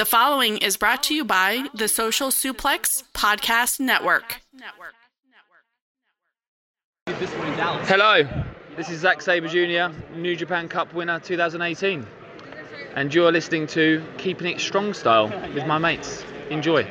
The following is brought to you by the Social Suplex Podcast Network. Hello, this is Zack Sabre Jr., New Japan Cup winner 2018. And you're listening to Keeping It Strong Style with my mates. Enjoy.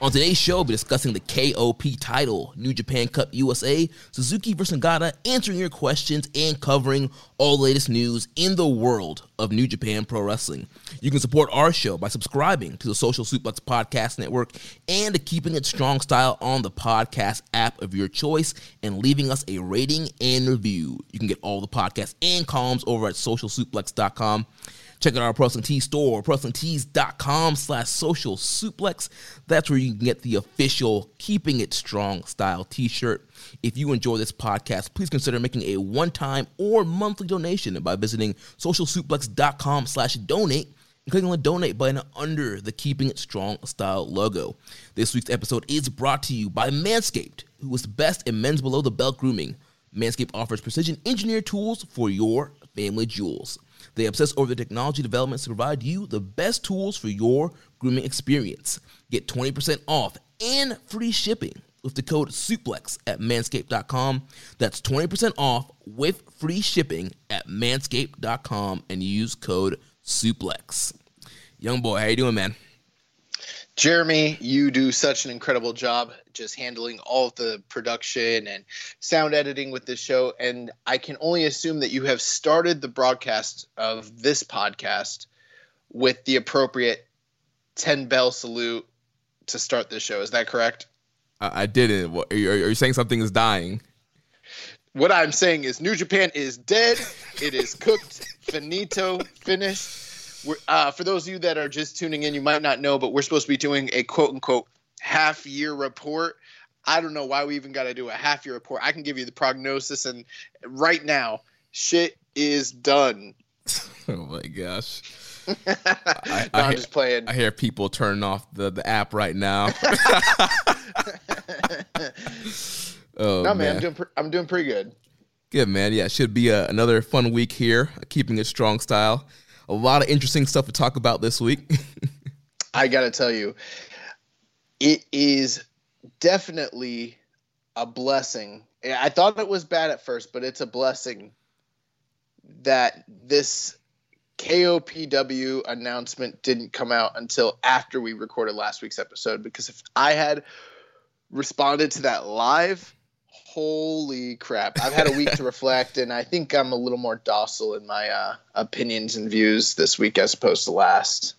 On today's show, we'll be discussing the KOP title, New Japan Cup USA, Suzuki vs. Nagata, answering your questions and covering all the latest news in the world of New Japan Pro Wrestling. You can support our show by subscribing to the Social Suplex Podcast Network and keeping it strong style on the podcast app of your choice and leaving us a rating and review. You can get all the podcasts and columns over at socialsuplex.com. Check out our Pro Wrestling Tees store, ProWrestlingTees.com slash social suplex. That's where you can get the official Keeping It Strong style t-shirt. If you enjoy this podcast, please consider making a one-time or monthly donation by visiting socialsuplex.com slash donate and clicking on the donate button under the Keeping It Strong style logo. This week's episode is brought to you by Manscaped, who is the best in men's below the belt grooming. Manscaped offers precision engineered tools for your family jewels. They obsess over the technology developments to provide you the best tools for your grooming experience. Get 20% off and free shipping with the code SUPLEX at manscaped.com. That's 20% off with free shipping at manscaped.com and use code SUPLEX. Young boy, how you doing, man? Jeremy, you do such an incredible job just handling all of the production and sound editing with this show. And I can only assume that you have started the broadcast of this podcast with the appropriate 10 bell salute to start this show. Is that correct? I, didn't. What, are, you, are you saying something is dying? What I'm saying is New Japan is dead. It is cooked, finito, finished uh, for those of you that are just tuning in, you might not know, but we're supposed to be doing a quote unquote half year report. I don't know why we even got to do a half year report. I can give you the prognosis, and right now, shit is done. oh my gosh. I, no, I, am just playing. I hear people turning off the, the app right now. oh, no, man, man. I'm doing, I'm doing pretty good. Good, man. Yeah, it should be a, another fun week here, keeping it strong style a lot of interesting stuff to talk about this week. I got to tell you, it is definitely a blessing. I thought it was bad at first, but it's a blessing that this KOPW announcement didn't come out until after we recorded last week's episode because if I had responded to that live, holy crap i've had a week to reflect and i think i'm a little more docile in my uh, opinions and views this week as opposed to last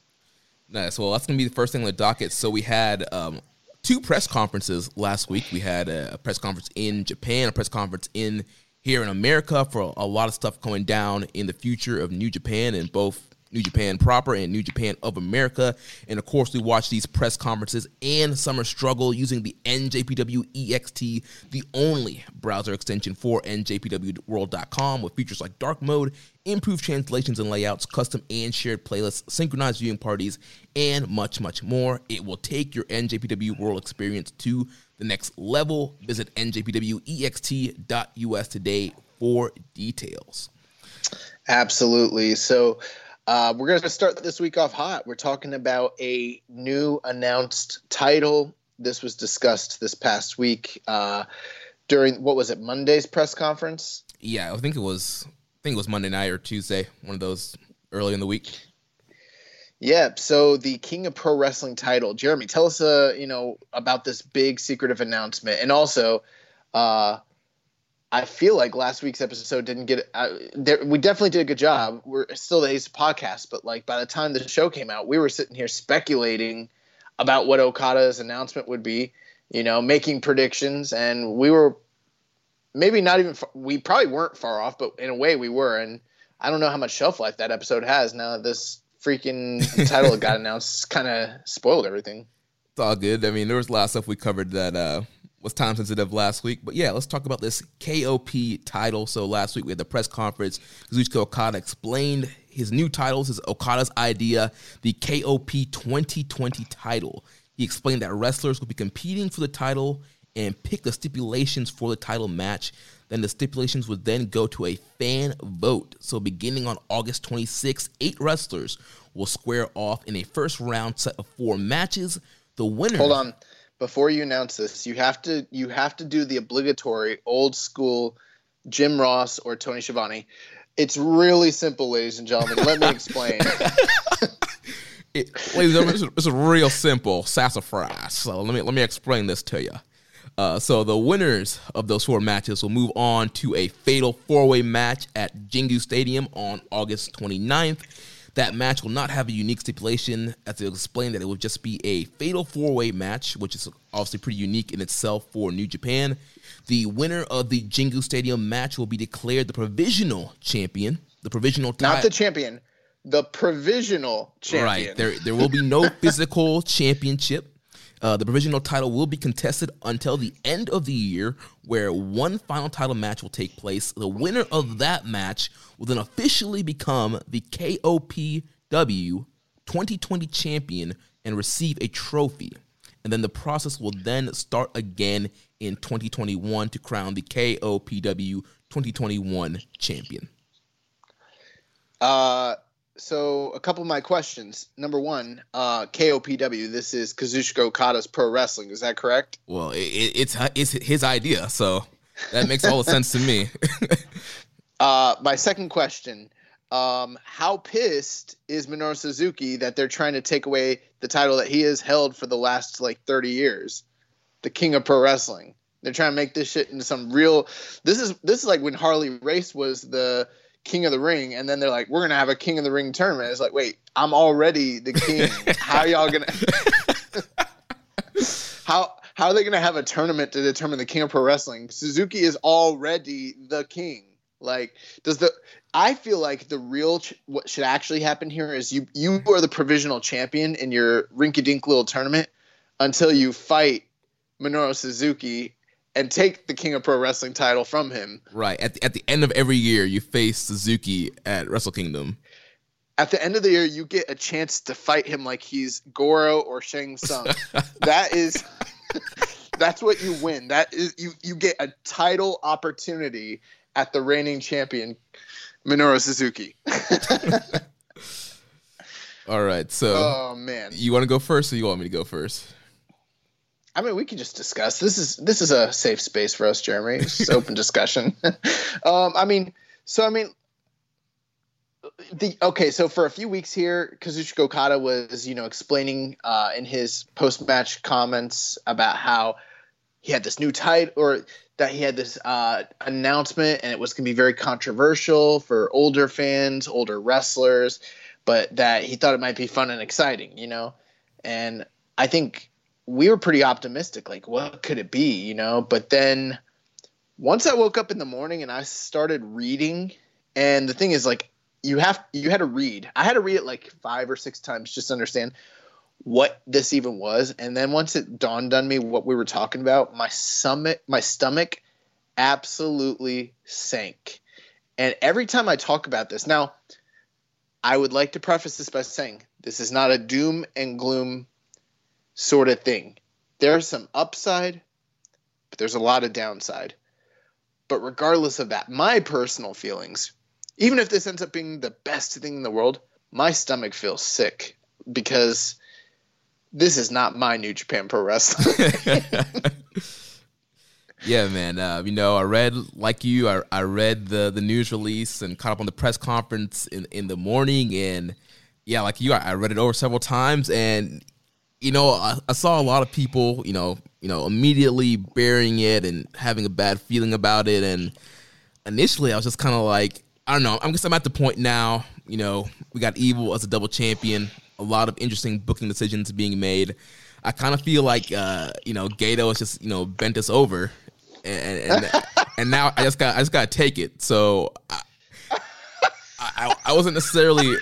nice. Well that's going to be the first thing on the docket. So we had um, two press conferences last week. We had a press conference in japan a press conference in here in america for a lot of stuff going down in the future of new japan and both New Japan proper and New Japan of America. And of course, we watch these press conferences and Summer Struggle using the NJPW EXT, the only browser extension for NJPWWorld.com with features like dark mode, improved translations and layouts, custom and shared playlists, synchronized viewing parties, and much, much more. It will take your NJPW World experience to the next level. Visit njpwext.us today for details. Absolutely. So, uh, we're going to start this week off hot. We're talking about a new announced title. This was discussed this past week uh, during what was it Monday's press conference? Yeah, I think it was. I think it was Monday night or Tuesday, one of those early in the week. Yeah, so the King of Pro Wrestling title, Jeremy, tell us, uh, you know, about this big secretive announcement, and also, uh, I feel like last week's episode didn't get. Uh, there, we definitely did a good job. We're still the Ace podcast, but like by the time the show came out, we were sitting here speculating about what Okada's announcement would be, you know, making predictions, and we were maybe not even. We probably weren't far off, but in a way we were, and I don't know how much shelf life that episode has now that this freaking title got announced kind of spoiled everything. It's all good. I mean, there was a lot of stuff we covered that uh, was time sensitive last week. But yeah, let's talk about this KOP title. So last week we had the press conference. Kazuchika Okada explained his new titles, his Okada's idea, the KOP 2020 title. He explained that wrestlers will be competing for the title and pick the stipulations for the title match. Then the stipulations would then go to a fan vote. So beginning on August 26, eight wrestlers will square off in a first round set of four matches. The winner. Hold on, before you announce this, you have to you have to do the obligatory old school Jim Ross or Tony Schiavone. It's really simple, ladies and gentlemen. Let me explain. it, ladies and gentlemen, it's, real simple sassafras. So let me let me explain this to you. Uh, so the winners of those four matches will move on to a fatal four-way match at Jingu Stadium on August 29th. That match will not have a unique stipulation, as they'll explain that it will just be a fatal four-way match, which is obviously pretty unique in itself for New Japan. The winner of the Jingu Stadium match will be declared the provisional champion. The provisional not the champion, the provisional champion. Right. There, there will be no physical championship. Uh, the provisional title will be contested until the end of the year, where one final title match will take place. The winner of that match will then officially become the KOPW 2020 champion and receive a trophy. And then the process will then start again in 2021 to crown the KOPW 2021 champion. Uh, so a couple of my questions. Number one, uh, KOPW. This is Kazuchika Okada's pro wrestling. Is that correct? Well, it, it's it's his idea, so that makes all the sense to me. uh, my second question: um, How pissed is Minoru Suzuki that they're trying to take away the title that he has held for the last like thirty years, the King of Pro Wrestling? They're trying to make this shit into some real. This is this is like when Harley Race was the King of the Ring, and then they're like, "We're gonna have a King of the Ring tournament." It's like, wait, I'm already the king. how y'all gonna? how how are they gonna have a tournament to determine the King of Pro Wrestling? Suzuki is already the king. Like, does the? I feel like the real ch- what should actually happen here is you you are the provisional champion in your rinky dink little tournament until you fight Minoru Suzuki and take the King of Pro Wrestling title from him. Right. At the, at the end of every year, you face Suzuki at Wrestle Kingdom. At the end of the year, you get a chance to fight him like he's Goro or Shang Tsung. that is, that's what you win. That is you you get a title opportunity at the reigning champion, Minoru Suzuki. All right. So, oh man, you want to go first, or you want me to go first? I mean, we can just discuss. This is this is a safe space for us, Jeremy. It's open discussion. um, I mean, so I mean, the okay. So for a few weeks here, Kazuchika Okada was you know explaining uh, in his post match comments about how he had this new title or that he had this uh, announcement and it was going to be very controversial for older fans, older wrestlers, but that he thought it might be fun and exciting, you know. And I think we were pretty optimistic. Like, what could it be, you know? But then once I woke up in the morning and I started reading, and the thing is, like, you have you had to read. I had to read it like five or six times just to understand what this even was. And then once it dawned on me what we were talking about, my stomach my stomach absolutely sank. And every time I talk about this, now I would like to preface this by saying this is not a doom and gloom sort of thing. There's some upside, but there's a lot of downside. But regardless of that, my personal feelings, even if this ends up being the best thing in the world, my stomach feels sick because this is not my New Japan Pro Wrestling. yeah, man. Uh, you know, I read like you. I, I read the the news release and caught up on the press conference in in the morning, and yeah, like you, I read it over several times, and you know, I, I, saw a lot of people, you know, you know, immediately burying it and having a bad feeling about it. And initially, I was just kind of like, I don't know. I'm guess I'm at the point now. You know, we got Evil as a double champion. A lot of interesting booking decisions being made. I kind of feel like, uh, you know, Gedo has just, you know, bent us over, and and, and now I just got I just got to take it. So I, I, I wasn't necessarily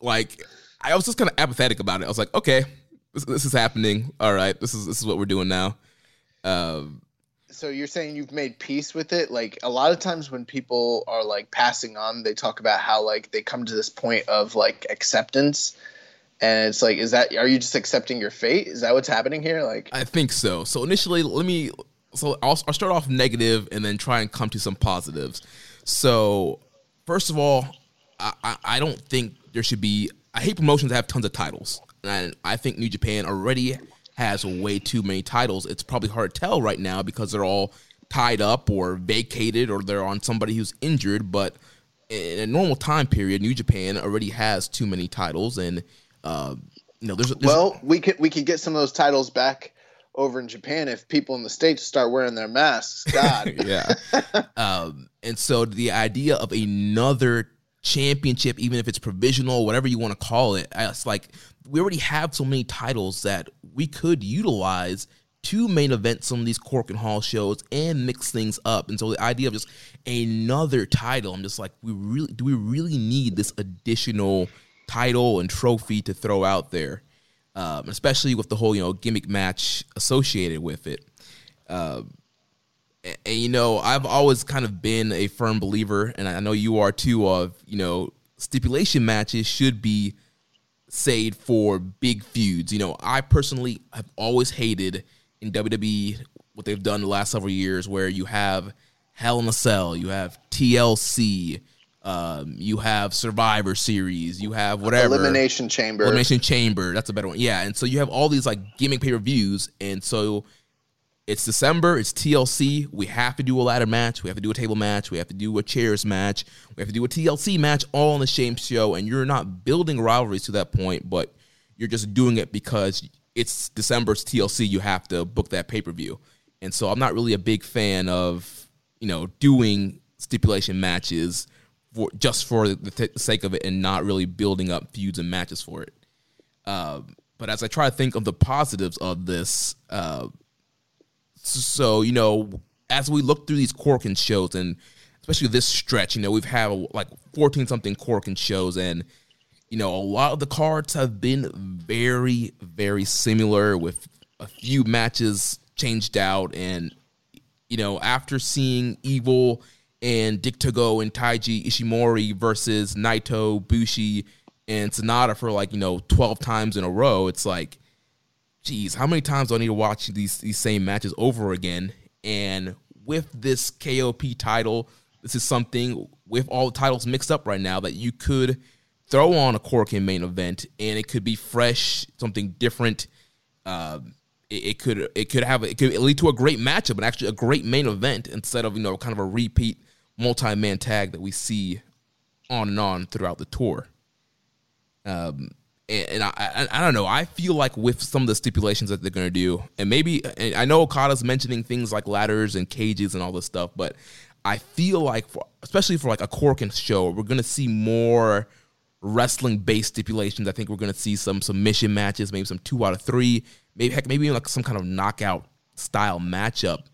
like I was just kind of apathetic about it. I was like, okay, this, this is happening. All right, this is this is what we're doing now. Um, so you're saying you've made peace with it? Like a lot of times when people are like passing on, they talk about how like they come to this point of like acceptance. And it's like, is that are you just accepting your fate? Is that what's happening here? Like, I think so. So initially, let me. So I'll, I'll start off negative and then try and come to some positives. So first of all, I, I, I don't think there should be. I hate promotions that have tons of titles and I think New Japan already has way too many titles. It's probably hard to tell right now because they're all tied up or vacated or they're on somebody who's injured. But in a normal time period, New Japan already has too many titles, and uh, you know, there's, there's well, we could we could get some of those titles back over in Japan if people in the states start wearing their masks. God, yeah. um, and so the idea of another championship, even if it's provisional, whatever you want to call it, it's like we already have so many titles that we could utilize to main event some of these Korakuen Hall shows and mix things up. And so the idea of just another title, I'm just like, we really do we really need this additional title and trophy to throw out there, um, especially with the whole you know gimmick match associated with it. Uh, and, and, you know, I've always kind of been a firm believer, and I know you are too. Of you know, stipulation matches should be saved for big feuds. You know, I personally have always hated in WWE what they've done the last several years, where you have Hell in a Cell, you have TLC, um, you have Survivor Series, you have whatever Elimination Chamber, Elimination Chamber. That's a better one. Yeah, and so you have all these like gimmick pay per views, and so it's December. It's TLC. We have to do a ladder match. We have to do a table match. We have to do a chairs match. We have to do a TLC match all on the same show. And you're not building rivalries to that point, but you're just doing it because it's December's TLC. You have to book that pay per view. And so I'm not really a big fan of you know doing stipulation matches for just for the th- sake of it and not really building up feuds and matches for it. Uh, but as I try to think of the positives of this, uh, so you know, as we look through these Korakuen shows, and especially this stretch, you know, we've had like fourteen something Korakuen shows, and you know, a lot of the cards have been very, very similar with a few matches changed out, and you know, after seeing Evil and Dick Togo and Taiji Ishimori versus Naito, Bushi, and Sanada for like you know twelve times in a row, it's like geez, how many times do I need to watch these these same matches over again? And with this KOP title, this is something with all the titles mixed up right now that you could throw on a Korakuen main event and it could be fresh, something different. Uh, it, it, could it could have it could lead to a great matchup and actually a great main event instead of you know kind of a repeat multi man tag that we see on and on throughout the tour. Um, and I, I, I don't know. I feel like with some of the stipulations that they're going to do, and maybe and I know Okada's mentioning things like ladders and cages and all this stuff, but I feel like, for, especially for like a Korakuen show, we're going to see more wrestling based stipulations. I think we're going to see some submission matches, maybe some two out of three, maybe heck, maybe like some kind of knockout style matchup.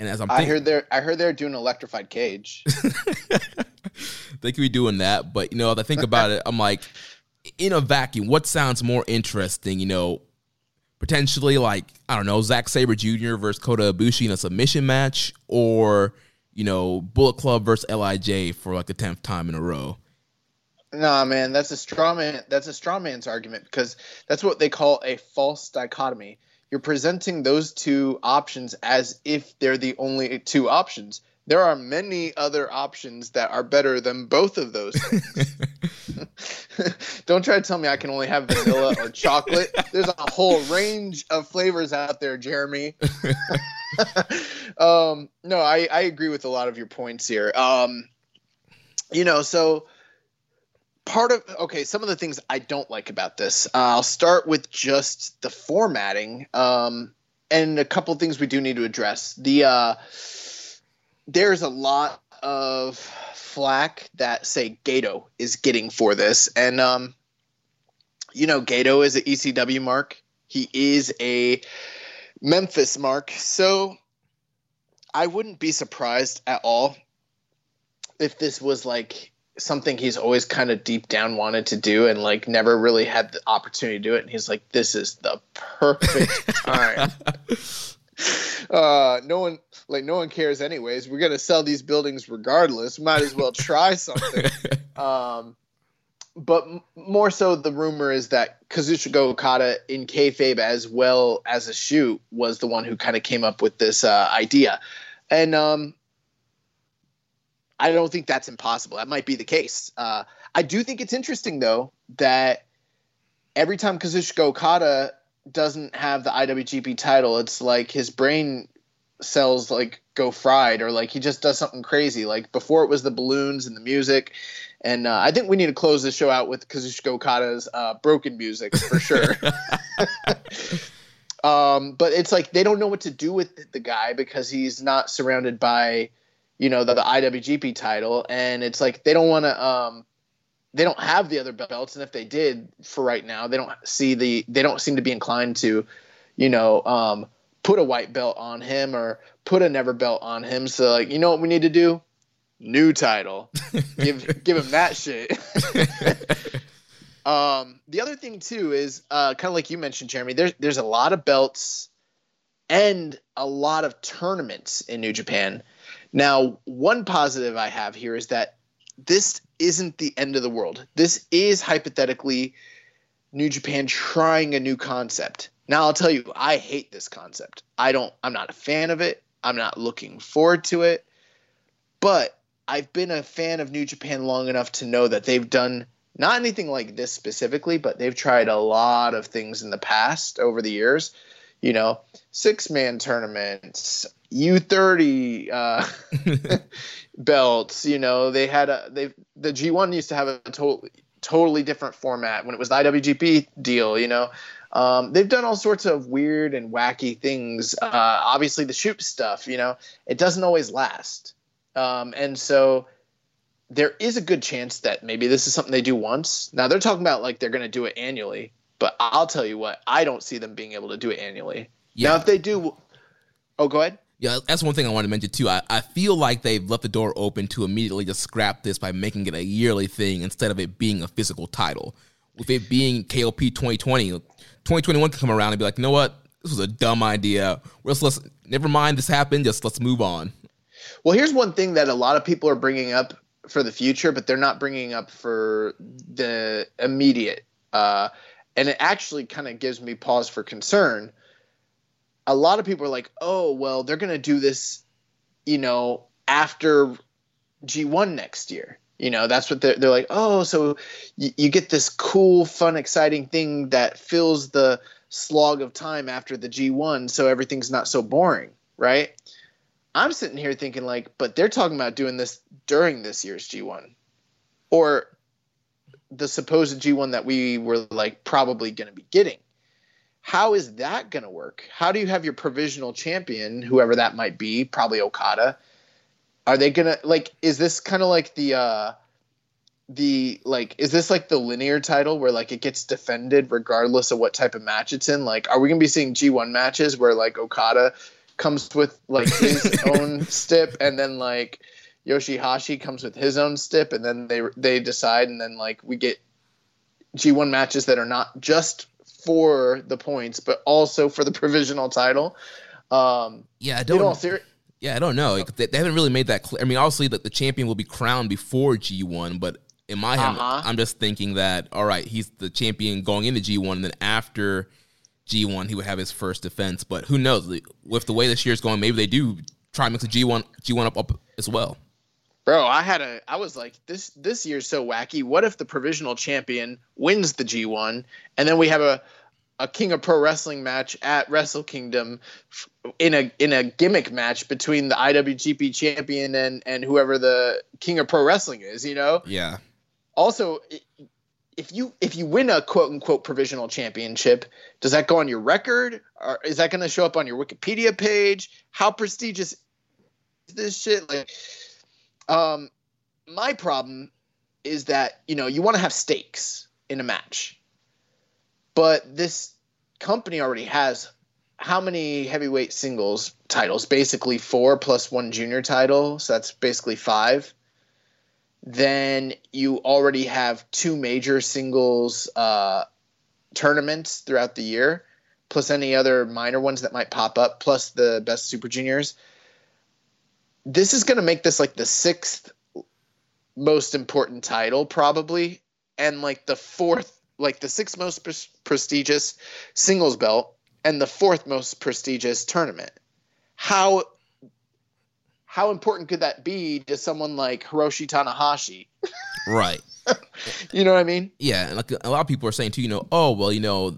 And as I'm, thinking, I heard they're I heard they're doing an electrified cage. they could be doing that, but you know, if I think about it, I'm like in a vacuum, what sounds more interesting? You know, potentially like I don't know, Zack Sabre Jr. versus Kota Ibushi in a submission match, or you know, Bullet Club versus Lij for like the tenth time in a row. Nah, man, that's a straw man. That's a straw man's argument because that's what they call a false dichotomy. You're presenting those two options as if they're the only two options. There are many other options that are better than both of those things. Don't try to tell me I can only have vanilla or chocolate. There's a whole range of flavors out there, Jeremy. um, no, I, I agree with a lot of your points here. Um, you know, so part of okay some of the things i don't like about this uh, i'll start with just the formatting um, and a couple of things we do need to address the uh, there's a lot of flack that say Gedo is getting for this. And um, you know Gedo is an ecw mark. He is a memphis mark. So i wouldn't be surprised at all if this was like something he's always kind of deep down wanted to do and like never really had the opportunity to do it. And he's like this is the perfect time uh no one like no one cares anyways we're gonna sell these buildings regardless might as well try something um but m- more so the rumor is that kazuchika okada in kayfabe as well as a shoot was the one who kind of came up with this uh, idea and um I don't think that's impossible. That might be the case. Uh, I do think it's interesting though that every time Kazuchika Okada doesn't have the IWGP title, it's like his brain cells like go fried or like he just does something crazy. Like before it was the balloons and the music. And uh, I think we need to close the show out with Kazuchika Okada's uh, broken music for sure. um, but it's like they don't know what to do with the guy because he's not surrounded by you know the, the IWGP title, and it's like they don't want to. Um, they don't have the other belts, and if they did, for right now, they don't see the. They don't seem to be inclined to, you know, um, put a white belt on him or put a never belt on him. So like, you know what we need to do? New title. give give him that shit. um, the other thing too is uh, kind of like you mentioned, Jeremy. There's there's a lot of belts and a lot of tournaments in New Japan. Now, one positive I have here is that this isn't the end of the world. This is hypothetically New Japan trying a new concept. Now, I'll tell you, I hate this concept. I don't, I'm not a fan of it. I'm not looking forward to it. But I've been a fan of New Japan long enough to know that they've done not anything like this specifically, but they've tried a lot of things in the past over the years. You know, six man tournaments, U30 uh, belts. You know, they had a they the G1 used to have a totally totally different format when it was the IWGP deal. You know, um, they've done all sorts of weird and wacky things. Uh, obviously, the shoot stuff. You know, it doesn't always last, um, and so there is a good chance that maybe this is something they do once. Now they're talking about like they're going to do it annually, but I'll tell you what, I don't see them being able to do it annually. Yeah. Now, if they do, oh, go ahead. Yeah, that's one thing I want to mention too. I, I feel like they've left the door open to immediately just scrap this by making it a yearly thing instead of it being a physical title. With it being KOP 2020, 2021 can come around and be like, you know what? This was a dumb idea. Let's, let's never mind this happened. Just let's move on. Well, here's one thing that a lot of people are bringing up for the future, but they're not bringing up for the immediate. Uh, and it actually kind of gives me pause for concern a lot of people are like, oh, well, they're going to do this, you know, after G1 next year. You know, that's what they're, they're like, oh, so you, you get this cool, fun, exciting thing that fills the slog of time after the G1, so everything's not so boring, right? I'm sitting here thinking, like, but they're talking about doing this during this year's G1 or the supposed G1 that we were like probably going to be getting how is that going to work? How do you have your provisional champion, whoever that might be, probably Okada? Are they going to like is this kind of like the uh the like is this like the linear title where like it gets defended regardless of what type of match it's in? Like are we going to be seeing G1 matches where like Okada comes with like his own stip and then like Yoshi-Hashi comes with his own stip and then they they decide and then like we get G1 matches that are not just for the points, but also for the provisional title. Um, yeah, I don't. Ser- yeah, I don't know. They, they, haven't really made that clear. I mean, obviously, that the champion will be crowned before G one, but in my head, uh-huh. I'm just thinking that all right, he's the champion going into G one, and then after G one, he would have his first defense. But who knows? With the way this year's going, maybe they do try and mix the G one G one up, up as well. Bro, I had a I was like this this year's so wacky. What if the provisional champion wins the G1 and then we have a a King of Pro Wrestling match at Wrestle Kingdom in a in a gimmick match between the IWGP champion and and whoever the King of Pro Wrestling is, you know? Yeah. also, if you if you win a quote unquote provisional championship, does that go on your record? Or is that going to show up on your Wikipedia page? How prestigious is this shit? Like, um, my problem is that you know you want to have stakes in a match, but this company already has how many heavyweight singles titles? Basically four plus one junior title, so that's basically five. Then you already have two major singles uh, tournaments throughout the year, plus any other minor ones that might pop up, plus the best super juniors. This is going to make this like the sixth most important title, probably, and like the fourth, like the sixth most pre- prestigious singles belt and the fourth most prestigious tournament. How how important could that be to someone like Hiroshi Tanahashi? Right. you know what I mean? Yeah, and like a lot of people are saying too, you know, oh well, you know,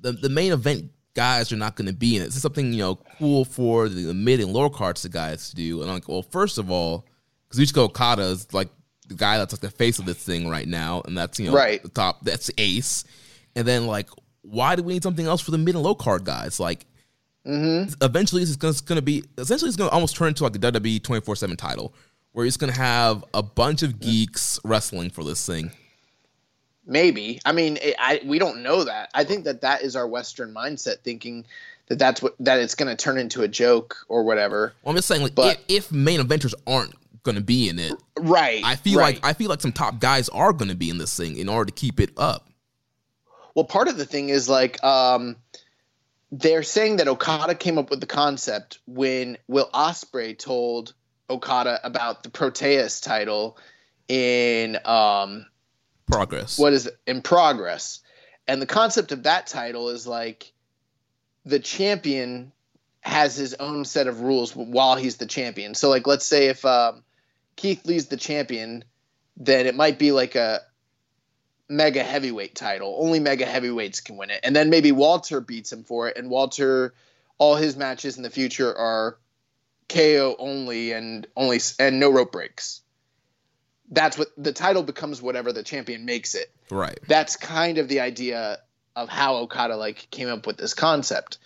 the the main event guys are not going to be in it. This is something you know cool for the, the mid and lower cards the guys to do. And I'm like, well, first of all, Kazuchika Okada is like the guy that's like the face of this thing right now, and that's you know right. the top. That's Ace, and then like why do we need something else for the mid and low card guys? Like, mm-hmm. eventually it's going to be essentially it's going to almost turn into like a WWE twenty four seven title, where it's going to have a bunch of geeks wrestling for this thing. Maybe. I mean, it, I we don't know that. I think that that is our Western mindset thinking that that's what that it's going to turn into a joke or whatever. Well, I'm just saying, like, but, if, if main eventers aren't going to be in it, right? I feel right. like I feel like some top guys are going to be in this thing in order to keep it up. Well, part of the thing is like um, they're saying that Okada came up with the concept when Will Ospreay told Okada about the Proteus title in um, Progress. What is it? in Progress? And the concept of that title is like the champion has his own set of rules while he's the champion. So, like, let's say if um, Keith Lee's the champion, then it might be like a mega heavyweight title. Only mega heavyweights can win it. And then maybe Walter beats him for it. And Walter, all his matches in the future are KO only and only and no rope breaks. That's what the title becomes. Whatever the champion makes it. Right. That's kind of the idea of how Okada like came up with this concept.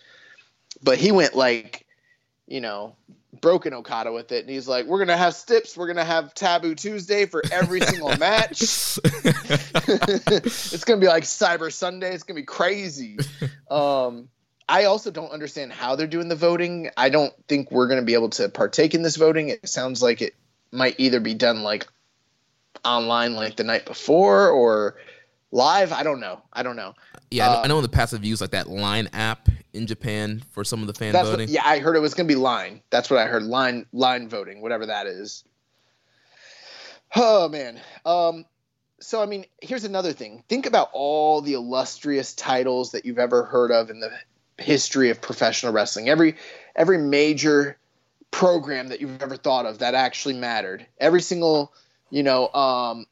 But he went like, you know, broken Okada with it, and he's like, "We're gonna have stips. We're gonna have Taboo Tuesday for every single match. it's gonna be like Cyber Sunday. It's gonna be crazy." Um, I also don't understand how they're doing the voting. I don't think we're gonna be able to partake in this voting. It sounds like it might either be done like online, like the night before, or live. I don't know. I don't know. Yeah, uh, I know in the past I've used like that Line app in Japan for some of the fan voting. What, yeah, I heard it was going to be Line. That's what I heard. Line line voting, whatever that is. Oh man. Um, so I mean, here's another thing. Think about all the illustrious titles that you've ever heard of in the history of professional wrestling. Every every major program that you've ever thought of that actually mattered. Every single, you know, um,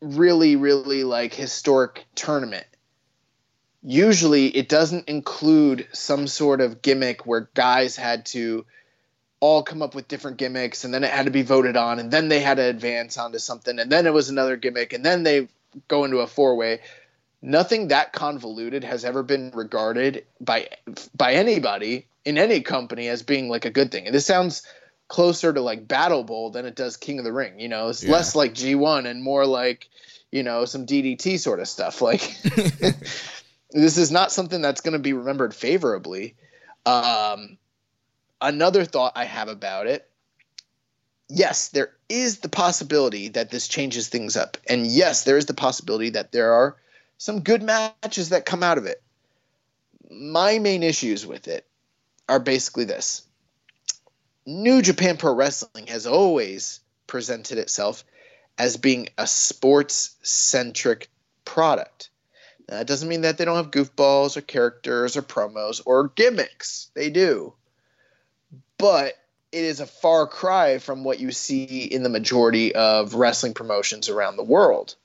really really like historic tournament usually it doesn't include some sort of gimmick where guys had to all come up with different gimmicks and then it had to be voted on and then they had to advance onto something and then it was another gimmick and then they go into a four way nothing that convoluted has ever been regarded by by anybody in any company as being like a good thing. And this sounds closer to like battle bowl than it does king of the ring you know? It's yeah. less like g1 and more like you know some ddt sort of stuff like this is not something that's going to be remembered favorably. Um, another thought I have about it yes, there is the possibility that this changes things up. And yes, there is the possibility that there are some good matches that come out of it. My main issues with it are basically this New Japan Pro Wrestling has always presented itself as being a sports centric product. Uh, that doesn't mean that they don't have goofballs or characters or promos or gimmicks. They do. But it is a far cry from what you see in the majority of wrestling promotions around the world.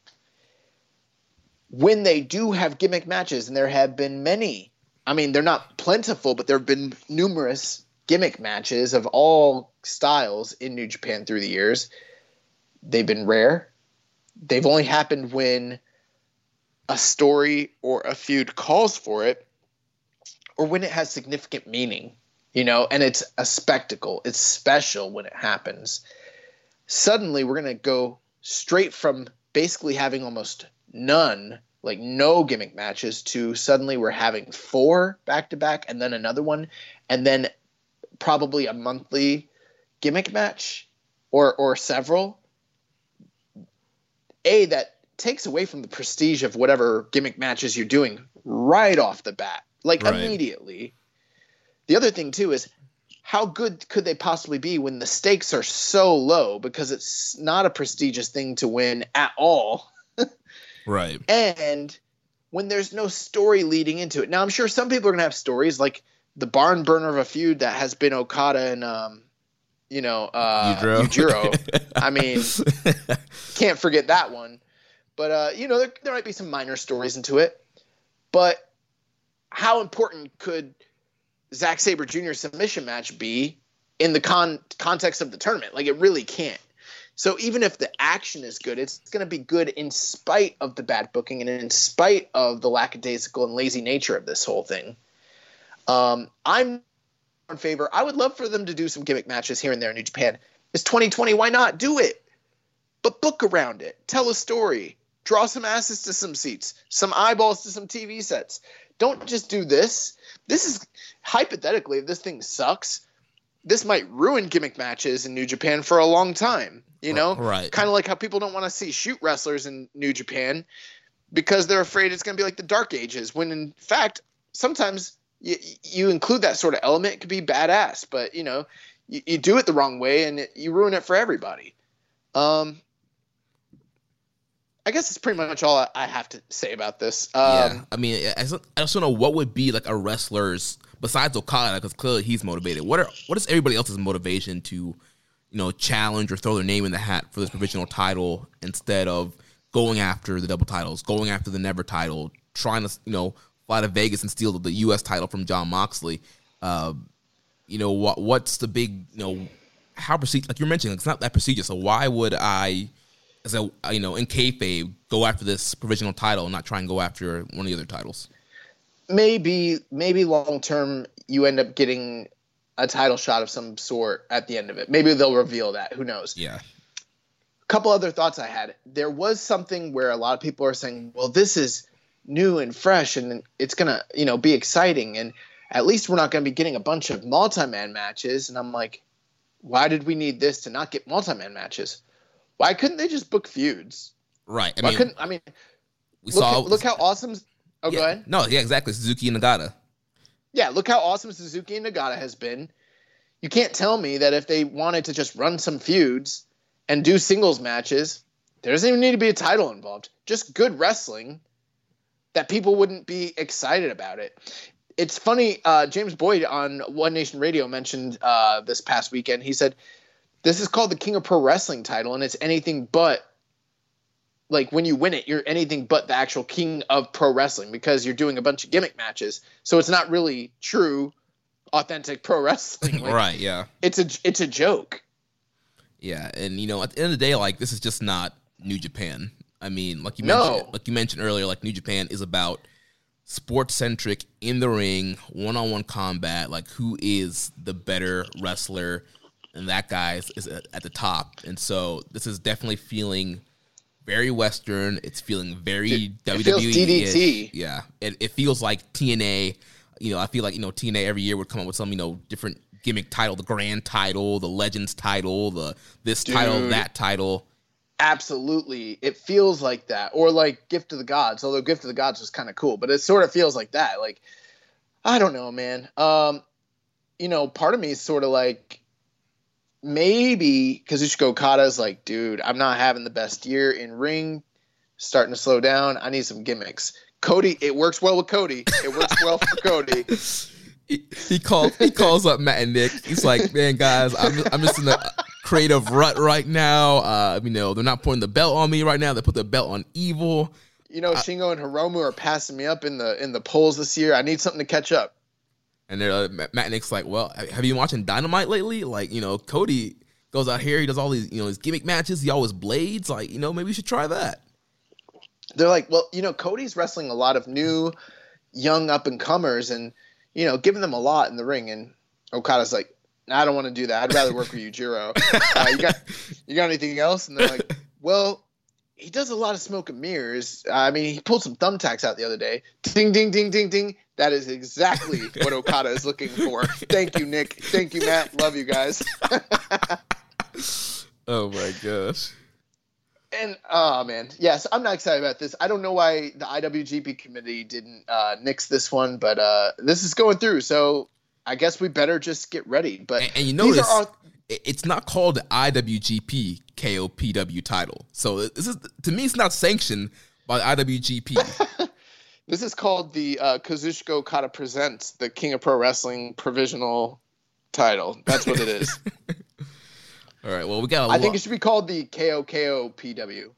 When they do have gimmick matches, and there have been many, I mean, they're not plentiful, but there have been numerous gimmick matches of all styles in New Japan through the years. They've been rare, they've only happened when a story or a feud calls for it or when it has significant meaning, you know, and it's a spectacle. It's special when it happens. Suddenly, we're going to go straight from basically having almost none, like no gimmick matches, to suddenly we're having four back to back and then another one, and then probably a monthly gimmick match or or several. A that takes away from the prestige of whatever gimmick matches you're doing right off the bat, like right. immediately. The other thing too is how good could they possibly be when the stakes are so low because it's not a prestigious thing to win at all. right. And when there's no story leading into it. Now I'm sure some people are going to have stories like the barn burner of a feud that has been Okada and um you know, uh Yujiro. I mean, can't forget that one. But uh, you know, there, there might be some minor stories into it. But how important could Zack Sabre Jr. submission match be in the con- context of the tournament? Like it really can't. So even if the action is good, it's going to be good in spite of the bad booking and in spite of the lackadaisical and lazy nature of this whole thing. Um, I'm in favor. I would love for them to do some gimmick matches here and there in New Japan. It's 2020. Why not do it? But book around it. Tell a story draw some asses to some seats, some eyeballs to some TV sets. Don't just do this. This is hypothetically, if this thing sucks, this might ruin gimmick matches in New Japan for a long time. You know, right? Kind of like how people don't want to see shoot wrestlers in New Japan because they're afraid it's going to be like the Dark Ages. When in fact, sometimes you, you include that sort of element, it could be badass. But you know, you, you do it the wrong way and it, you ruin it for everybody. Um, I guess that's pretty much all I have to say about this. Um, yeah, I mean, I just, I just don't know what would be like a wrestler's besides Okada, because clearly he's motivated. What are what is everybody else's motivation to, you know, challenge or throw their name in the hat for this provisional title instead of going after the double titles, going after the never title, trying to you know fly to Vegas and steal the, U.S. title from Jon Moxley. Uh, you know what? What's the big you know how proceed? Like you're mentioning, it's not that procedure. So why would I? As a uh, you know in kayfabe go after this provisional title and not try and go after one of the other titles? Maybe maybe long term you end up getting a title shot of some sort at the end of it. Maybe they'll reveal that. Who knows? Yeah. A couple other thoughts I had. There was something where a lot of people are saying, "Well, this is new and fresh, and it's gonna you know be exciting, and at least we're not gonna be getting a bunch of multi-man matches." And I'm like, why did we need this to not get multi-man matches? Why couldn't they just book feuds? Right. I Why mean, couldn't I mean? We look, saw. Look how awesome. Oh, yeah, go ahead. No, yeah, exactly. Suzuki and Nagata. Yeah, look how awesome Suzuki and Nagata has been. You can't tell me that if they wanted to just run some feuds and do singles matches, there doesn't even need to be a title involved. Just good wrestling that people wouldn't be excited about it. It's funny. Uh, James Boyd on One Nation Radio mentioned uh, this past weekend. He said this is called the King of Pro Wrestling title, and it's anything but like when you win it, you're anything but the actual king of pro wrestling because you're doing a bunch of gimmick matches. So it's not really true, authentic pro wrestling. Like, right? Yeah. It's a it's a joke. Yeah, and you know, at the end of the day, like this is just not New Japan. I mean, like you mentioned, no. like you mentioned earlier, like New Japan is about sports centric in the ring, one on one combat. Like who is the better wrestler? And that guy is, is at the top. And so this is definitely feeling very Western. It's feeling very it, WWE. It feels DDT. Yeah, it, it feels like TNA. You know, I feel like you know TNA every year would come up with some you know different gimmick title, the Grand title, the Legends title, the this Dude, title, that title. Absolutely, it feels like that, or like Gift of the Gods. Although Gift of the Gods was kind of cool, but it sort of feels like that. Like I don't know, man. Um, you know, part of me is sort of like maybe Kazuchika Okada's like, dude, I'm not having the best year in ring, starting to slow down. I need some gimmicks. Cody, it works well with Cody. It works well for Cody. He, he calls he calls up Matt and Nick. He's like, man, guys, I'm I'm just in a creative rut right now. Uh, you know, they're not putting the belt on me right now. They put the belt on Evil. You know, Shingo and Hiromu are passing me up in the in the polls this year. I need something to catch up. And they're uh, Matt Nick's like, well, have you been watching Dynamite lately? Like, you know, Cody goes out here, he does all these, you know, his gimmick matches. He always blades. Like, you know, maybe we should try that. They're like, well, you know, Cody's wrestling a lot of new, young up and comers, and you know, giving them a lot in the ring. And Okada's like, I don't want to do that. I'd rather work with Yujiro. Uh, you got, you got anything else? And they're like, well, he does a lot of smoke and mirrors. I mean, he pulled some thumbtacks out the other day. Ding, ding, ding, ding, ding. That is exactly what Okada is looking for. Thank you, Nick. Thank you, Matt. Love you guys. oh my gosh. And oh man, yes, I'm not excited about this. I don't know why the IWGP committee didn't uh, nix this one, but uh, this is going through, so I guess we better just get ready. But and, and you notice our... it's not called the IWGP KOPW title, so this is to me it's not sanctioned by IWGP. This is called the uh, Kazuchika Okada presents the King of Pro Wrestling provisional title. That's what it is. All right. Well, we got. I lo- think it should be called the KOKOPW.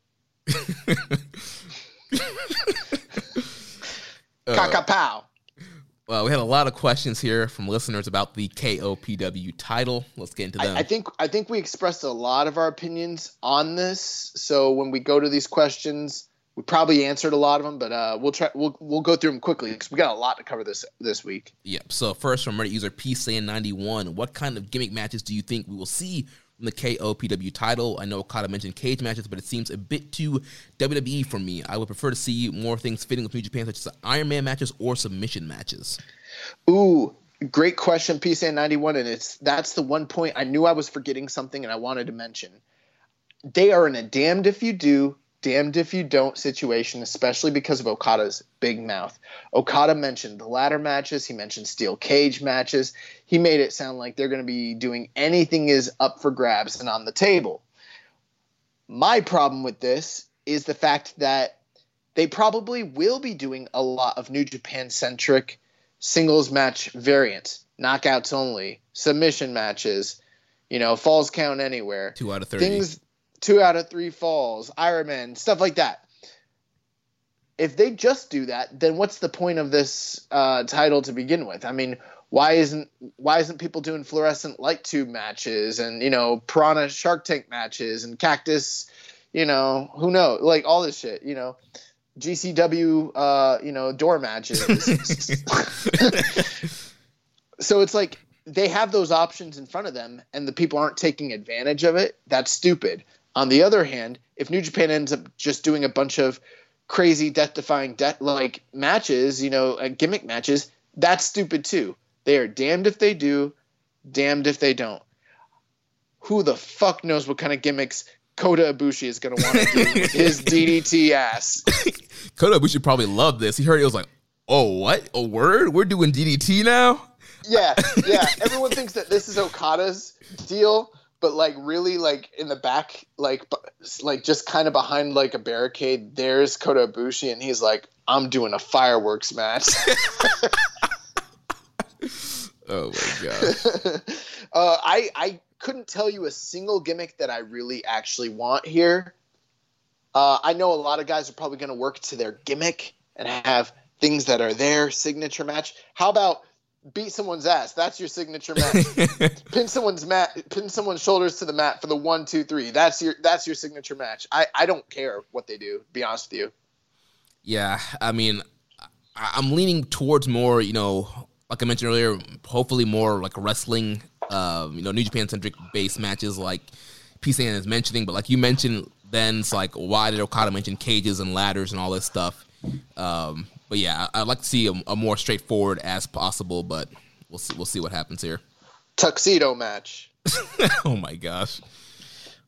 Kaka pow. Well, we had a lot of questions here from listeners about the KOPW title. Let's get into them. I, I, think I think we expressed a lot of our opinions on this. So when we go to these questions, we probably answered a lot of them, but uh, we'll try we'll we'll go through them quickly because we got a lot to cover this this week. Yep. So first from Reddit user PSan91, what kind of gimmick matches do you think we will see from the KOPW title. I know Okada mentioned cage matches, but it seems a bit too WWE for me. I would prefer to see more things fitting with New Japan, such as Iron Man matches or submission matches. Ooh, great question, PSA 91. And it's that's the one point I knew I was forgetting something and I wanted to mention. They are in a damned if you do, damned if you don't situation, especially because of Okada's big mouth. Okada mentioned the ladder matches, he mentioned steel cage matches. He made it sound like they're going to be doing anything is up for grabs and on the table. My problem with this is the fact that they probably will be doing a lot of New Japan centric singles match variants, knockouts only, submission matches, you know, falls count anywhere. Two out of 30. Things two out of three falls, Ironman, stuff like that. If they just do that, then what's the point of this uh, title to begin with? I mean, why isn't why isn't people doing fluorescent light tube matches and you know piranha Shark Tank matches and cactus, you know who knows like all this shit, you know. GCW, uh, you know, door matches. so it's like they have those options in front of them, and the people aren't taking advantage of it. That's stupid. On the other hand, if New Japan ends up just doing a bunch of crazy death-defying death like matches, you know, uh, gimmick matches, that's stupid too. They are damned if they do, damned if they don't. Who the fuck knows what kind of gimmicks Kota Ibushi is going to want to do with his DDT ass? Kota Ibushi probably loved this. He heard it, was like, "Oh, what? A word? We're doing DDT now?" Yeah, yeah. Everyone thinks that this is Okada's deal, but like really like in the back like like just kind of behind like a barricade there's Kota Ibushi and he's like I'm doing a fireworks match. oh my god. uh, I I couldn't tell you a single gimmick that I really actually want here. Uh, I know a lot of guys are probably going to work to their gimmick and have things that are their signature match. How about beat someone's ass. That's your signature match. pin someone's mat, pin someone's shoulders to the mat for the one, two, three. That's your that's your signature match. I I don't care what they do. be honest with you. Yeah, I mean, I'm leaning towards more. You know, like I mentioned earlier, hopefully more like wrestling. Um, you know, New Japan centric base matches like PCN is mentioning, but like you mentioned, then it's like why did Okada mention cages and ladders and all this stuff? Um, but yeah, I'd like to see a, a, more straightforward as possible, but we'll see. We'll see what happens here. Tuxedo match. oh my gosh.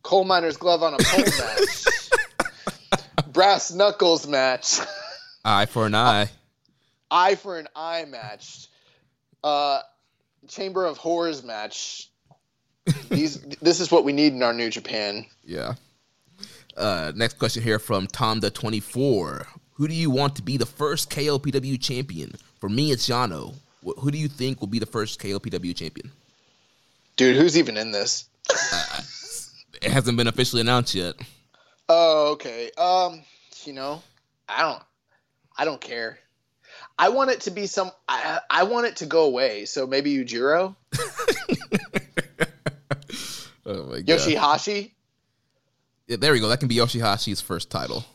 Coal miner's glove on a pole match. Brass knuckles match. Eye for an eye. Eye for an eye match. Uh, Chamber of Horrors match. These. this is what we need in our New Japan. Yeah. Uh, next question here from Tom the twenty four. Who do you want to be the first KOPW champion? For me, it's Yano. Who do you think will be the first KOPW champion? Dude, who's even in this? uh, it hasn't been officially announced yet. Oh, okay. Um, you know, I don't, I don't care. I want it to be some. I, I want it to go away. So maybe Yujiro. oh my my god. Yoshi-Hashi. Yeah, there we go. That can be Yoshi-Hashi's first title.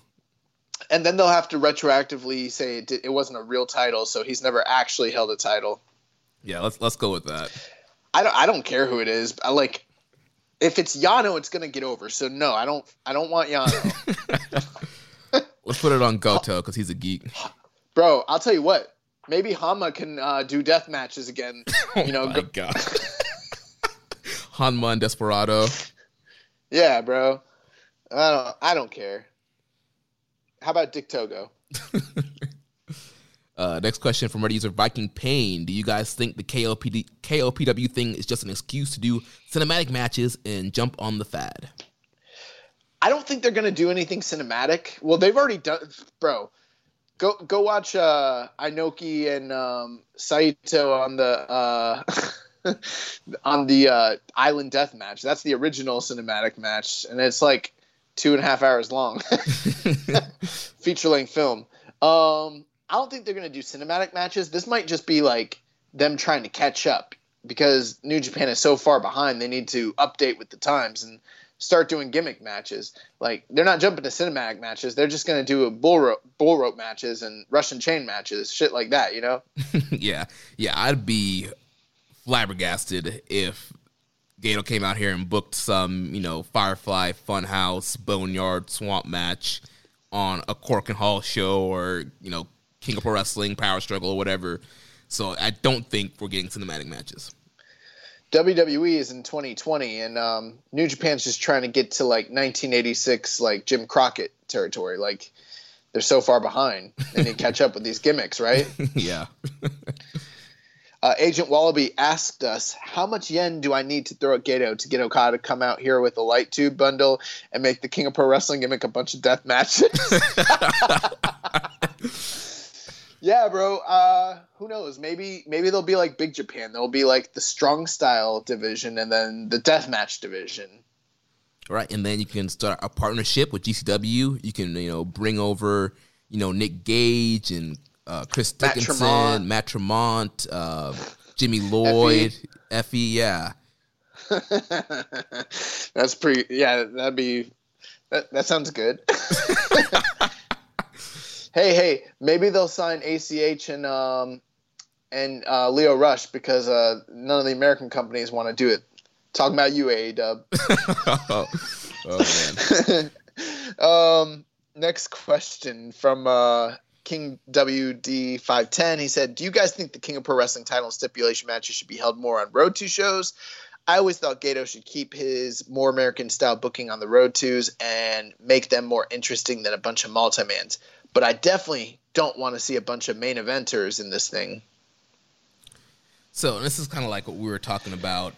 And then they'll have to retroactively say it, it wasn't a real title, so he's never actually held a title. Yeah, let's let's go with that. I don't I don't care who it is. I like if it's Yano, it's gonna get over. So no, I don't I don't want Yano. let's put it on Goto because he's a geek. Bro, I'll tell you what. Maybe Hama can uh, do death matches again. You know, oh my god. Hanma and Desperado. Yeah, bro. I don't. I don't care. How about Dick Togo? uh, next question from Reddit user Viking Pain. Do you guys think the KOPD, KOPW thing is just an excuse to do cinematic matches and jump on the fad? I don't think they're gonna do anything cinematic. Well, they've already done, bro. Go go watch uh, Inoki and um, Saito on the uh, on the uh, Island Death match. That's the original cinematic match, and it's like two and a half hours long, feature length film. Um, I don't think they're gonna do cinematic matches. This might just be like them trying to catch up because New Japan is so far behind. They need to update with the times and start doing gimmick matches. Like they're not jumping to cinematic matches. They're just gonna do bull rope, bull rope matches and Russian chain matches, shit like that. You know? yeah, yeah. I'd be flabbergasted if Gedo came out here and booked some, you know, Firefly Funhouse Boneyard Swamp match on a Korakuen Hall show or you know King of Pro Wrestling Power Struggle or whatever. So I don't think we're getting cinematic matches. WWE is in 2020, and um, New Japan's just trying to get to like 1986, like Jim Crockett territory. Like they're so far behind, they need to catch up with these gimmicks, right? yeah. uh, Agent Wallaby asked us, "How much yen do I need to throw at Gedo to get Okada to come out here with a light tube bundle and make the King of Pro Wrestling gimmick a bunch of death matches?" yeah, bro. Uh, who knows? Maybe maybe they'll be like Big Japan. They'll be like the strong style division and then the death match division. Right, and then you can start a partnership with GCW. You can you know bring over you know Nick Gage and uh, Chris Dickinson, Matt Tremont, uh, Jimmy Lloyd, Effy. yeah. That's pretty. Yeah, that'd be. That, that sounds good. hey, hey, maybe they'll sign ACH and um, and uh, Lio Rush because uh, none of the American companies want to do it. Talking about you, AEW. oh, man. um, next question from uh, King WD five ten. He said, "Do you guys think the King of Pro Wrestling title stipulation matches should be held more on road to shows?" I always thought Gedo should keep his more American style booking on the road twos and make them more interesting than a bunch of multi-mans but I definitely don't want to see a bunch of main eventers in this thing. So this is kind of like what we were talking about.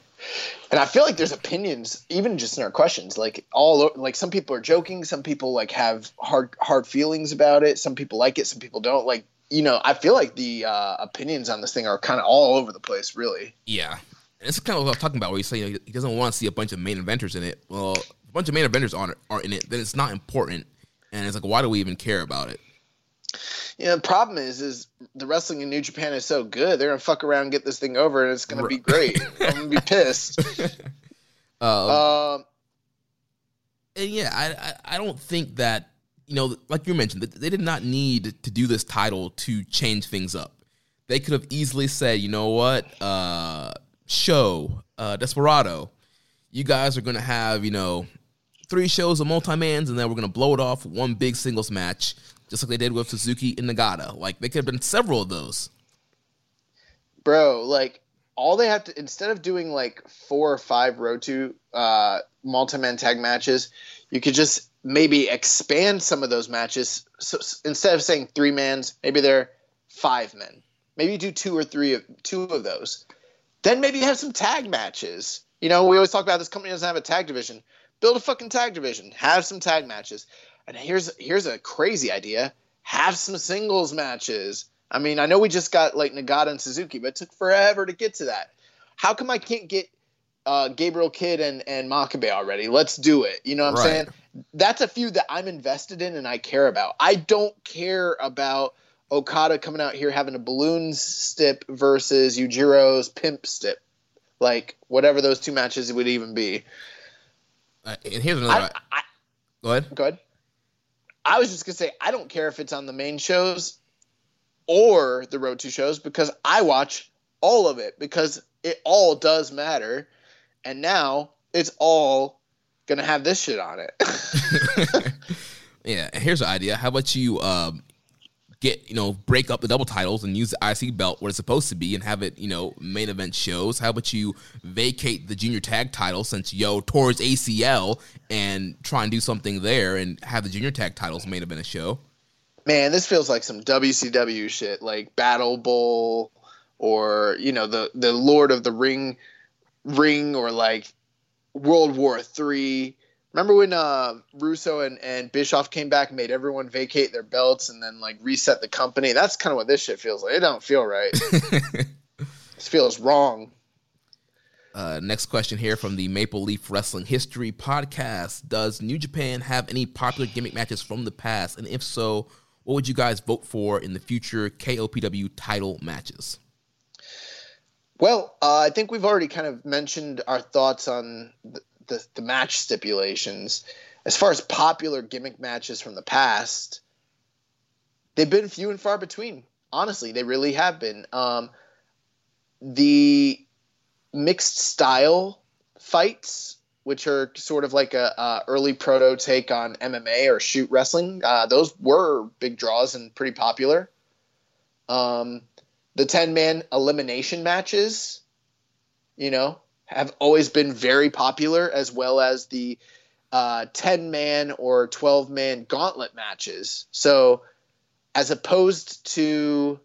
And I feel like there's opinions, even just in our questions. Like all, like some people are joking, some people like have hard, hard feelings about it. Some people like it, some people don't. Like you know, I feel like the uh, opinions on this thing are kind of all over the place, really. Yeah, and it's kind of what I'm talking about. Where you say you know, he doesn't want to see a bunch of main inventors in it. Well, a bunch of main inventors aren't are in it, then it's not important and it's like why do we even care about it yeah the problem is is the wrestling in new japan is so good they're gonna fuck around and get this thing over and it's gonna be great. I'm gonna be pissed. Um, uh, and yeah I, I, I don't think that you know like you mentioned they did not need to do this title to change things up. They could have easily said you know what? Uh show uh desperado you guys are gonna have you know three shows of multi-mans, and then we're gonna blow it off one big singles match, just like they did with Suzuki and Nagata. Like they could have been several of those. Bro, like all they have to instead of doing like four or five row two uh, multi-man tag matches, you could just maybe expand some of those matches. So instead of saying three mans, maybe they're five men. Maybe do two or three of two of those. Then maybe have some tag matches. You know, we always talk about this company doesn't have a tag division build a fucking tag division, have some tag matches. And here's here's a crazy idea: have some singles matches. I mean, I know we just got like Nagata and Suzuki, but it took forever to get to that. How come I can't get uh, Gabriel Kidd and and Makabe already? Let's do it. You know what I'm right. saying? That's a feud that I'm invested in and I care about. I don't care about Okada coming out here having a balloon stip versus Yujiro's pimp stip, like whatever those two matches would even be. Uh, and here's another. I, I, go ahead. Go ahead. I was just gonna say I don't care if it's on the main shows or the road to shows because I watch all of it because it all does matter, and now it's all gonna have this shit on it. yeah, here's an idea. How about you um, get you know break up the double titles and use the IC belt where it's supposed to be and have it you know main event shows. How about you vacate the junior tag title since YOH towards ACL and try and do something there and have the junior tag titles main event a show. Man, this feels like some WCW shit, like Battle Bowl or you know the the Lord of the Ring ring or like World War Three Remember when uh, Russo and, and Bischoff came back and made everyone vacate their belts and then like reset the company? That's kind of what this shit feels like. It don't feel right. this feels wrong. Uh, next question here from the Maple Leaf Wrestling History podcast: Does New Japan have any popular gimmick matches from the past? And if so, what would you guys vote for in the future KOPW title matches? Well, uh, I think we've already kind of mentioned our thoughts on the, the match stipulations. As far as popular gimmick matches from the past, they've been few and far between. Honestly, they really have been. Um, the mixed style fights, which are sort of like a, a early proto take on MMA or shoot wrestling, uh, those were big draws and pretty popular. Um, the ten man elimination matches, you know, have always been very popular, as well as the uh, 10 man or 12 man gauntlet matches. So, as opposed to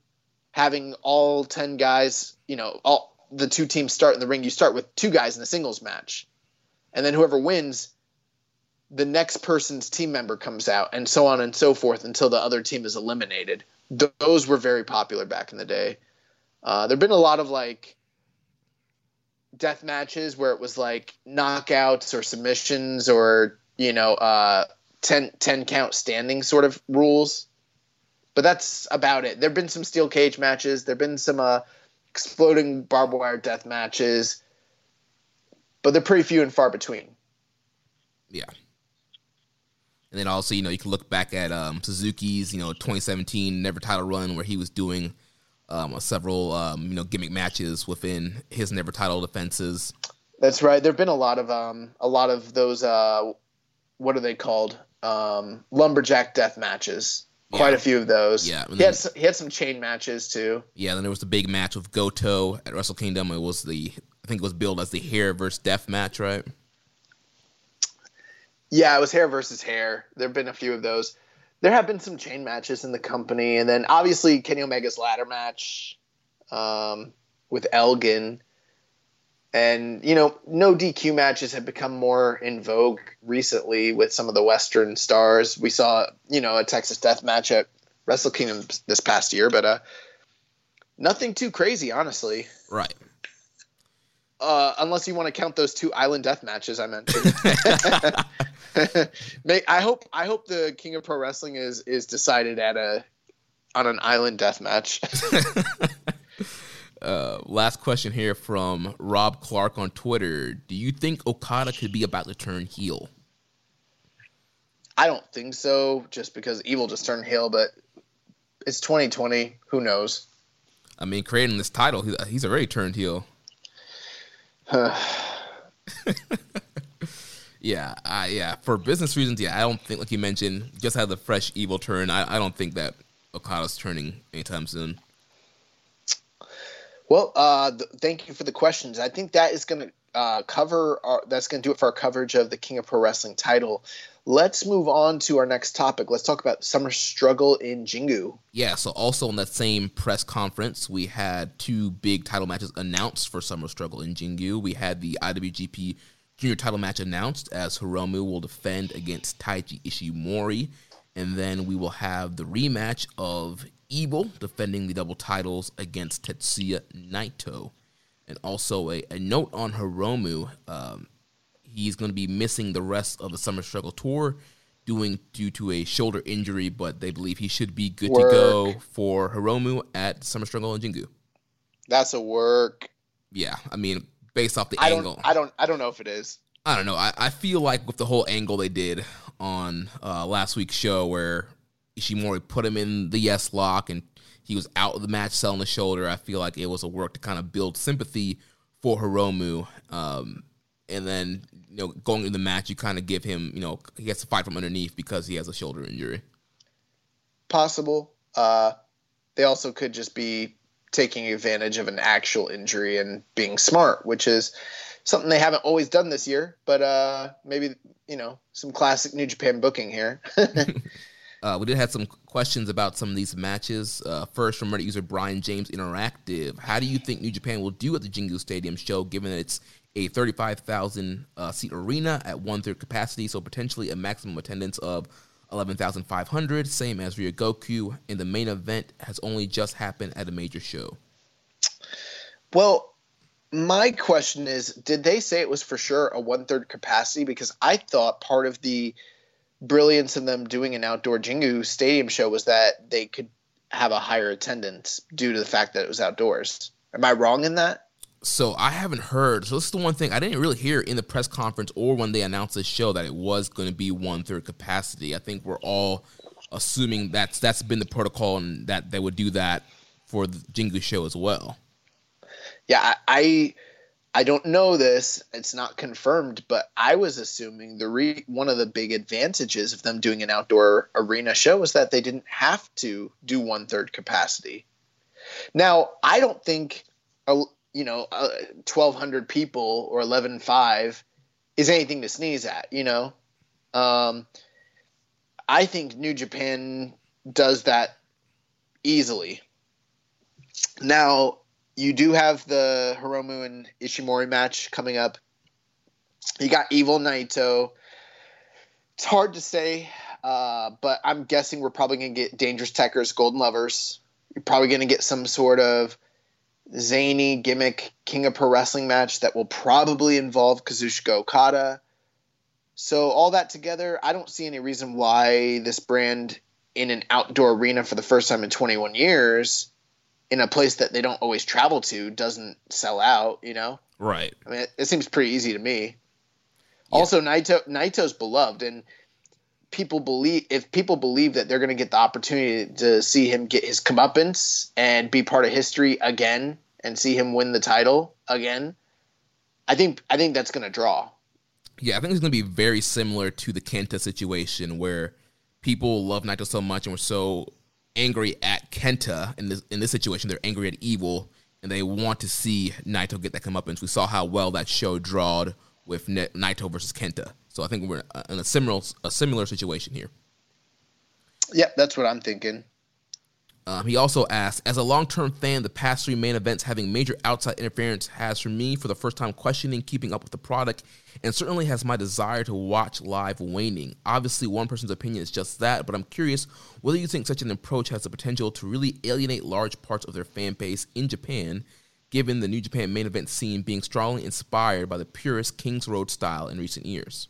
having all 10 guys, you know, all the two teams start in the ring, you start with two guys in a singles match. And then whoever wins, the next person's team member comes out, and so on and so forth until the other team is eliminated. Those were very popular back in the day. Uh, there have been a lot of like death matches where it was like knockouts or submissions or you know uh 10, 10 count standing sort of rules. But that's about it. There've been some steel cage matches. There've been some uh exploding barbed wire death matches. But they're pretty few and far between. Yeah. And then also you know you can look back at um suzuki's you know 2017 never title run where he was doing um, several um, you know gimmick matches within his never title defenses. That's right. There've been a lot of um, a lot of those. Uh, what are they called? Um, lumberjack death matches. Quite a few of those. Yeah, he had he had some chain matches too. Yeah, then there was the big match with Goto at Wrestle Kingdom. It was the I think it was billed as the hair versus death match, right? Yeah, it was hair versus hair. There've been a few of those there have been some chain matches in the company, and then obviously Kenny Omega's ladder match um, with Elgin. And you know, no DQ matches have become more in vogue recently with some of the Western stars. We saw, you know, a Texas Death match at Wrestle Kingdom this past year, but uh, nothing too crazy, honestly. Right. Uh, unless you want to count those two Island Death matches I mentioned. I hope I hope the King of Pro Wrestling is is decided at a on an island death match. uh, last question here from Rob Clark on Twitter. Do you think Okada could be about to turn heel? I don't think so, just because Evil just turned heel, but it's 2020. Who knows? I mean, creating this title, he's already turned heel. Yeah, I, yeah. For business reasons, yeah, I don't think, like you mentioned, just had the fresh evil turn. I, I don't think that Okada's turning anytime soon. Well, uh, th- thank you for the questions. I think that is going to uh, cover. Our, that's going to do it for our coverage of the King of Pro Wrestling title. Let's move on to our next topic. Let's talk about summer struggle in Jingu. Yeah. So also in that same press conference, we had two big title matches announced for summer struggle in Jingu. We had the IWGP junior title match announced as Hiromu will defend against Taiji Ishimori. And then we will have the rematch of Evil defending the double titles against Tetsuya Naito. And also a, a note on Hiromu. Um, he's going to be missing the rest of the Summer Struggle Tour doing due to a shoulder injury, but they believe he should be good work. to go for Hiromu at Summer Struggle in Jingu. That's a work. Yeah, I mean, based off the I angle. Don't, I don't. I don't know if it is. I don't know. I, I feel like with the whole angle they did on uh, last week's show where Ishimori put him in the yes lock and he was out of the match selling the shoulder, I feel like it was a work to kind of build sympathy for Hiromu. Um, and then, you know, going into the match, you kind of give him, you know, he has to fight from underneath because he has a shoulder injury. Possible. Uh, they also could just be taking advantage of an actual injury and being smart, which is something they haven't always done this year. But uh, maybe you know some classic New Japan booking here. uh, we did have some questions about some of these matches. Uh, first, from Reddit user Brian James Interactive, how do you think New Japan will do at the Jingu Stadium show, given that it's a 35,000 uh, seat arena at one third capacity, so potentially a maximum attendance of 11,500, same as Ryogoku, and the main event has only just happened at a major show? Well, my question is did they say it was for sure a one third capacity? Because I thought part of the brilliance in them doing an outdoor Jingu stadium show was that they could have a higher attendance due to the fact that it was outdoors. Am I wrong in that? So I haven't heard. So this is the one thing I didn't really hear in the press conference or when they announced the show that it was going to be one third capacity. I think we're all assuming that's that's been the protocol and that they would do that for the Jingu show as well. Yeah, I I don't know this. It's not confirmed, but I was assuming the re- one of the big advantages of them doing an outdoor arena show is that they didn't have to do one third capacity. Now, I don't think you know, uh, 1,200 people or 11.5 is anything to sneeze at, you know? Um, I think New Japan does that easily. Now, you do have the Hiromu and Ishimori match coming up. You got Evil Naito. It's hard to say, uh, but I'm guessing we're probably going to get Dangerous Tekkers, Golden Lovers. You're probably going to get some sort of zany gimmick King of Pro Wrestling match that will probably involve Kazuchika Okada. So all that together, I don't see any reason why this brand in an outdoor arena for the first time in 21 years in a place that they don't always travel to doesn't sell out, you know? Right. I mean, it, it seems pretty easy to me. Yeah. Also, Naito Naito's beloved and people believe if people believe that they're going to get the opportunity to see him get his comeuppance and be part of history again and see him win the title again, I think I think that's going to draw. Yeah, I think it's going to be very similar to the Kenta situation where people love Naito so much and were so angry at Kenta in this in this situation. They're angry at Evil and they want to see Naito get that comeuppance. We saw how well that show drawed with Naito versus Kenta. So I think we're in a similar a similar situation here. Yep, that's what I'm thinking. Um, he also asked, as a long term fan, the past three main events having major outside interference has, for me, for the first time, questioning keeping up with the product, and certainly has my desire to watch live waning. Obviously, one person's opinion is just that, but I'm curious whether you think such an approach has the potential to really alienate large parts of their fan base in Japan given the New Japan main event scene being strongly inspired by the purist Kings Road style in recent years?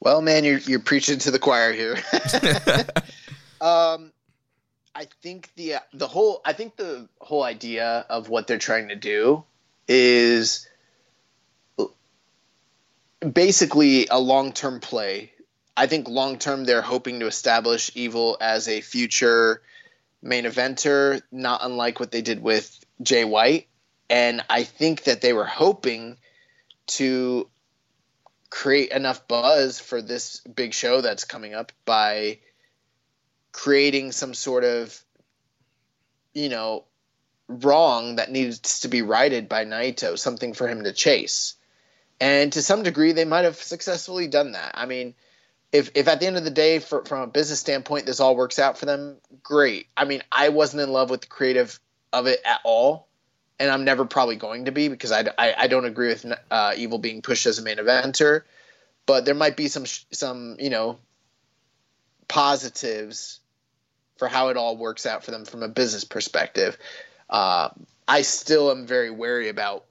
Well, man, you're you're preaching to the choir here. um, I think the the whole I think the whole idea of what they're trying to do is basically a long term play. I think long term they're hoping to establish Evil as a future main eventer, not unlike what they did with Jay White. And I think that they were hoping to create enough buzz for this big show that's coming up by creating some sort of, you know, wrong that needs to be righted by Naito, something for him to chase. And to some degree, they might have successfully done that. I mean, if if at the end of the day, for, from a business standpoint, this all works out for them, great. I mean, I wasn't in love with the creative of it at all, and I'm never probably going to be because I, I, I don't agree with uh, Evil being pushed as a main eventer. But there might be some some you know positives for how it all works out for them from a business perspective. Uh, I still am very wary about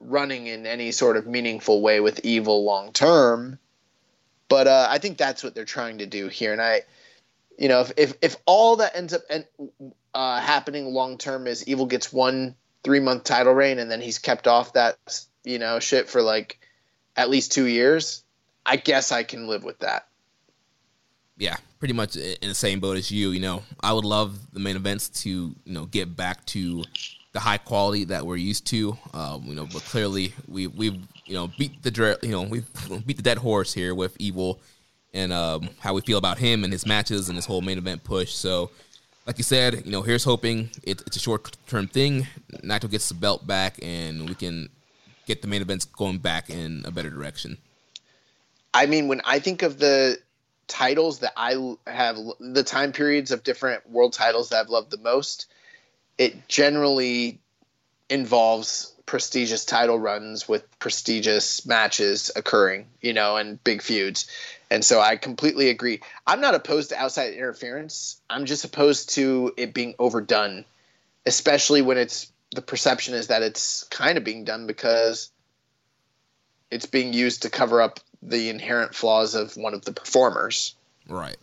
running in any sort of meaningful way with Evil long term. But uh, I think that's what they're trying to do here, and I, you know, if if, if all that ends up en- uh, happening long term is Evil gets one three month title reign and then he's kept off that you know shit for like at least two years, I guess I can live with that. Yeah, pretty much in the same boat as you. You know, I would love the main events to you know get back to the high quality that we're used to. Um, you know, but clearly we we've you know beat the you know we've beat the dead horse here with Evil and um, how we feel about him and his matches and his whole main event push. So, like you said, you know, here's hoping it, it's a short term thing. Naito gets the belt back and we can get the main events going back in a better direction. I mean, when I think of the titles that I have, the time periods of different world titles that I've loved the most, it generally involves prestigious title runs with prestigious matches occurring, you know, and big feuds. And so I completely agree. I'm not opposed to outside interference. I'm just opposed to it being overdone, especially when it's the perception is that it's kind of being done because it's being used to cover up the inherent flaws of one of the performers. Right.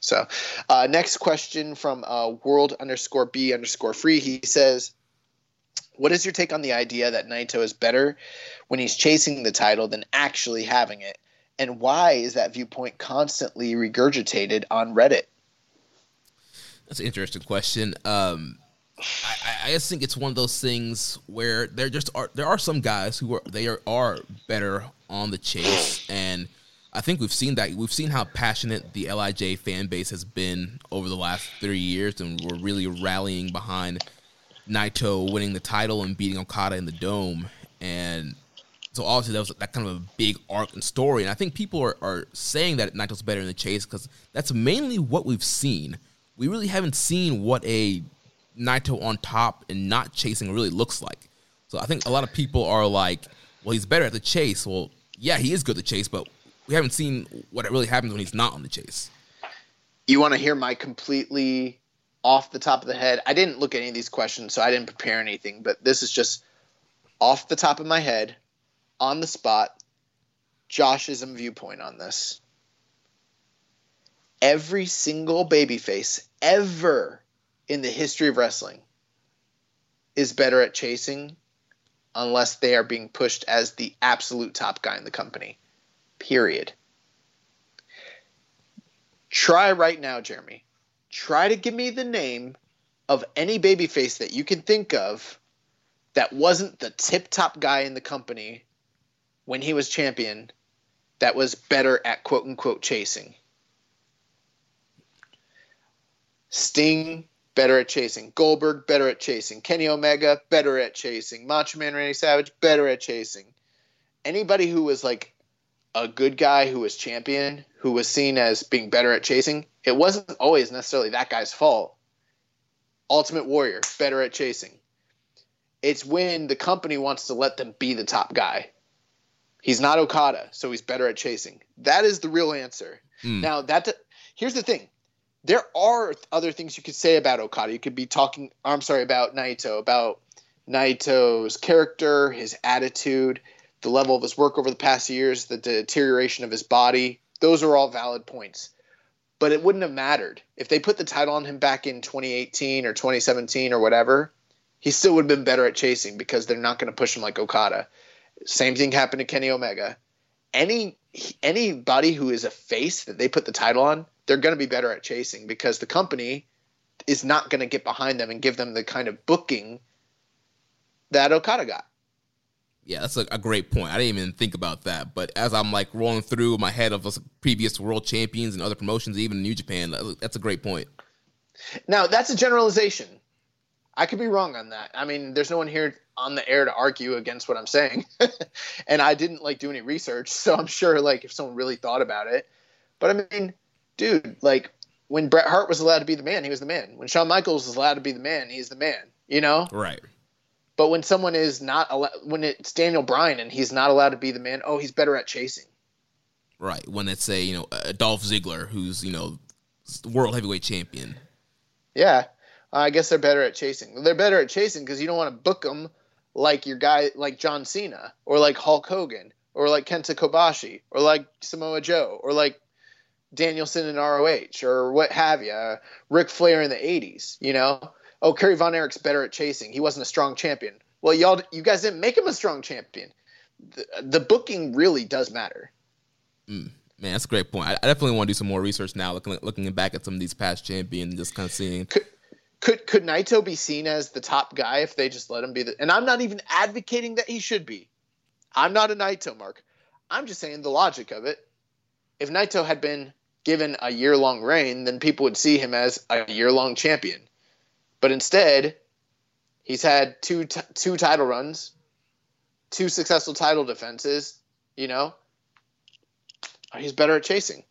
So, uh, next question from uh, world underscore b underscore free. He says, "What is your take on the idea that Naito is better when he's chasing the title than actually having it, and why is that viewpoint constantly regurgitated on Reddit?" That's an interesting question. Um, I, I, just think it's one of those things where there just are there are some guys who are they are, are better on the chase and I think we've seen that we've seen how passionate the LIJ fan base has been over the last three years and we're really rallying behind Naito winning the title and beating Okada in the dome and so obviously that was that kind of a big arc and story and I think people are, are saying that Naito's better in the chase because that's mainly what we've seen we really haven't seen what a Naito on top and not chasing really looks like. So I think a lot of people are like, well, he's better at the chase. Well, yeah, he is good at the chase, but we haven't seen what it really happens when he's not on the chase. You want to hear my completely off the top of the head? I didn't look at any of these questions, so I didn't prepare anything, but this is just off the top of my head, on the spot, Josh's viewpoint on this. Every single babyface ever in the history of wrestling is better at chasing unless they are being pushed as the absolute top guy in the company. Period. Try right now, Jeremy. Try to give me the name of any babyface that you can think of that wasn't the tip top guy in the company when he was champion that was better at quote unquote chasing. Sting better at chasing. Goldberg, better at chasing. Kenny Omega, better at chasing. Macho Man Randy Savage, better at chasing. Anybody who was like a good guy who was champion, who was seen as being better at chasing, it wasn't always necessarily that guy's fault. Ultimate Warrior, better at chasing. It's when the company wants to let them be the top guy. He's not Okada, so he's better at chasing. That is the real answer. Mm. Now that here's the thing there are other things you could say about Okada. You could be talking, I'm sorry, about Naito, about Naito's character, his attitude, the level of his work over the past years, the deterioration of his body. Those are all valid points. But it wouldn't have mattered. If they put the title on him back in 2018 or 2017 or whatever, he still would have been better at chasing because they're not going to push him like Okada. Same thing happened to Kenny Omega. Any anybody who is a face that they put the title on, they're going to be better at chasing because the company is not going to get behind them and give them the kind of booking that Okada got. Yeah, that's a, a, great point. I didn't even think about that. But as I'm like rolling through my head of previous world champions and other promotions, even New Japan, that's a great point. Now, that's a generalization. I could be wrong on that. I mean, there's no one here on the air to argue against what I'm saying. and I didn't like do any research, so I'm sure like if someone really thought about it. But I mean, dude, like when Bret Hart was allowed to be the man, he was the man. When Shawn Michaels was allowed to be the man, he's the man. You know? Right. But when someone is not allowed, when it's Daniel Bryan and he's not allowed to be the man, oh, he's better at chasing. Right. When it's a you know a Dolph Ziggler who's you know world heavyweight champion. Yeah, I guess they're better at chasing. They're better at chasing because you don't want to book them like your guy like John Cena or like Hulk Hogan or like Kenta Kobashi or like Samoa Joe or like Danielson in ROH or what have you, uh, Ric Flair in the 80s, you know? Oh, Kerry Von Erich's better at chasing. He wasn't a strong champion. Well, y'all, you guys didn't make him a strong champion. the, the booking really does matter. Mm, man, that's a great point. I, I definitely want to do some more research now, looking looking back at some of these past champions, just kind of seeing. Could, could could Naito be seen as the top guy if they just let him be the? And I'm not even advocating that he should be. I'm not a Naito mark. I'm just saying the logic of it. If Naito had been given a year long reign, then people would see him as a year long champion. But instead, he's had two t- two title runs, two successful title defenses. You know, he's better at chasing.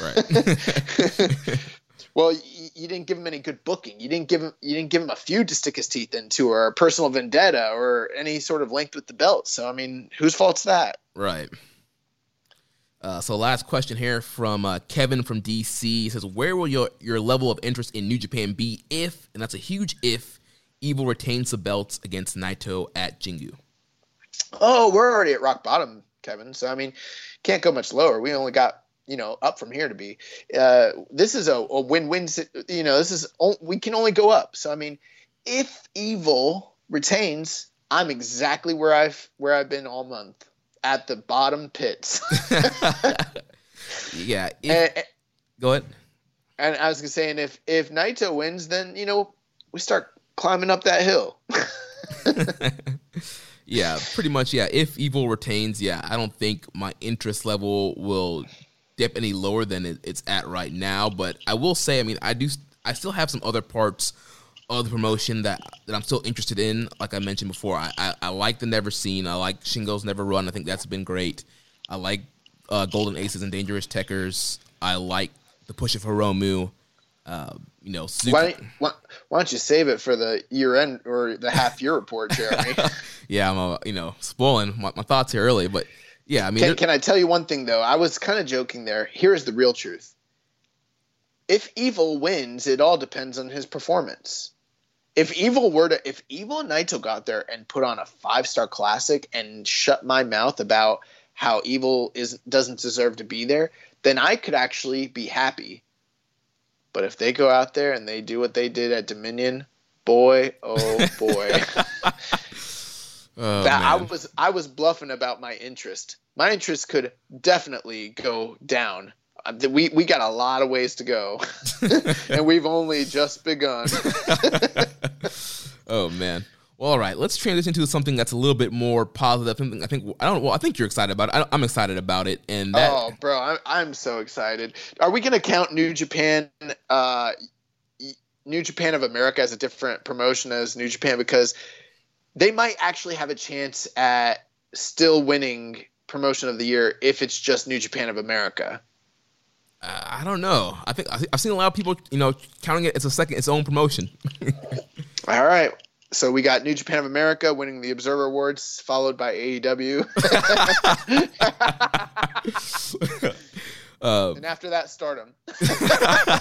Right. well, you, you, didn't give him any good booking. You didn't give him you didn't give him a feud to stick his teeth into, or a personal vendetta, or any sort of length with the belt. So I mean, whose fault's that? Right. Uh, so last question here from uh, Kevin from DC he says, "Where will your your level of interest in New Japan be if, and that's a huge if, Evil retains the belts against Naito at Jingu?" Oh, we're already at rock bottom, Kevin. So I mean, can't go much lower. We only got you know up from here to be. Uh, this is a, a win-win. You know, this is we can only go up. So I mean, if Evil retains, I'm exactly where I've where I've been all month at the bottom pits. yeah. If, and, go ahead. And I was saying, if if Naito wins, then you know we start climbing up that hill. yeah, pretty much. Yeah, if Evil retains, yeah, I don't think my interest level will dip any lower than it's at right now. But I will say, I mean, I do, I still have some other parts of the promotion that that I'm still interested in. Like I mentioned before, I I, I like the Never Seen. I like Shingo's Never Run. I think that's been great. I like uh, Golden Aces and Dangerous Tekkers. I like the push of Hiromu. Uh, you know, why, why, why, don't you save it for the year end or the half year report, Jeremy? yeah, I'm uh, you know spoiling my, my, thoughts here early, but yeah, I mean, can, can I tell you one thing though? I was kind of joking there. Here is the real truth. If Evil wins, it all depends on his performance if Evil were to, if Evil and Naito got there and put on a five star classic and shut my mouth about how Evil is doesn't deserve to be there, then I could actually be happy. But if they go out there and they do what they did at Dominion, boy, oh boy. oh, that I was I was bluffing about my interest. My interest could definitely go down we we got a lot of ways to go, and we've only just begun. oh man. Well, all right. Let's transition to something that's a little bit more positive. Something I think I don't. Well, I think you're excited about it. I, am excited about it. And that, oh, bro, I'm, I'm so excited. Are we going to count New Japan, uh, New Japan of America as a different promotion as New Japan because they might actually have a chance at still winning promotion of the year if it's just New Japan of America. Uh, I don't know. I think I've seen a lot of people, you know, counting it as a second, its own promotion. All right. So we got New Japan of America winning the Observer Awards, followed by AEW. uh, and after that, Stardom. uh,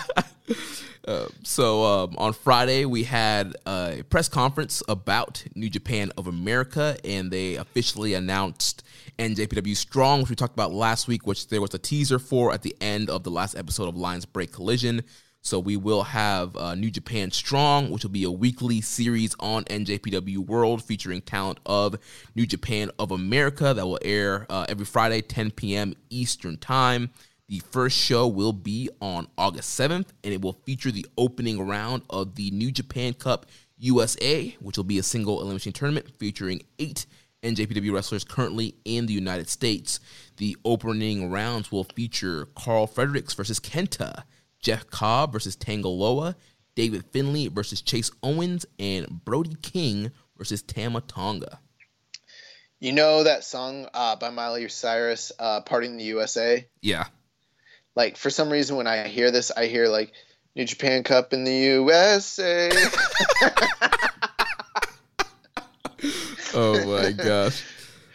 so um, on Friday, we had a press conference about New Japan of America, and they officially announced NJPW Strong, which we talked about last week, which there was a teaser for at the end of the last episode of Lions Break Collision. So we will have uh, New Japan Strong, which will be a weekly series on NJPW World featuring talent of New Japan of America that will air uh, every Friday, 10 p.m. Eastern Time. The first show will be on August 7th, and it will feature the opening round of the New Japan Cup USA, which will be a single elimination tournament featuring eight NJPW wrestlers currently in the United States. The opening rounds will feature Karl Fredericks versus Kenta, Jeff Cobb versus Tanga Loa, David Finlay versus Chase Owens, and Brody King versus Tama Tonga. You know that song uh, by Miley Cyrus, uh, "Party in the USA"? Yeah. Like for some reason, when I hear this, I hear like New Japan Cup in the USA. oh my gosh,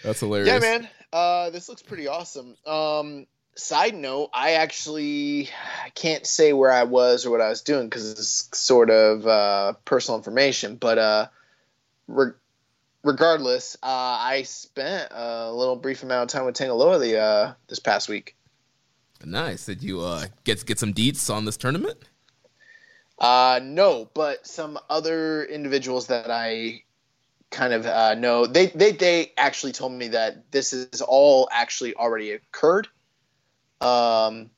that's hilarious. Yeah, man. Uh, this looks pretty awesome. Um, side note, I actually I can't say where I was or what I was doing because it's sort of uh, personal information. But uh, re- regardless, uh, I spent a little brief amount of time with Tanga Loa the uh, this past week. Nice. Did you uh, get get some deets on this tournament? Uh, no, but some other individuals that I kind of uh, know. They, they they actually told me that this is all actually already occurred. Um,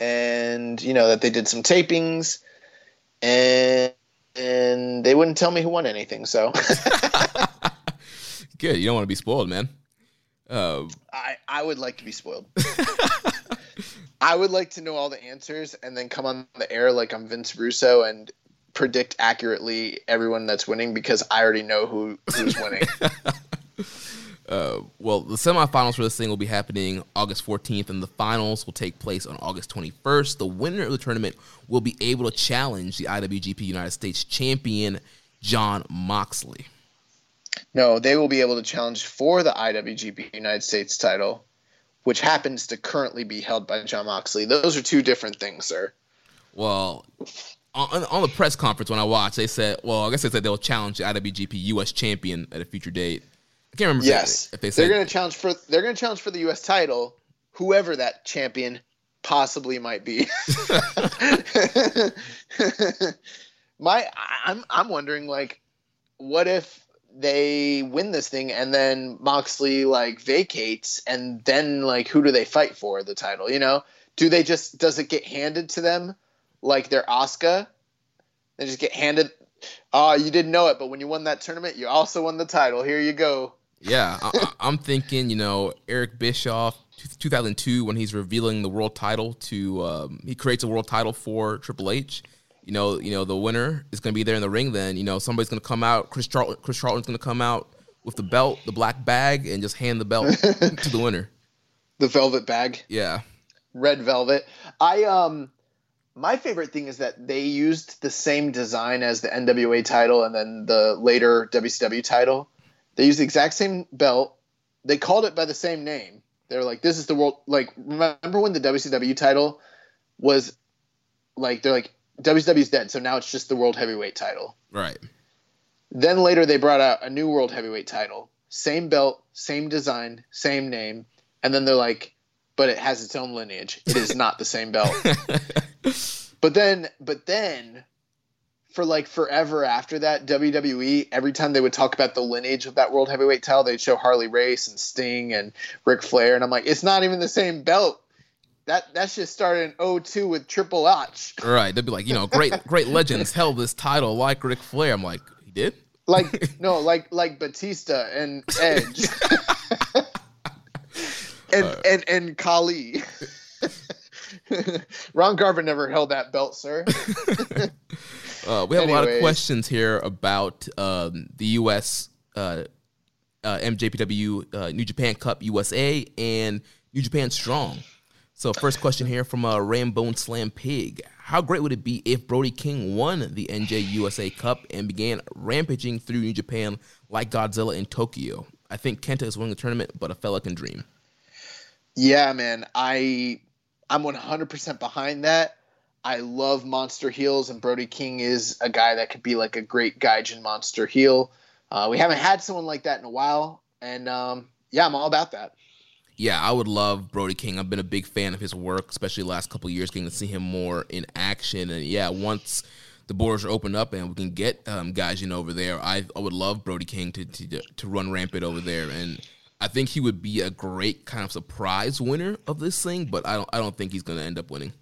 and you know that they did some tapings, and and they wouldn't tell me who won anything. So good. You don't want to be spoiled, man. Uh, I I would like to be spoiled. I would like to know all the answers and then come on the air like I'm Vince Russo and predict accurately everyone that's winning because I already know who who's winning. uh, well, the semifinals for this thing will be happening August 14th, and the finals will take place on August 21st. The winner of the tournament will be able to challenge the IWGP United States champion Jon Moxley. No, they will be able to challenge for the IWGP United States title, which happens to currently be held by Jon Moxley. Those are two different things, sir. Well, on, on, the press conference when I watched, they said, well, I guess they said they'll challenge the IWGP US champion at a future date. I can't remember. Yes, if they, if they said, they're going to challenge for they're going to challenge for the US title, whoever that champion possibly might be. My, I'm I'm wondering like, what if they win this thing and then Moxley like vacates and then like who do they fight for the title? You know, do they just does it get handed to them? like their Asuka. They just get handed. Oh, you didn't know it, but when you won that tournament, you also won the title. Here you go. Yeah, I, am thinking, you know, Eric Bischoff, 2002, when he's revealing the world title to, um, he creates a world title for Triple H. You know, you know, the winner is going to be there in the ring. Then, you know, somebody's going to come out. Chris Charlton, Chris Charlton's going to come out with the belt, the black bag, and just hand the belt to the winner. The velvet bag. Yeah. Red velvet. I um my favorite thing is that they used the same design as the NWA title and then the later WCW title. They used the exact same belt. They called it by the same name. They're like, "This is the world." Like, remember when the WCW title was like they're like WCW's dead, so now it's just the World Heavyweight title. Right. Then later they brought out a new World Heavyweight title, same belt, same design, same name, and then they're like, but it has its own lineage. It is not the same belt. but then, but then, for like forever after that, WWE every time they would talk about the lineage of that world heavyweight title, they'd show Harley Race and Sting and Ric Flair, and I'm like, it's not even the same belt. That that just started in 02 with Triple H. Right. They'd be like, you know, great great legends held this title like Ric Flair. I'm like, he did? Like no, like like Batista and Edge and uh, and and Khali. Ron Garvin never held that belt, sir. uh, we have Anyways. a lot of questions here about um, the U.S. Uh, uh, NJPW uh, New Japan Cup USA and New Japan Strong. So, first question here from uh, Rainbow Slam Pig: How great would it be if Brody King won the NJ USA Cup and began rampaging through New Japan like Godzilla in Tokyo? I think Kenta is winning the tournament, but a fella can dream. Yeah, man. I I'm 100% behind that. I love monster heels, and Brody King is a guy that could be like a great Gaijin monster heel. Uh, we haven't had someone like that in a while, and um, yeah, I'm all about that. Yeah, I would love Brody King. I've been a big fan of his work, especially the last couple years, getting to see him more in action. And yeah, once the borders are opened up and we can get um, Gaijin over there, I, I would love Brody King to, to to run rampant over there and I think he would be a great kind of surprise winner of this thing, but I don't I don't think he's going to end up winning.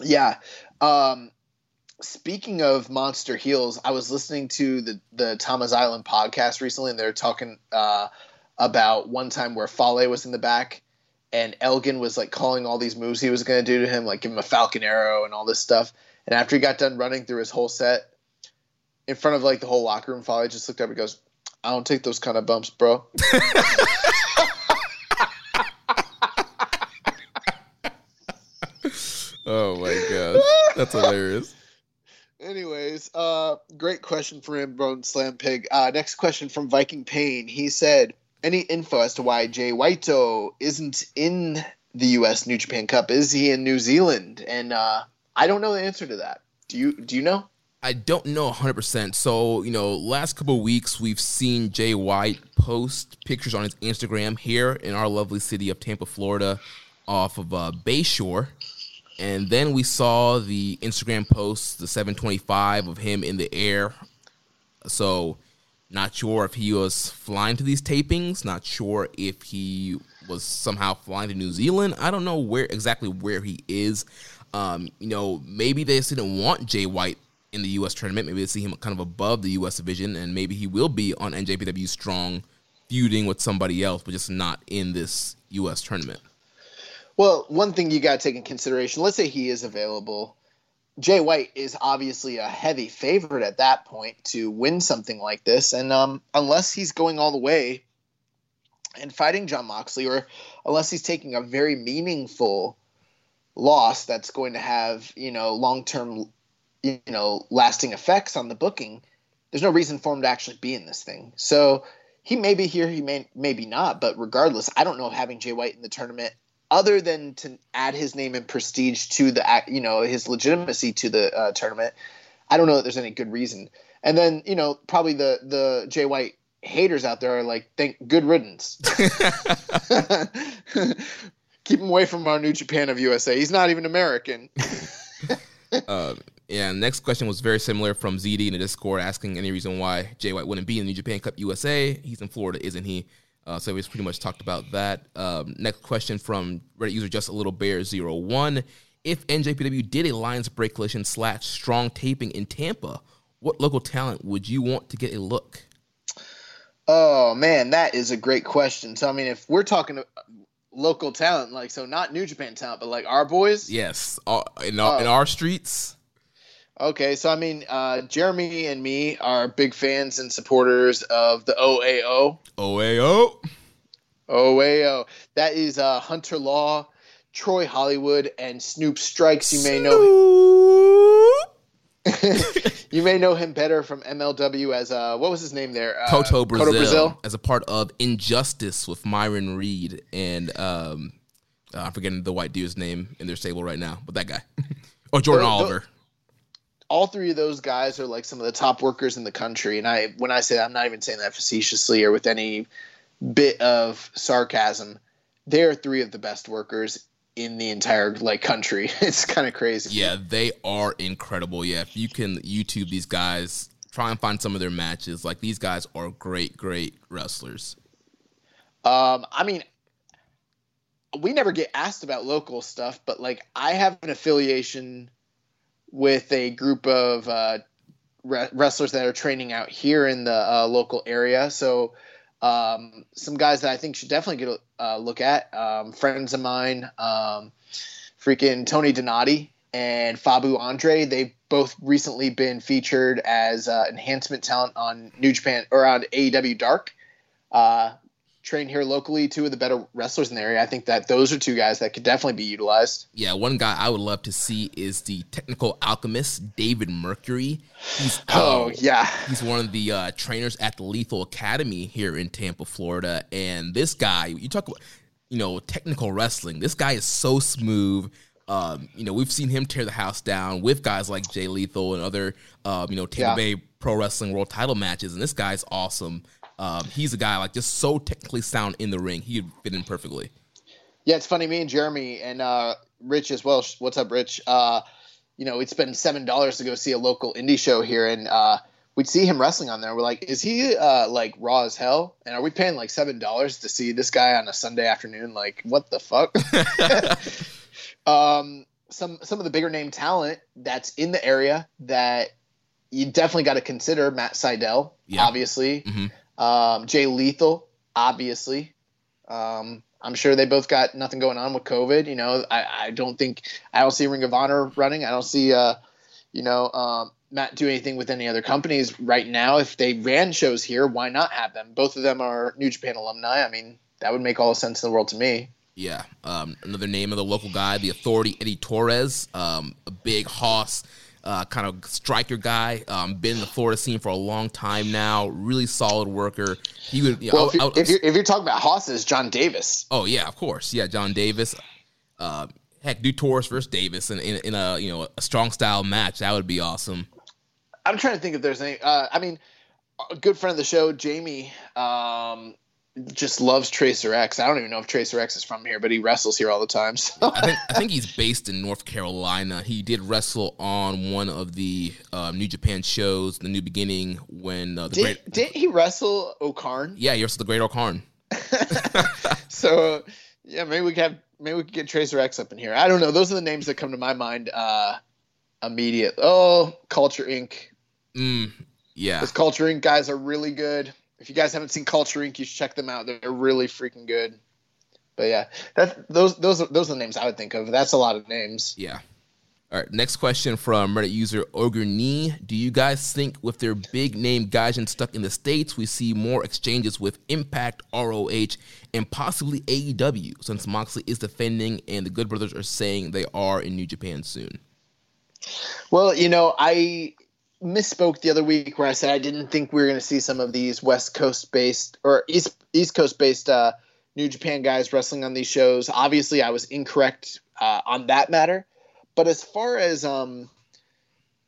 Yeah. Um, speaking of monster heels, I was listening to the the Tama's Island podcast recently, and they're talking uh, about one time where Fale was in the back, and Elgin was like calling all these moves he was going to do to him, like give him a Falcon Arrow and all this stuff. And after he got done running through his whole set, in front of like the whole locker room, Fale just looked up and goes, I don't take those kind of bumps, bro. oh my gosh. That's hilarious. Anyways, uh, great question for him, Bone Slam Pig. Uh, next question from Viking Pain. He said, "Any info as to why Jay Whiteo isn't in the U.S. New Japan Cup? Is he in New Zealand?" And uh, I don't know the answer to that. Do you? Do you know? I don't know 100%. So, you know, last couple weeks we've seen Jay White post pictures on his Instagram here in our lovely city of Tampa, Florida, off of uh, Bayshore. And then we saw the Instagram post, the 725 of him in the air. So, Not sure if he was flying to these tapings. Not sure if he was somehow flying to New Zealand. I don't know where exactly where he is. Um, you know, maybe they just didn't want Jay White in the U.S. tournament. Maybe they see him kind of above the U.S. division, and maybe he will be on NJPW Strong, feuding with somebody else, but just not in this U.S. tournament. Well, one thing you got to take in consideration. Let's say he is available. Jay White is obviously a heavy favorite at that point to win something like this, and um, unless he's going all the way and fighting Jon Moxley, or unless he's taking a very meaningful loss that's going to have you know long term you know lasting effects on the booking, there's no reason for him to actually be in this thing. So he may be here, he may maybe not, but regardless, I don't know if having Jay White in the tournament other than to add his name and prestige to the you know his legitimacy to the uh, tournament i don't know that there's any good reason. And then you know probably the the jay white haters out there are like thank good riddance. Keep him away from our new japan of usa he's not even american. Uh, yeah next question was very similar from zd in the discord asking any reason why jay white wouldn't be in the new japan cup usa he's in florida isn't he uh, so we've pretty much talked about that. Um, next question from Reddit user just a little bear zero one. If NJPW did a Lion's Break Collision slash strong taping in Tampa, what local talent would you want to get a look? Oh man, that is a great question. So I mean, if we're talking local talent, like so, not New Japan talent, but like our boys. Yes, in our, in our streets. Okay, so I mean, uh, Jeremy and me are big fans and supporters of the OAO. OAO. OAO. That is uh, Hunter Law, Troy Hollywood, and Snoop Strikes. You may know. you may know him better from MLW as uh, what was his name there? Uh, Kotto Brazil, Brazil, as a part of Injustice with Myron Reed and um, uh, I'm forgetting the white dude's name in their stable right now, but that guy or Jordan Oliver all three of those guys are like some of the top workers in the country. And I, when I say that, I'm not even saying that facetiously or with any bit of sarcasm. They're three of the best workers in the entire like country. It's kind of crazy. Yeah, they are incredible. Yeah, if you can YouTube these guys, try and find some of their matches. Like these guys are great, great wrestlers. Um, I mean, we never get asked about local stuff, but like I have an affiliation with a group of uh, re- wrestlers that are training out here in the uh, local area. So um, some guys that I think should definitely get a uh, look at. Um, friends of mine, um, freaking Tony Donati and Fabu Andre. They've both recently been featured as uh, enhancement talent on New Japan or on AEW Dark. Uh, train here locally, two of the better wrestlers in the area. I think that those are two guys that could definitely be utilized. Yeah, one guy I would love to see is the technical alchemist David Mercury. He's oh uh, yeah, he's one of the uh, trainers at the Lethal Academy here in Tampa, Florida. And this guy, you talk about, you know, technical wrestling. This guy is so smooth. Um, you know, we've seen him tear the house down with guys like Jay Lethal and other, uh, you know, Tampa yeah. Bay Pro Wrestling World Title matches. And this guy's awesome. Um, he's a guy like just so technically sound in the ring. He'd fit in perfectly. Yeah, it's funny. Me and Jeremy and uh, Rich as well. What's up, Rich? Uh, you know, we'd spend seven dollars to go see a local indie show here, and uh, we'd see him wrestling on there. We're like, is he uh, like raw as hell? And are we paying like seven dollars to see this guy on a Sunday afternoon? Like, what the fuck? um, some some of the bigger name talent that's in the area that you definitely got to consider. Matt Sydal, yeah. obviously. Mm-hmm. Um, Jay Lethal, obviously. Um, I'm sure they both got nothing going on with COVID. You know, I, I don't think I don't see Ring of Honor running. I don't see, uh, you know, um, Matt do anything with any other companies right now. If they ran shows here, why not have them? Both of them are New Japan alumni. I mean, that would make all the sense in the world to me. Yeah. Um, another name of the local guy, the Authority, Eddie Torres, um, a big hoss uh, kind of striker guy. Um, been in the Florida scene for a long time now. Really solid worker. He would. You know, well, if, you, if, you're, if, you're, talking about hosses, John Davis. Oh yeah, of course. Yeah, John Davis. Uh, heck, do Torres versus Davis in, in, in, a you know a strong style match. That would be awesome. I'm trying to think if there's any. Uh, I mean, a good friend of the show, Jamie. Um, just loves Tracer X. I don't even know if Tracer X is from here, but he wrestles here all the time. So. I think I think he's based in North Carolina. He did wrestle on one of the uh, New Japan shows, The New Beginning, when uh, the did, great. Did he wrestle O-Khan? Yeah, he wrestled the Great O-Khan. so yeah, maybe we could have maybe we could get Tracer X up in here. I don't know. Those are the names that come to my mind. Uh, immediate. Oh, Culture Inc. Mm, yeah, those Culture Inc. guys are really good. If you guys haven't seen Culture Inc., you should check them out. They're really freaking good. But yeah, that those those are, those are the names I would think of. That's a lot of names. Yeah. All right, next question from Reddit user Ogre Knee. Do you guys think with their big name Gaijin stuck in the States, we see more exchanges with Impact, ROH, and possibly AEW since Moxley is defending and the Good Brothers are saying they are in New Japan soon? Well, you know, I misspoke the other week where I said I didn't think we were going to see some of these West Coast based or East East Coast based uh, New Japan guys wrestling on these shows. Obviously, I was incorrect uh, on that matter. But as far as um,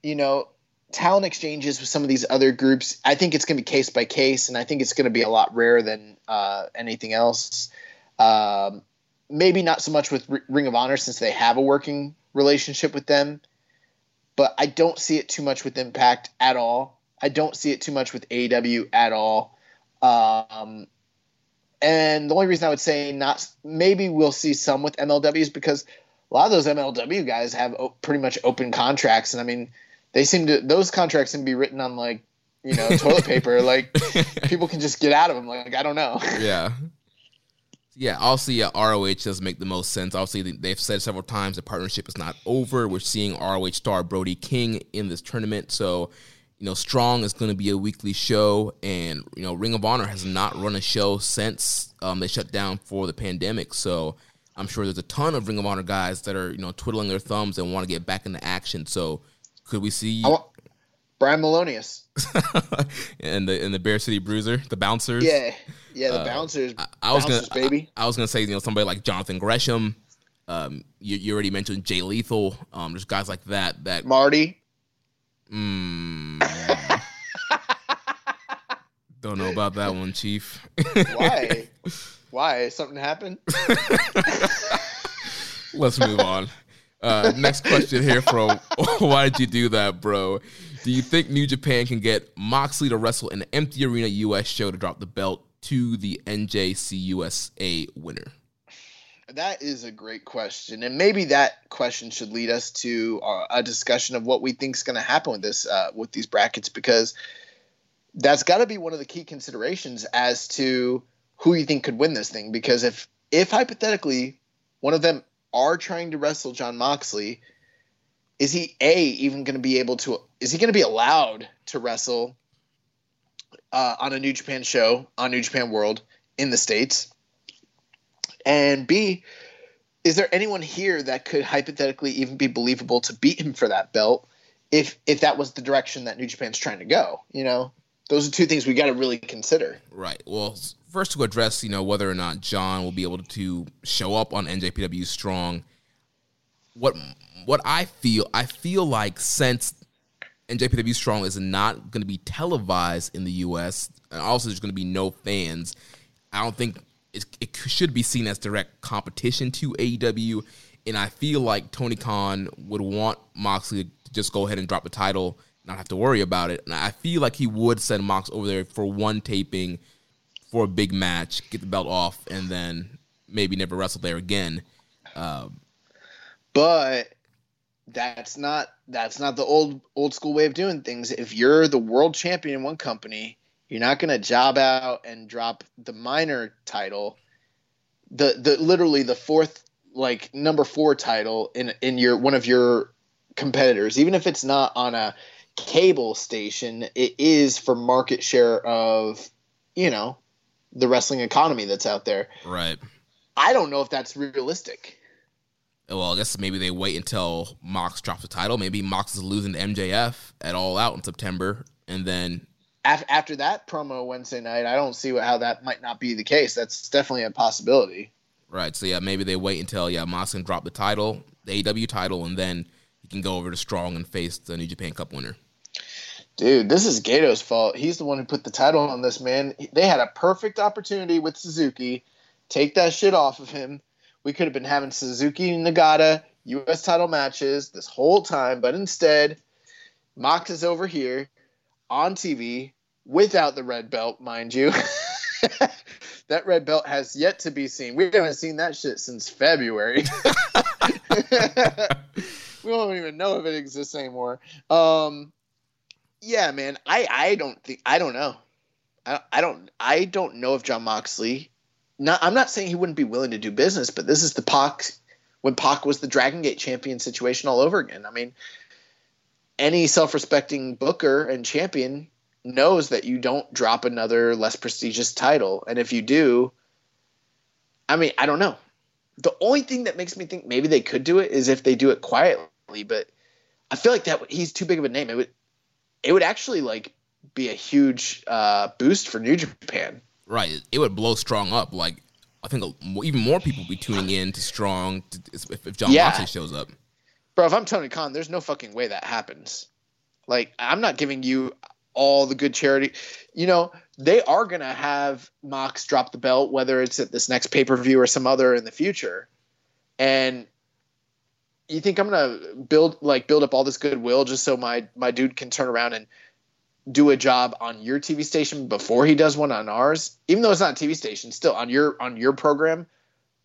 you know, talent exchanges with some of these other groups, I think it's going to be case by case, and I think it's going to be a lot rarer than uh, anything else. Um, maybe not so much with R- Ring of Honor since they have a working relationship with them, but I don't see it too much with Impact at all. I don't see it too much with AEW at all. Um, and the only reason I would say not, maybe we'll see some with MLW is because a lot of those MLW guys have pretty much open contracts, and I mean, they seem to those contracts can be written on like you know toilet paper. Like people can just get out of them. Like I don't know. Yeah. Yeah, obviously, yeah, ROH does make the most sense. Obviously, they've said several times the partnership is not over. We're seeing ROH star Brody King in this tournament, so you know, Strong is going to be a weekly show, and you know, Ring of Honor has not run a show since um, they shut down for the pandemic. So I'm sure there's a ton of Ring of Honor guys that are you know twiddling their thumbs and want to get back into action. So could we see Brian Milonas and the and the Beer City Bruiser, the Bouncers? Yeah, yeah, the uh, Bouncers. I, I was bouncers, gonna, baby. I, I, was gonna say you know somebody like Jonathan Gresham. Um, you, you already mentioned Jay Lethal. Um, there's guys like that that Marty. Hmm. don't know about that one, Chief. Why? Why? Something happened? Let's move on. Uh, next question here from Why did you do that, bro? Do you think New Japan can get Moxley to wrestle in an empty arena US show to drop the belt to the NJCUSA winner? That is a great question, and maybe that question should lead us to uh, a discussion of what we think is going to happen with this, uh, with these brackets, because that's got to be one of the key considerations as to who you think could win this thing. Because if if hypothetically one of them are trying to wrestle Jon Moxley, is he a even going to be able to? Is he going to be allowed to wrestle uh, on a New Japan show on New Japan World in the states? And B, is there anyone here that could hypothetically even be believable to beat him for that belt if if that was the direction that New Japan's trying to go? You know, those are two things we got to really consider. Right. Well, first to address, you know, whether or not john will be able to show up on NJPW Strong. What what I feel, I feel like since NJPW Strong is not going to be televised in the U.S. and also there's going to be no fans, I don't think it, it should be seen as direct competition to AEW. And I feel like Tony Khan would want Moxley to just go ahead and drop the title, not have to worry about it. And I feel like he would send Mox over there for one taping for a big match, get the belt off, and then maybe never wrestle there again. Um, but that's not that's not the old old school way of doing things. If you're the world champion in one company, you're not going to job out and drop the minor title, the the literally the fourth like number four title in in your one of your competitors, even if it's not on a cable station, it is for market share of you know the wrestling economy that's out there. Right. I don't know if that's realistic. Well, I guess maybe they wait until Mox drops the title. Maybe Mox is losing to MJF at All Out in September, and then after that promo Wednesday night, I don't see how that might not be the case. That's definitely a possibility. Right. So yeah, maybe they wait until yeah Mox can drop the title, the AW title, and then he can go over to Strong and face the New Japan Cup winner. Dude, this is Gedo's fault. He's the one who put the title on this man. They had a perfect opportunity with Suzuki. Take that shit off of him. We could have been having Suzuki Nagata U.S. title matches this whole time, but instead, Mox is over here on TV without the red belt, mind you. that red belt has yet to be seen. We haven't seen that shit since February. we don't even know if it exists anymore. Um, yeah, man. I I don't think I don't know. I I don't I don't know if Jon Moxley. Not I'm not saying he wouldn't be willing to do business, but this is the Pac when Pac was the Dragon Gate champion situation all over again. I mean, any self-respecting booker and champion knows that you don't drop another less prestigious title, and if you do, I mean, I don't know. The only thing that makes me think maybe they could do it is if they do it quietly, but I feel like that he's too big of a name. It would it would actually like be a huge uh, boost for New Japan. Right. It would blow Strong up. Like I think even more people would be tuning in to Strong to, if, if Jon yeah. Moxley shows up. Bro, if I'm Tony Khan, there's no fucking way that happens. Like I'm not giving you all the good charity. You know, they are gonna have Mox drop the belt, whether it's at this next pay per view or some other in the future. And you think I'm gonna build like build up all this goodwill just so my my dude can turn around and do a job on your TV station before he does one on ours, even though it's not a TV station, still on your on your program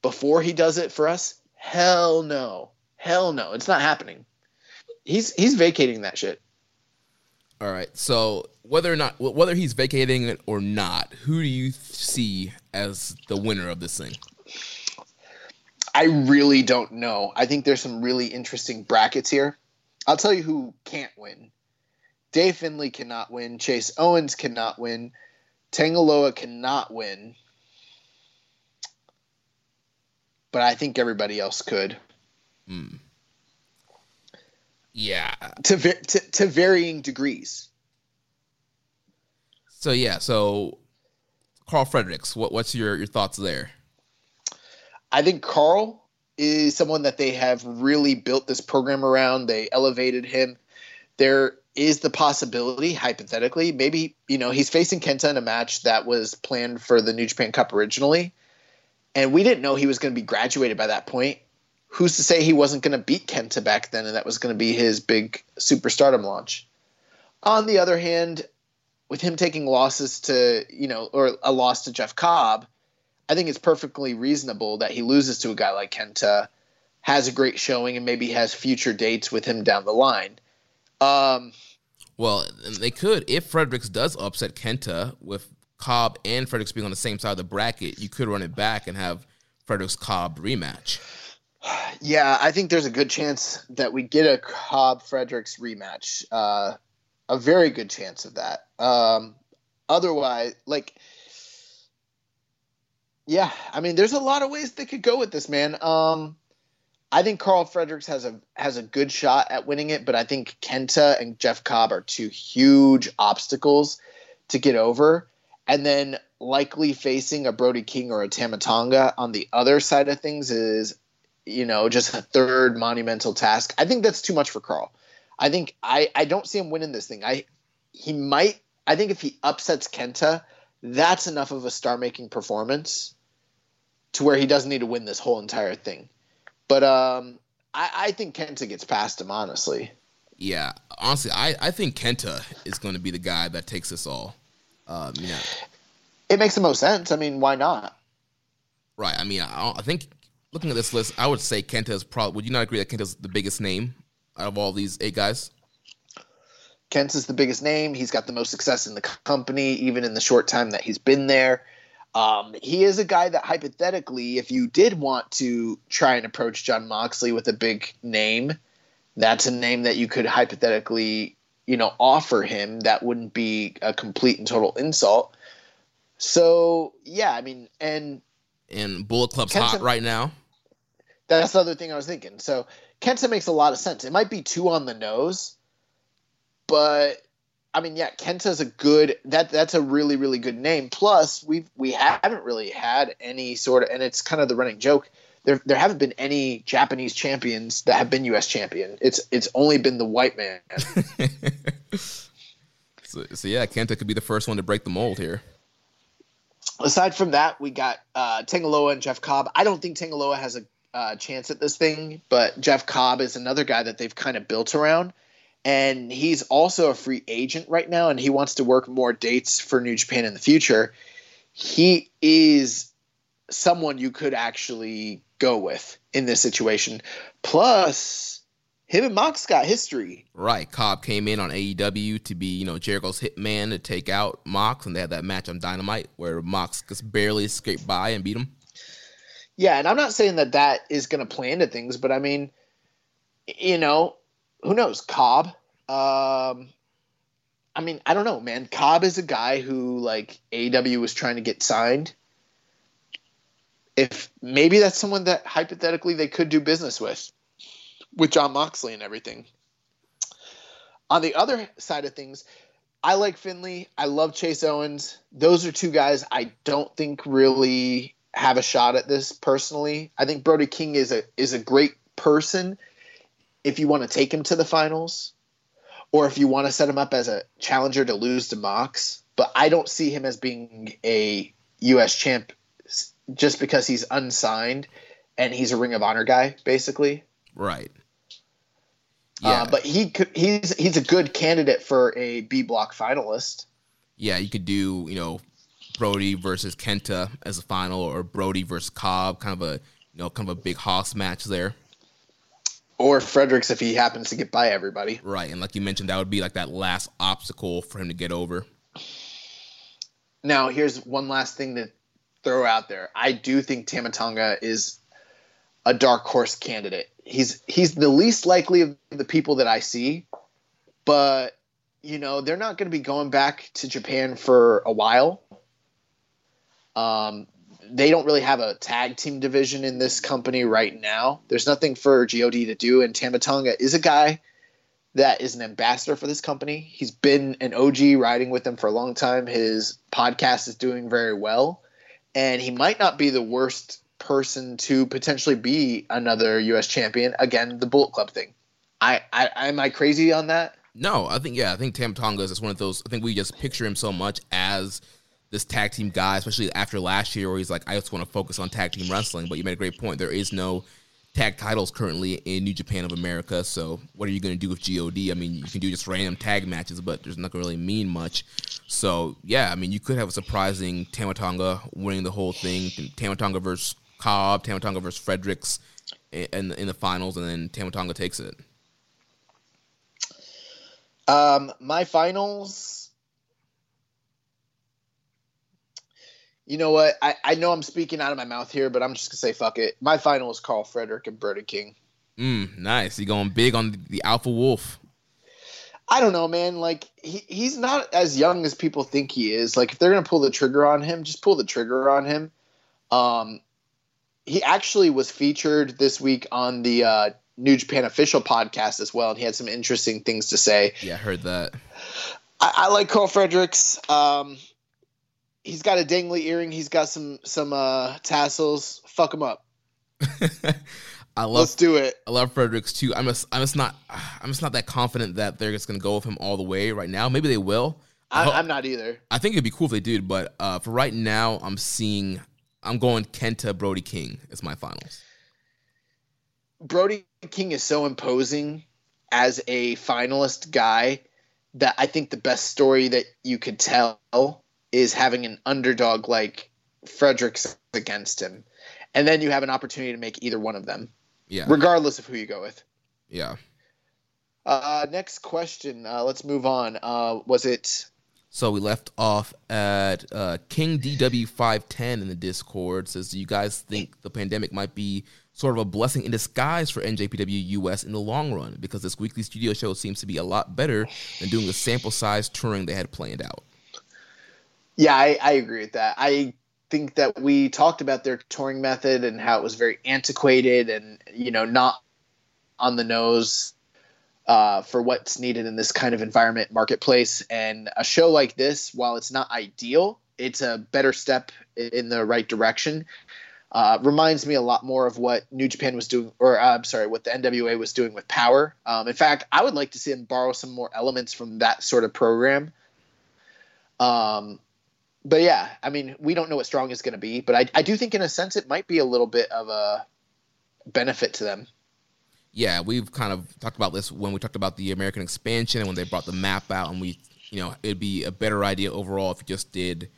before he does it for us? Hell no. Hell no. It's not happening. He's he's vacating that shit. All right. So whether or not whether he's vacating it or not, who do you see as the winner of this thing? I really don't know. I think there's some really interesting brackets here. I'll tell you who can't win. Dave Finlay cannot win. Chase Owens cannot win. Tanga Loa cannot win. But I think everybody else could. Hmm. Yeah. To, to to varying degrees. So yeah, so Karl Fredericks, what what's your your thoughts there? I think Carl is someone that they have really built this program around. They elevated him. There is the possibility, hypothetically, maybe, you know, he's facing Kenta in a match that was planned for the New Japan Cup originally. And we didn't know he was going to be graduated by that point. Who's to say he wasn't going to beat Kenta back then and that was going to be his big superstardom launch? On the other hand, with him taking losses to, you know, or a loss to Jeff Cobb, I think it's perfectly reasonable that he loses to a guy like Kenta, has a great showing, and maybe has future dates with him down the line. Um, well, they could if Fredericks does upset Kenta with Cobb and Fredericks being on the same side of the bracket. You could run it back and have Fredericks Cobb rematch. Yeah, I think there's a good chance that we get a Cobb Fredericks rematch. Uh, a very good chance of that. Um, otherwise, like yeah, I mean, there's a lot of ways they could go with this, man. Um, I think Karl Fredericks has a has a good shot at winning it, but I think Kenta and Jeff Cobb are two huge obstacles to get over. And then likely facing a Brody King or a Tama Tonga on the other side of things is, you know, just a third monumental task. I think that's too much for Carl. I think I, I don't see him winning this thing. I he might I think if he upsets Kenta, that's enough of a star making performance to where he doesn't need to win this whole entire thing. But um, I, I think Kenta gets past him, honestly. Yeah, honestly, I, I think Kenta is going to be the guy that takes us all. Um, you know, it makes the most sense. I mean, why not? Right. I mean, I, I think looking at this list, I would say Kenta is probably. Would you not agree that Kenta is the biggest name out of all these eight guys? Kenta's the biggest name. He's got the most success in the company, even in the short time that he's been there. Um, he is a guy that hypothetically, if you did want to try and approach Jon Moxley with a big name, that's a name that you could hypothetically, you know, offer him. That wouldn't be a complete and total insult. So yeah, I mean, and and Bullet Club's Kenta, hot right now. That's the other thing I was thinking. So Kenta makes a lot of sense. It might be too on the nose, but I mean, yeah, Kenta's a good that that's a really really good name. Plus, we we haven't really had any sort of, and it's kind of the running joke. There there haven't been any Japanese champions that have been U.S. champion. It's it's only been the white man. So, so yeah, Kenta could be the first one to break the mold here. Aside from that, we got uh, Tanga Loa and Jeff Cobb. I don't think Tanga Loa has a uh, chance at this thing, but Jeff Cobb is another guy that they've kind of built around. And he's also a free agent right now, and he wants to work more dates for New Japan in the future. He is someone you could actually go with in this situation. Plus, him and Mox got history. Right. Cobb came in on AEW to be, you know, Jericho's hitman to take out Mox, and they had that match on Dynamite where Mox just barely escaped by and beat him. Yeah, and I'm not saying that that is going to play into things, but I mean, you know, who knows? Cobb. Um, I mean, I don't know, man. Cobb is a guy who like AW was trying to get signed. If maybe that's someone that hypothetically they could do business with, with Jon Moxley and everything. On the other side of things, I like Finlay. I love Chase Owens. Those are two guys I don't think really have a shot at this personally. I think Brody King is a is a great person if you want to take him to the finals or if you want to set him up as a challenger to lose to Mox, but I don't see him as being a US champ just because he's unsigned and he's a Ring of Honor guy basically. Right. Uh, yeah, uh, but he could, he's he's a good candidate for a B block finalist. Yeah, you could do you know Brody versus Kenta as a final, or Brody versus Cobb, kind of a you know kind of a big hoss match there. Or Fredericks if he happens to get by everybody. Right, and like you mentioned, that would be like that last obstacle for him to get over. Now, here's one last thing to throw out there. I do think Tama Tonga is a dark horse candidate. He's he's the least likely of the people that I see, but you know they're not going to be going back to Japan for a while. Um, they don't really have a tag team division in this company right now. There's nothing for God to do, and Tama Tonga is a guy that is an ambassador for this company. He's been an OG riding with them for a long time. His podcast is doing very well, and he might not be the worst person to potentially be another U.S. champion. Again, the Bullet Club thing. I, I am I crazy on that? No, I think yeah, I think Tama Tonga is one of those. I think we just picture him so much as this tag team guy, especially after last year where he's like, I just want to focus on tag team wrestling. But you made a great point. There is no tag titles currently in New Japan of America. So what are you going to do with God? I mean, you can do just random tag matches, but there's not going to really mean much. So yeah, I mean, you could have a surprising Tama Tonga winning the whole thing. Tama Tonga versus Cobb, Tama Tonga versus Fredericks in, in the finals, and then Tama Tonga takes it. Um, my finals you know what? I, I know I'm speaking out of my mouth here, but I'm just gonna say fuck it. My final is Karl Frederick and Brody King. Mm, nice. You going big on the Alpha Wolf? I don't know, man. Like he, he's not as young as people think he is. Like if they're gonna pull the trigger on him, just pull the trigger on him. Um, he actually was featured this week on the uh, New Japan official podcast as well, and he had some interesting things to say. Yeah, I heard that. I, I like Karl Fredericks. Um, he's got a dangly earring. He's got some some uh, tassels. Fuck him up. I love. Let's do it. I love Fredericks too. I'm just I'm just not I'm just not that confident that they're just gonna go with him all the way right now. Maybe they will. I, am not either. I think it'd be cool if they did, but uh, for right now, I'm seeing I'm going Kenta Brody King as my finals. Brody King is so imposing as a finalist guy that I think the best story that you could tell is having an underdog like Fredericks against him. And then you have an opportunity to make either one of them. Yeah. Regardless of who you go with. Yeah. Uh, next question. Uh, let's move on. Uh, was it? So we left off at uh, King DW510 in the Discord says, Do you guys think the pandemic might be sort of a blessing in disguise for NJPW US in the long run? Because this weekly studio show seems to be a lot better than doing the sample size touring they had planned out. Yeah, I, I agree with that. I think that we talked about their touring method and how it was very antiquated and you know not on the nose uh, for what's needed in this kind of environment marketplace. And a show like this, while it's not ideal, it's a better step in the right direction. Uh, reminds me a lot more of what New Japan was doing, or uh, I'm sorry, what the NWA was doing with Power. Um, in fact, I would like to see them borrow some more elements from that sort of program Um, but yeah, I mean, we don't know what strong is going to be, but I, I do think in a sense it might be a little bit of a benefit to them. Yeah, we've kind of talked about this when we talked about the American expansion and when they brought the map out, and we, you know, it'd be a better idea overall if you just did,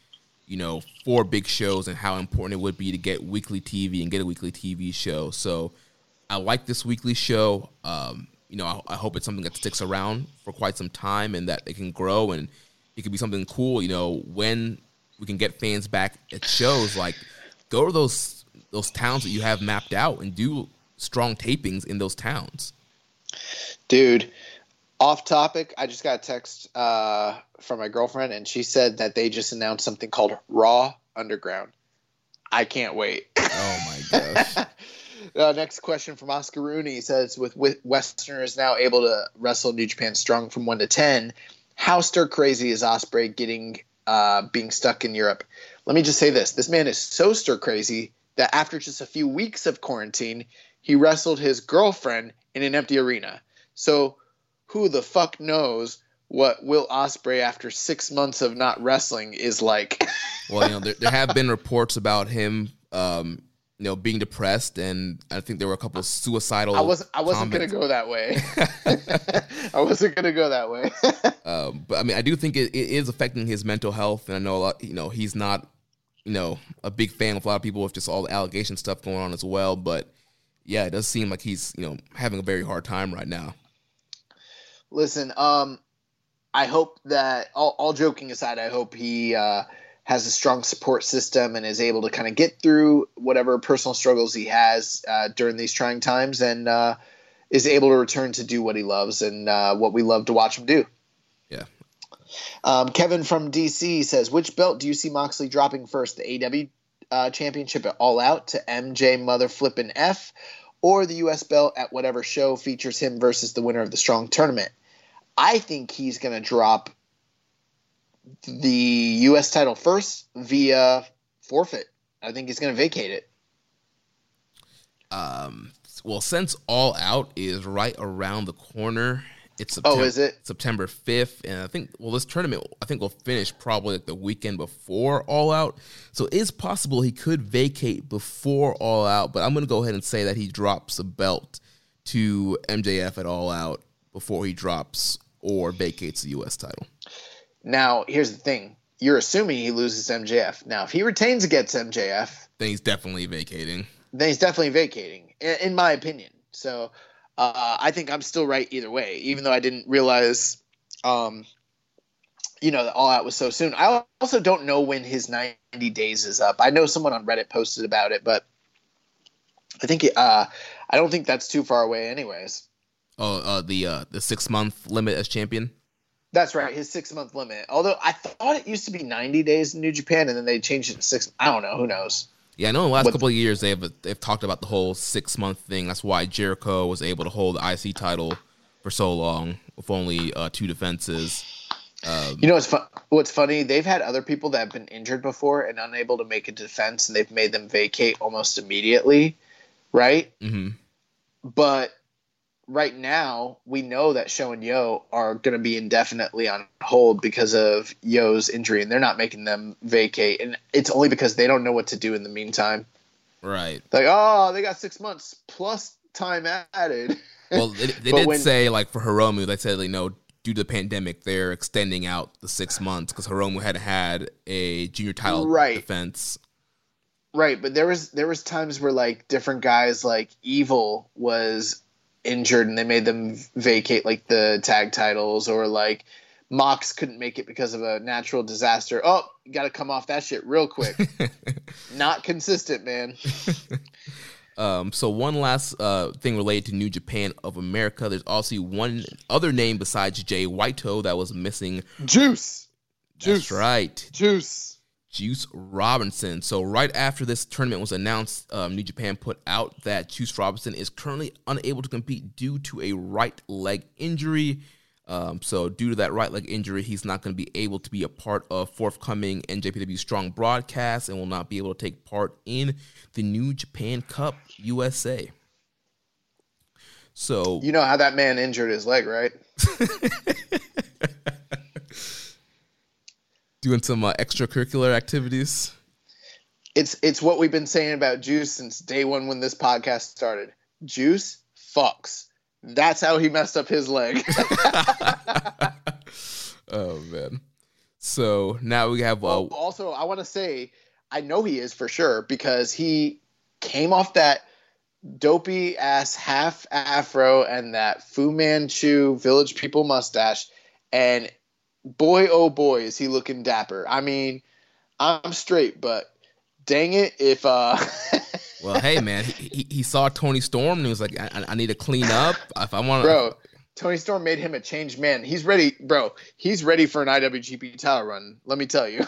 you know, four big shows and how important it would be to get weekly TV and get a weekly TV show. So I like this weekly show. Um, you know, I, I, hope it's something that sticks around for quite some time and that it can grow and it could be something cool. You know, when we can get fans back at shows, like go to those those towns that you have mapped out and do strong tapings in those towns. Dude, off topic, I just got a text uh, from my girlfriend, and she said that they just announced something called Raw Underground. I can't wait. Oh my gosh. uh, next question from Oscar Rooney says, with, with Westerners now able to wrestle New Japan Strong from one to ten, how stir crazy is Ospreay getting uh, being stuck in Europe? Let me just say this: this man is so stir crazy that after just a few weeks of quarantine, he wrestled his girlfriend in an empty arena. So who the fuck knows what Will Ospreay after six months of not wrestling is like? well, you know, there, there, have been reports about him, um, you know, being depressed, and I think there were a couple of suicidal. I wasn't. I wasn't comments. gonna go that way. I wasn't gonna go that way. um, but I mean, I do think it, it is affecting his mental health, and I know a lot. You know, he's not, you know, a big fan of a lot of people with just all the allegation stuff going on as well. But yeah, it does seem like he's you know having a very hard time right now. Listen, um, I hope that all, all joking aside, I hope he uh, has a strong support system and is able to kind of get through whatever personal struggles he has uh, during these trying times and uh, is able to return to do what he loves and uh, what we love to watch him do. Yeah. Um, Kevin from DC says, which belt do you see Moxley dropping first? The AW uh, championship at All Out to MJ Mother Flippin' F, or the U.S. belt at whatever show features him versus the winner of the Strong tournament. I think he's going to drop the U.S. title first via forfeit. I think he's going to vacate it. Um. Well, since All Out is right around the corner, it's September, oh, is it September fifth? And I think well, this tournament I think will finish probably like the weekend before All Out. So it's possible he could vacate before All Out. But I'm going to go ahead and say that he drops a belt to MJF at All Out before he drops or vacates the U.S. title. Now, here's the thing: you're assuming he loses MJF. Now, if he retains against MJF, then he's definitely vacating. Then he's definitely vacating, in, my opinion. So uh, I think I'm still right either way, even though I didn't realize, um, you know, that All Out was so soon. I also don't know when his 90 days is up. I know someone on Reddit posted about it, but I think uh, I don't think that's too far away, anyways. Oh, uh, the uh, the six month limit as champion. That's right, his six month limit. Although I thought it used to be 90 days in New Japan, and then they changed it to six. I don't know. Who knows? Yeah, I know in the last what, couple of years they've they've talked about the whole six month thing. That's why Jericho was able to hold the IC title for so long with only uh, two defenses. Um, you know what's fu- what's funny? They've had other people that have been injured before and unable to make a defense, and they've made them vacate almost immediately, right? Mm-hmm. But right now, we know that Sho and Yo are going to be indefinitely on hold because of YOH's injury, and they're not making them vacate. And it's only because they don't know what to do in the meantime. Right. Like, oh, they got six months plus time added. Well, they, they did when, say, like, for Hiromu, they said, you know, due to the pandemic, they're extending out the six months because Hiromu had had a junior title right. defense. Right, but there was there was times where like different guys like Evil was injured and they made them vacate like the tag titles or like Mox couldn't make it because of a natural disaster. Oh, you got to come off that shit real quick. Not consistent, man. um, so one last uh, thing related to New Japan of America. There's also one other name besides Jay Whiteo that was missing. Juice. Juice. That's right. Juice. Juice Robinson. So right after this tournament was announced, um, New Japan put out that Juice Robinson is currently unable to compete due to a right leg injury. Um, so due to that right leg injury, he's not going to be able to be a part of forthcoming NJPW Strong broadcast and will not be able to take part in the New Japan Cup USA. So you know how that man injured his leg, right? Doing some uh, extracurricular activities. It's it's what we've been saying about Juice since day one when this podcast started. Juice fucks. That's how he messed up his leg. oh man. So now we have. Uh, also, I want to say, I know he is for sure because he came off that dopey ass half afro and that Fu Manchu Village People mustache, and boy oh boy is he looking dapper. I mean, I'm straight, but dang it if uh. well, hey man, he, he saw Toni Storm and he was like, I, I need to clean up if I want to. Bro, Toni Storm made him a changed man. He's ready, bro. He's ready for an IWGP title run. Let me tell you.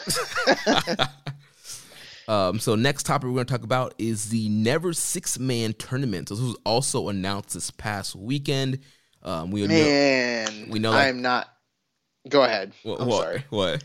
um, so next topic we're going to talk about is the Never Six Man Tournament. So this was also announced this past weekend. Um, we man, know, we know that, I'm not. Go ahead. What, I'm what, sorry. What?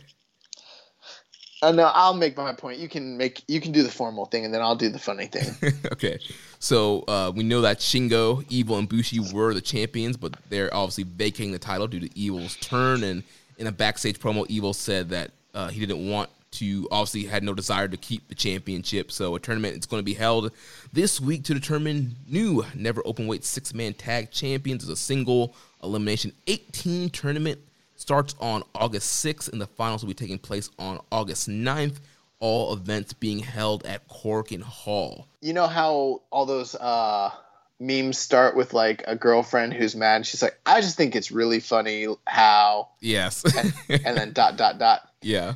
Uh, no, I'll make my point. You can make you can do the formal thing, and then I'll do the funny thing. okay. So uh, we know that Shingo, Evil, and Bushi were the champions, but they're obviously vacating the title due to Evil's turn. And in a backstage promo, Evil said that uh, he didn't want to, obviously, had no desire to keep the championship. So a tournament is going to be held this week to determine new never open weight six man tag champions. It's a single elimination 18 tournament. Starts on August 6th, and the finals will be taking place on August 9th all events being held at Korakuen Hall. You know how all those uh, memes start with like a girlfriend who's mad. She's like, I just think it's really funny how. Yes. and, and then dot dot dot. Yeah.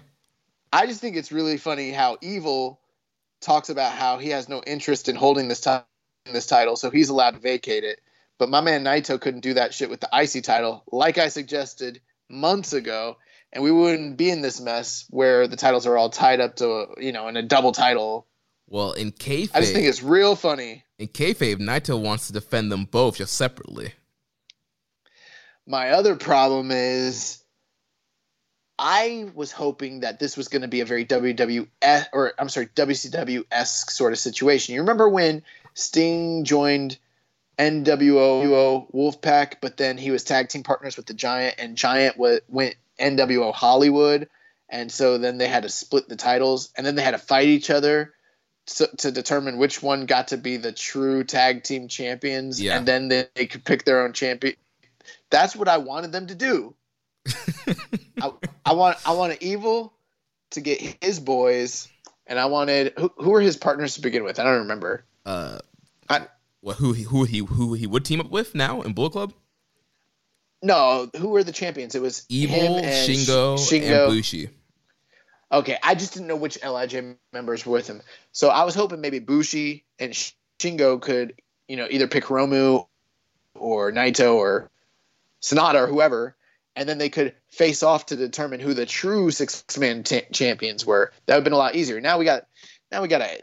I just think it's really funny how evil talks about how he has no interest in holding this time this title, so he's allowed to vacate it. But my man Naito couldn't do that shit with the IC title, like I suggested months ago and we wouldn't be in this mess where the titles are all tied up to you know in a double title. Well, in kayfabe, I just think it's real funny. In kayfabe, Naito wants to defend them both just separately. My other problem is, I was hoping that this was going to be a very WWF or I'm sorry WCW esque sort of situation. You remember when Sting joined NWO Wolfpack, but then he was tag team partners with the Giant, and Giant went NWO Hollywood, and so then they had to split the titles, and then they had to fight each other to, to determine which one got to be the true tag team champions, yeah. and then they, they could pick their own champion. That's what I wanted them to do. I, I want I wanted Evil to get his boys, and I wanted who, who were his partners to begin with? I don't remember. Uh, who he who he who he would team up with now in Bullet Club? No, who were the champions? It was Evil, Shingo, Shingo, and Bushi. Okay, I just didn't know which Lij members were with him, so I was hoping maybe Bushi and Shingo could, you know, either pick Romu or Naito or Sanada or whoever, and then they could face off to determine who the true six-man t- champions were. That would have been a lot easier. Now we got, now we got a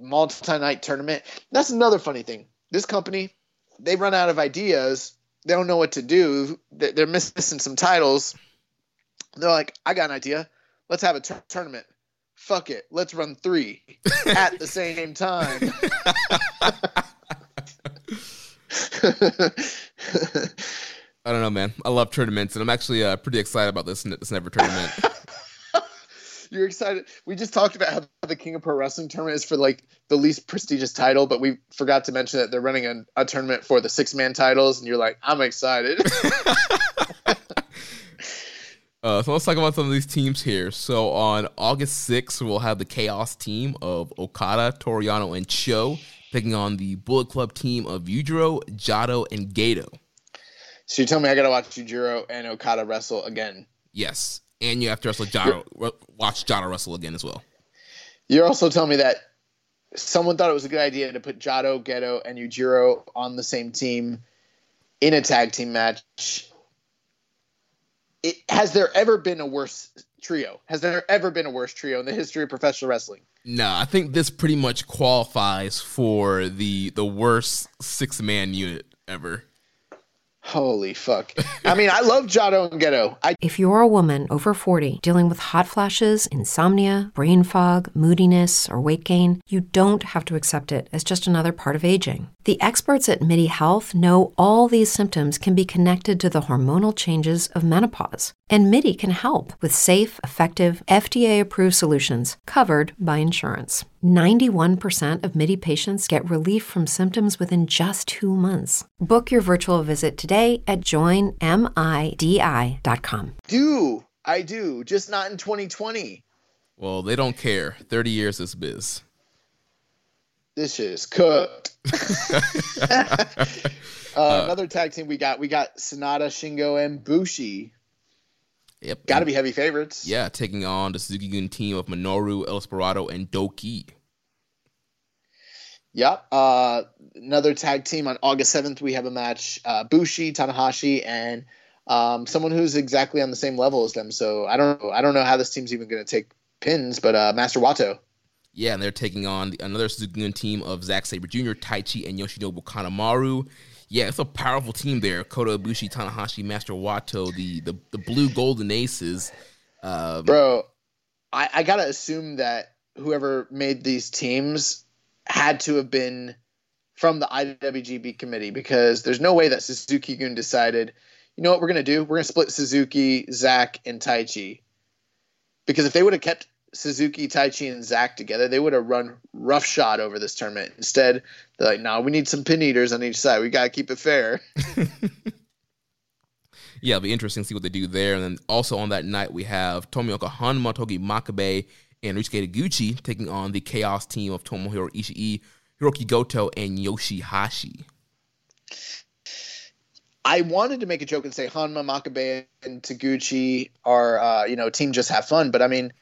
multi-night tournament. That's another funny thing. This company, they run out of ideas they don't know what to do. They're missing some titles. They're like, I got an idea. Let's have a t- tournament. Fuck it. Let's run three at the same time. I don't know, man. I love tournaments, and I'm actually uh, pretty excited about this this never tournament. You're excited. We just talked about how the King of Pro Wrestling tournament is for like the least prestigious title, but we forgot to mention that they're running a, a tournament for the six man titles, and you're like, I'm excited. uh, so let's talk about some of these teams here. So on August 6th, we'll have the Chaos team of Okada, Toru Yano, and Sho taking on the Bullet Club team of Yujiro, Jado, and Gedo. So you tell me I gotta watch Yujiro and Okada wrestle again? Yes and you have to wrestle Jado, watch Jado wrestle again as well. You're also telling me that someone thought it was a good idea to put Jado, Gedo, and Yujiro on the same team in a tag team match. It, has there ever been a worse trio? Has there ever been a worse trio in the history of professional wrestling? No, I think this pretty much qualifies for the the worst six man unit ever. Holy fuck. I mean, I love Jado and Gedo. I- if you're a woman over 40 dealing with hot flashes, insomnia, brain fog, moodiness, or weight gain, you don't have to accept it as just another part of aging. The experts at MIDI Health know all these symptoms can be connected to the hormonal changes of menopause. And MIDI can help with safe, effective, FDA approved solutions covered by insurance. 91% of MIDI patients get relief from symptoms within just two months. Book your virtual visit today at joinmidi.com. Do I do, just not in 2020. Well, they don't care. 30 years is biz. This is cooked. uh, uh, another tag team we got, we got Sanada, Shingo, and Bushi. Yep. Got to be heavy favorites. Yeah, taking on the Suzuki Gun team of Minoru, El Desperado, and Douki. Yep. Uh, another tag team on August 7th, we have a match uh, Bushi, Tanahashi, and um, someone who's exactly on the same level as them. So I don't know. I don't know how this team's even going to take pins, but uh, Master Wato. Yeah, and they're taking on the, another Suzuki team of Zack Sabre Jr., Taichi, and Yoshinobu Kanemaru. Yeah, it's a powerful team there. Kota Ibushi, Tanahashi, Master Wato, the the, the blue golden aces. Um, Bro, I, I gotta assume that whoever made these teams had to have been from the IWGP committee because there's no way that Suzuki Gun decided, you know what we're gonna do? We're gonna split Suzuki, Zack, and Taichi. Because if they would have kept Suzuki, Taichi, and Zack together, they would have run roughshod over this tournament. Instead, they're like, "No, we need some pin eaters on each side. We got to keep it fair." yeah, it'll be interesting to see what they do there. And then also on that night, we have Tomoaki Honma, Togi Makabe, and Ryusuke Taguchi taking on the Chaos team of Tomohiro Ishii, Hiroki Goto, and Yoshihashi. I wanted to make a joke and say Honma, Makabe, and Taguchi are, uh, you know, team just have fun. But I mean,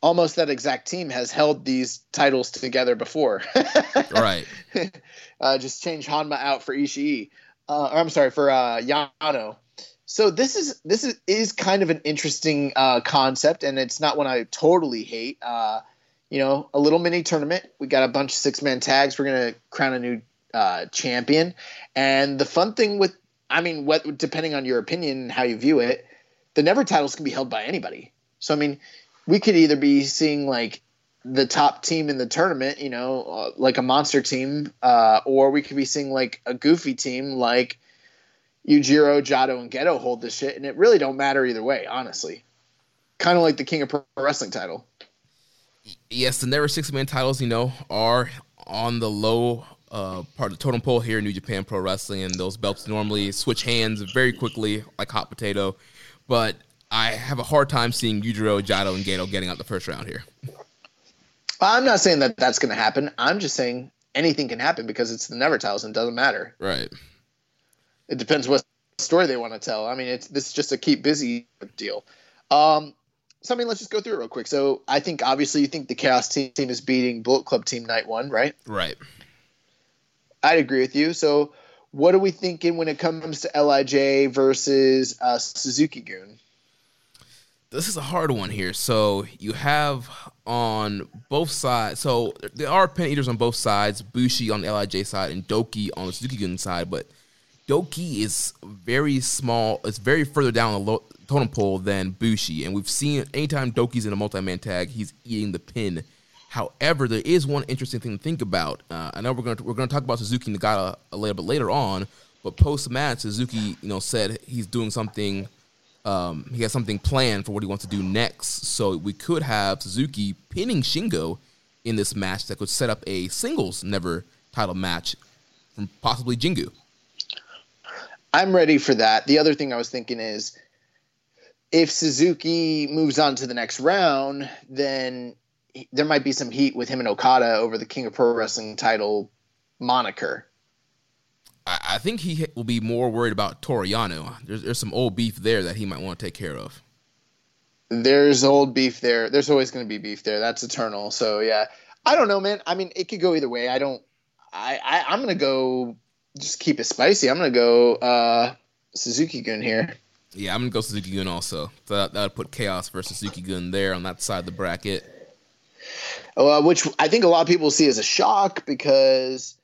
almost that exact team has held these titles together before. right. Uh, just change Honma out for Ishii. Uh, or I'm sorry for uh, Yano. So this is this is, is kind of an interesting uh, concept, and it's not one I totally hate. Uh, you know, a little mini tournament. We got a bunch of six man tags. We're gonna crown a new uh, champion, and the fun thing with, I mean, what depending on your opinion and how you view it, the never titles can be held by anybody. So I mean, we could either be seeing like the top team in the tournament, you know, uh, like a monster team, uh, or we could be seeing like a goofy team like Yujiro, Jado, and Gedo hold this shit, and it really don't matter either way, honestly. Kind of like the King of Pro Wrestling title. Yes, the never six man titles, you know, are on the low uh, part of the totem pole here in New Japan Pro Wrestling, and those belts normally switch hands very quickly, like hot potato. But I have a hard time seeing Yujiro, Jado, and Gedo getting out the first round here. I'm not saying that that's going to happen. I'm just saying anything can happen because it's the Never Titles and it doesn't matter. Right. It depends what story they want to tell. I mean, it's this is just a keep busy deal. Um, so I mean, let's just go through it real quick. So I think obviously you think the Chaos team, team is beating Bullet Club team night one, right? Right. I'd agree with you. So what are we thinking when it comes to Lij versus uh, Suzuki Gun? This is a hard one here. So you have on both sides. So there are pin eaters on both sides. Bushi on the Lij side and Douki on the Suzuki Gun side. But Douki is very small. It's very further down the low, totem pole than Bushi, and we've seen anytime Douki's in a multi-man tag, he's eating the pin. However, there is one interesting thing to think about. Uh, I know we're going to we're going to talk about Suzuki Nagata a little bit later on, but post match, Suzuki you know said he's doing something um, he has something planned for what he wants to do next. So we could have Suzuki pinning Shingo in this match that could set up a singles never title match from possibly Jingu. I'm ready for that. The other thing I was thinking is if Suzuki moves on to the next round, then there might be some heat with him and Okada over the King of Pro Wrestling title moniker. I think he will be more worried about Toru Yano. There's, there's some old beef there that he might want to take care of. There's old beef there. There's always going to be beef there. That's eternal. So yeah, I don't know, man. I mean, it could go either way. I don't. I, I I'm gonna go. Just keep it spicy. I'm gonna go uh, Suzuki Gun here. Yeah, I'm gonna go Suzuki Gun also. So that, that would put Chaos versus Suzuki Gun there on that side of the bracket. Uh, which I think a lot of people see as a shock because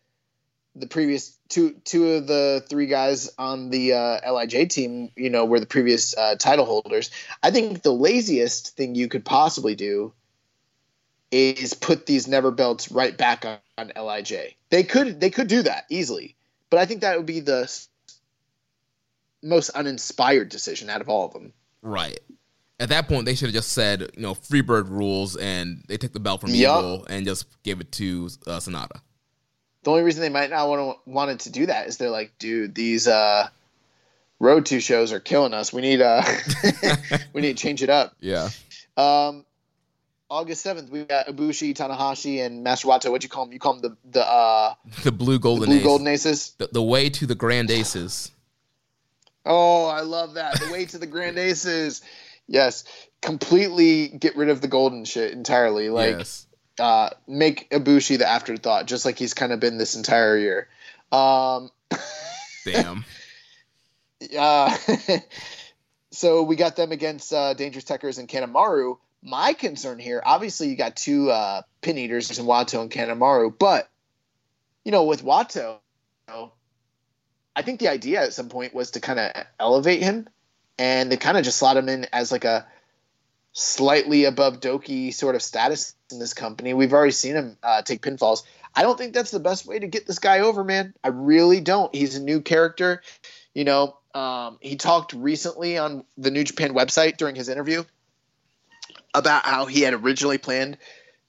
the previous two two of the three guys on the uh, Lij team, you know, were the previous uh, title holders. I think the laziest thing you could possibly do is put these never belts right back on, on Lij. They could they could do that easily, but I think that would be the most uninspired decision out of all of them. Right. At that point, they should have just said, you know, Freebird rules, and they took the belt from Yup. Evil and just gave it to uh, Sanada. The only reason they might not want to wanted to do that is they're like, dude, these uh, road to shows are killing us. We need uh, we need to change it up. Yeah. Um, August seventh, we got Ibushi, Tanahashi, and Master Wato. What'd you call them? You call them the the uh, The Blue Golden Blue Ace. Golden Aces. The, the way to the Grand Aces. Oh, I love that. The way to the Grand Aces. Yes, completely get rid of the golden shit entirely. Like, yes. Uh, make Ibushi the afterthought, just like he's kind of been this entire year. Um, Damn. uh, so we got them against uh, Dangerous Tekkers and Kanemaru. My concern here, obviously, you got two uh, pin eaters in Wato and Kanemaru, but you know, with Wato, you know, I think the idea at some point was to kind of elevate him, and they kind of just slot him in as like a slightly above Douki sort of status in this company. We've already seen him uh, take pinfalls. I don't think that's the best way to get this guy over, man. I really don't. He's a new character. You know, um, he talked recently on the New Japan website during his interview about how he had originally planned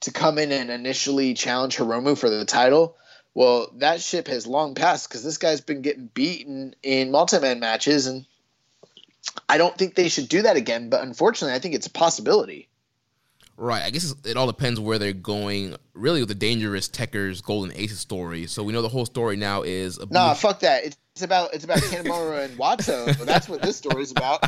to come in and initially challenge Hiromu for the title. Well, that ship has long passed because this guy's been getting beaten in multi-man matches, and I don't think they should do that again. But unfortunately, I think it's a possibility. Right. I guess it all depends where they're going. Really, with the dangerous Tekkers Golden Aces story. So we know the whole story now is a Nah, fuck that. It's, about it's about Kanemaru and Wato. That's what this story's about.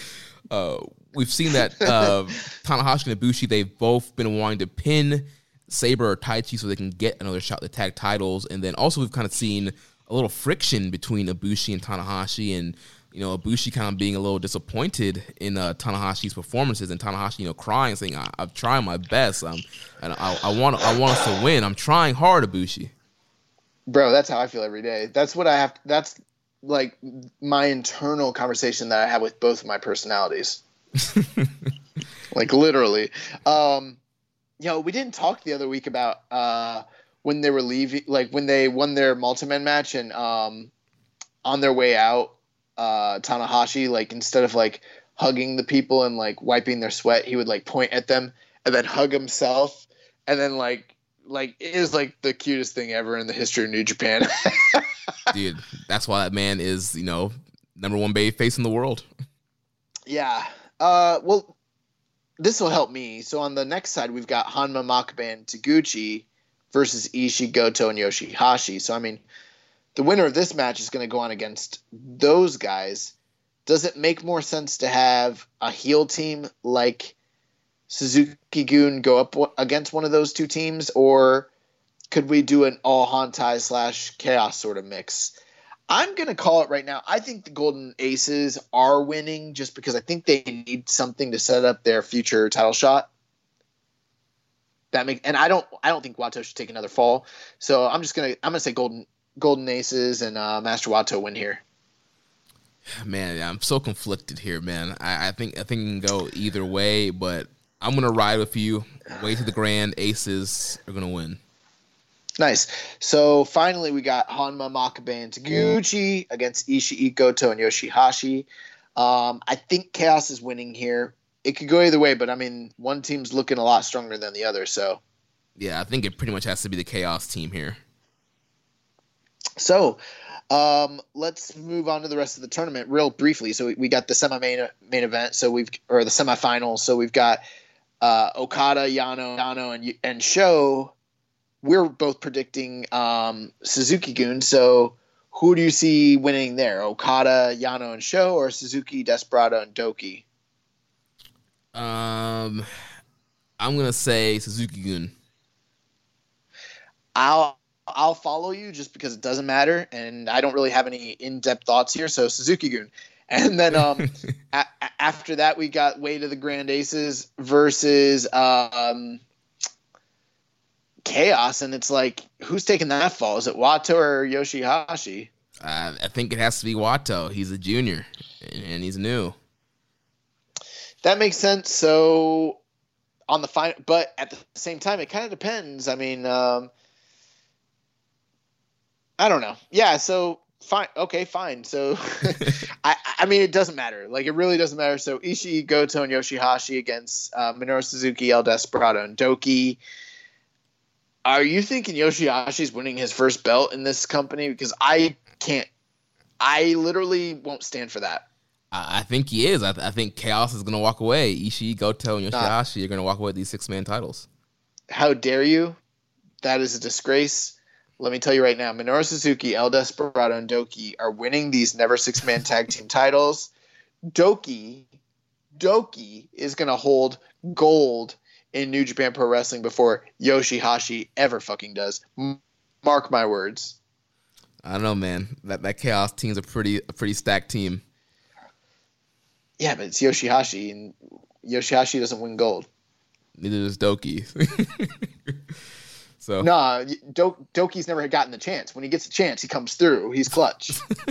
uh, we've seen that uh, Tanahashi and Ibushi they've both been wanting to pin Sabre or Taichi so they can get another shot at the tag titles, and then also we've kind of seen a little friction between Ibushi and Tanahashi, and you know Ibushi kind of being a little disappointed in uh, Tanahashi's performances, and Tanahashi you know crying, saying I, "I'm trying my best, um, and I, I want I want us to win. I'm trying hard, Ibushi." Bro, that's how I feel every day. That's what I have. That's like my internal conversation that I have with both of my personalities. like literally. Um, you know, we didn't talk the other week about uh, when they were leaving, like when they won their multi-man match and um, on their way out, uh, Tanahashi, like instead of like hugging the people and like wiping their sweat, he would like point at them and then hug himself and then like like it is like the cutest thing ever in the history of New Japan. Dude, that's why that man is you know number one baby face in the world. yeah. Uh, well, this will help me. So on the next side, we've got Honma Makabe and Taguchi versus Ishii, Goto, and Yoshihashi. So I mean, the winner of this match is going to go on against those guys. Does it make more sense to have a heel team like Suzuki Gun go up against one of those two teams, or could we do an all Hontai slash chaos sort of mix? I'm gonna call it right now. I think the Golden Aces are winning just because I think they need something to set up their future title shot. That make and I don't I don't think Wato should take another fall. So I'm just gonna I'm gonna say Golden Golden Aces and uh, Master Wato win here. Man, yeah, I'm so conflicted here, man. I, I think I think it can go either way, but I'm gonna ride with you. Way to the grand aces are gonna win. Nice. So finally, we got Honma Makabe and Taguchi against Ishii, Goto, and Yoshihashi. Um, I think Chaos is winning here. It could go either way, but I mean, one team's looking a lot stronger than the other. So, Yeah, I think it pretty much has to be the chaos team here. So um, let's move on to the rest of the tournament real briefly. So we, we got the semi main main event. So we've or the semifinals. So we've got uh, Okada, Yano, Yano, and and Sho. We're both predicting um, Suzuki Gun. So who do you see winning there? Okada, Yano, and Sho, or Suzuki, Desperado, and Douki? Um, I'm gonna say Suzuki Gun. I'll I'll follow you just because it doesn't matter, and I don't really have any in depth thoughts here. So Suzuki Gun, and then um, a- a- after that we got Way to the Grand Aces versus um, Chaos, and it's like who's taking that fall? Is it Wato or Yoshihashi? Uh, I think it has to be Wato. He's a junior and, and he's new. That makes sense. So on the final, but at the same time, it kind of depends. I mean, um, I don't know. Yeah. So fine. Okay, fine. So, I, I mean, it doesn't matter. Like, it really doesn't matter. So, Ishii, Goto, and Yoshihashi against uh, Minoru Suzuki, El Desperado, and Douki. Are you thinking Yoshihashi's winning his first belt in this company? Because I can't. I literally won't stand for that. I, think he is. I, th- I, think Chaos is going to walk away. Ishii, Goto, and Yoshihashi are going to walk away with these six man titles. How dare you? That is a disgrace. Let me tell you right now, Minoru Suzuki, El Desperado, and Douki are winning these never six man tag team titles. Douki, Douki is going to hold gold in New Japan Pro Wrestling before Yoshihashi ever fucking does. Mark my words. I don't know, man. That that Chaos team's a pretty a pretty stacked team. Yeah, but it's Yoshihashi, and Yoshihashi doesn't win gold. Neither does Douki. so nah, Do- Douki's never gotten the chance. When he gets a chance, he comes through. He's clutch.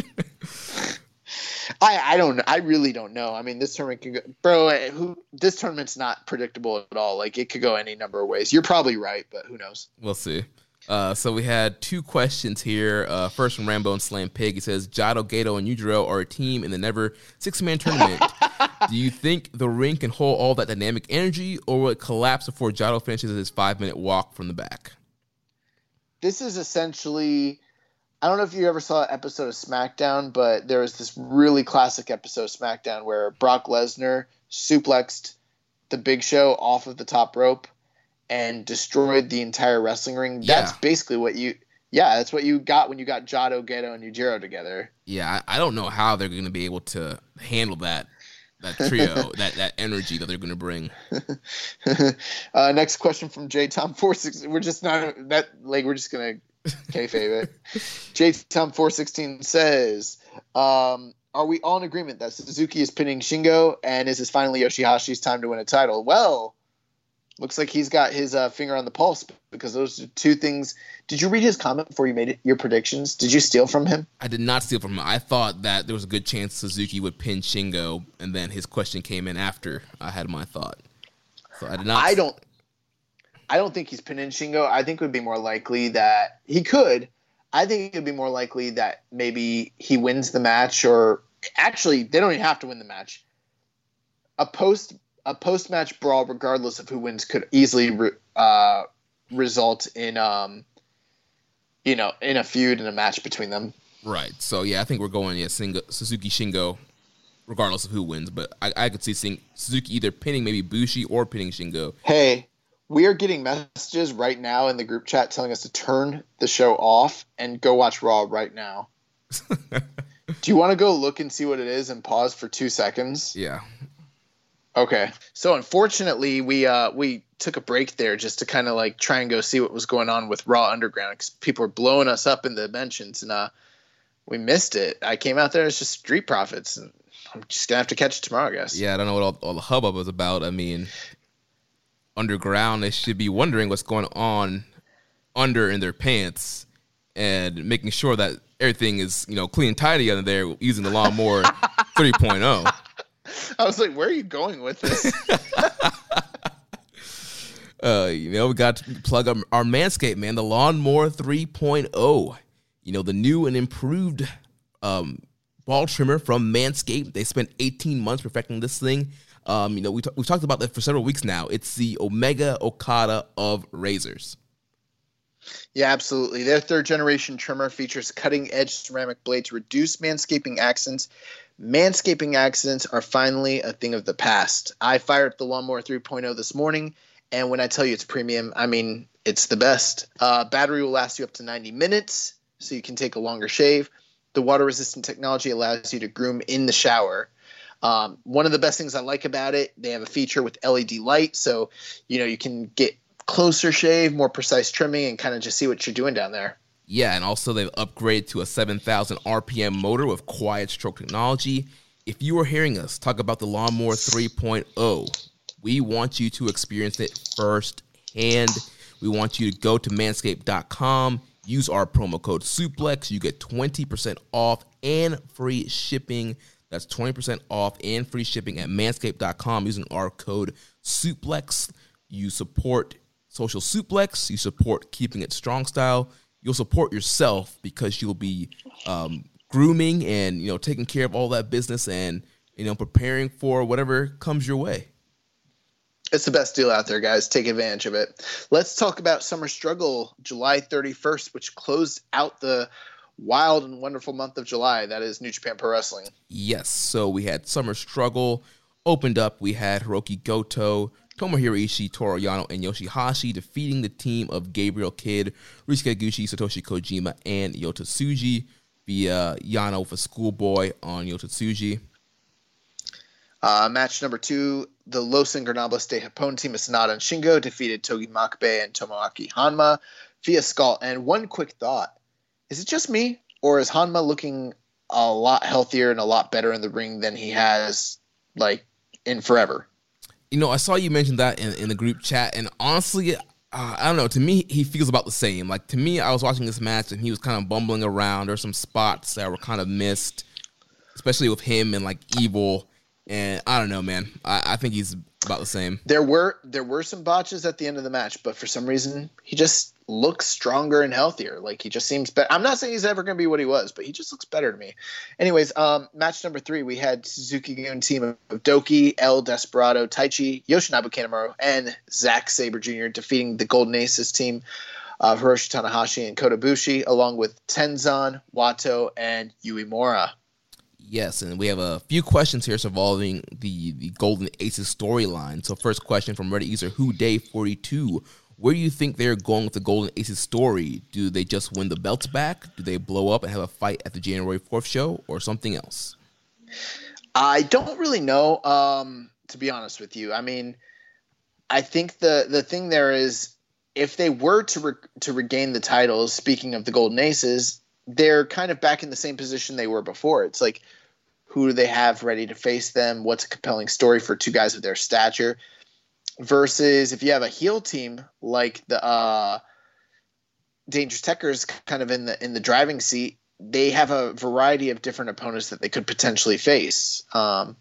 I I don't I really don't know. I mean, this tournament can go, bro. Who this tournament's not predictable at all. Like it could go any number of ways. You're probably right, but who knows? We'll see. Uh, so we had two questions here. Uh, first from Rambo and Slam Pig. He says Jado, Gedo, and Yujiro are a team in the never six man tournament. Do you think the ring can hold all that dynamic energy, or will it collapse before Jado finishes his five minute walk from the back? This is essentially. I don't know if you ever saw an episode of SmackDown, but there was this really classic episode of SmackDown where Brock Lesnar suplexed the Big Show off of the top rope and destroyed the entire wrestling ring. Yeah. That's basically what you. Yeah, that's what you got when you got Jado, Gedo, and Yujiro together. Yeah, I, I don't know how they're going to be able to handle that that trio, that that energy that they're going to bring. uh, next question from J Tom four six. We're just not that like we're just gonna kayfabe it. J Tom four sixteen says, um, "Are we all in agreement that Suzuki is pinning Shingo, and is this finally Yoshihashi's time to win a title?" Well, looks like he's got his uh, finger on the pulse because those are two things. Did you read his comment before you made it, your predictions? Did you steal from him? I did not steal from him. I thought that there was a good chance Suzuki would pin Shingo, and then his question came in after I had my thought. So I did not. I don't. I don't think he's pinning Shingo. I think it would be more likely that he could. I think it would be more likely that maybe he wins the match, or actually, they don't even have to win the match. A post a post match brawl, regardless of who wins, could easily re, uh, result in um, you know, in a feud and a match between them. Right. So yeah, I think we're going yeah, Singa, Suzuki Shingo, regardless of who wins. But I, I could see Sing, Suzuki either pinning maybe Bushi or pinning Shingo. Hey, we are getting messages right now in the group chat telling us to turn the show off and go watch Raw right now. Do you want to go look and see what it is and pause for two seconds? Yeah, Okay. So unfortunately, we uh, we took a break there just to kind of like try and go see what was going on with Raw Underground because people were blowing us up in the mentions and uh, we missed it. I came out there it's just Street Profits and I'm just gonna have to catch it tomorrow, I guess. Yeah, I don't know what all, all the hubbub was about. I mean, Underground, they should be wondering what's going on under in their pants and making sure that everything is you know clean and tidy under there using the lawnmower 3.0. I was like, where are you going with this? uh, you know, we got to plug our, our Manscaped, man, the Lawnmower 3.0. You know, the new and improved um, ball trimmer from Manscaped. They spent 18 months perfecting this thing. Um, you know, we t- we've talked about that for several weeks now. It's the Omega Okada of razors. Yeah, absolutely. Their third generation trimmer features cutting edge ceramic blade to reduce manscaping accidents Manscaping accidents are finally a thing of the past. I fired up the Lawnmower 3.0 this morning, and when I tell you it's premium, I mean it's the best. Uh, battery will last you up to 90 minutes, so you can take a longer shave. The water resistant technology allows you to groom in the shower. Um, one of the best things I like about it, they have a feature with LED light, so you know you can get closer shave, more precise trimming, and kind of just see what you're doing down there. Yeah, and also they've upgraded to a 7,000 RPM motor with quiet stroke technology. If you are hearing us talk about the Lawnmower 3.0, we want you to experience it firsthand. We want you to go to manscaped.com, use our promo code SUPLEX. You get 20% off and free shipping. That's 20% off and free shipping at manscaped.com using our code SUPLEX. You support Social Suplex, you support Keeping It Strong Style you'll support yourself because you'll be um, grooming and you know taking care of all that business and you know preparing for whatever comes your way. It's the best deal out there, guys. Take advantage of it. Let's talk about Summer Struggle, July 31st, which closed out the wild and wonderful month of July. That is New Japan Pro Wrestling. Yes. So we had Summer Struggle opened up. We had Hiroki Goto, Tomohiro Ishii, Toru Yano, and Yoshihashi defeating the team of Gabriel Kidd, Taguchi, Satoshi Kojima, and Yota via Yano for Schoolboy on Yota. Uh, match number two, the Los Ingobernables de Japón team of Sanada and Shingo defeated Togi Makabe and Tomoaki Honma via Skull. And one quick thought is it just me, or is Honma looking a lot healthier and a lot better in the ring than he has, like, in forever? You know, I saw you mention that in, in the group chat, and honestly, uh, I don't know. To me, he feels about the same. Like to me, I was watching this match, and he was kind of bumbling around. There's some spots that were kind of missed, especially with him and like Evil and I don't know, man. I, I think he's about the same. There were there were some botches at the end of the match, but for some reason he just looks stronger and healthier. Like he just seems better. I'm not saying he's ever going to be what he was, but he just looks better to me. Anyways, um, match number three, we had Suzuki-gun team of Douki, El Desperado, Taichi, Yoshinobu Kanemaru, and Zack Sabre Jr. defeating the Golden Aces team of Hiroshi Tanahashi and Kota Ibushi, along with Tenzan, Wato, and Uemura. Yes, and we have a few questions here involving the, the Golden Aces storyline. So, first question from Reddit user Who Day 42 Where do you think they're going with the Golden Aces story? Do they just win the belts back? Do they blow up and have a fight at the January 4th show or something else? I don't really know, um, to be honest with you. I mean, I think the, the thing there is if they were to, re- to regain the titles, speaking of the Golden Aces, they're kind of back in the same position they were before. It's like who do they have ready to face them? What's a compelling story for two guys of their stature? Versus if you have a heel team like the uh, Dangerous Tekkers kind of in the in the driving seat, they have a variety of different opponents that they could potentially face. Um,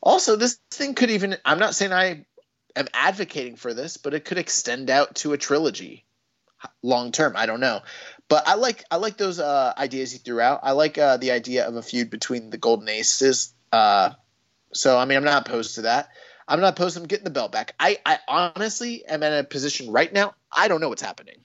also, this thing could even I'm not saying I am advocating for this, but it could extend out to a trilogy long term. I don't know. But I like I like those uh, ideas he threw out. I like uh, the idea of a feud between the Golden Aces. Uh, so I mean, I'm not opposed to that. I'm not opposed to him getting the belt back. I, I honestly am in a position right now. I don't know what's happening.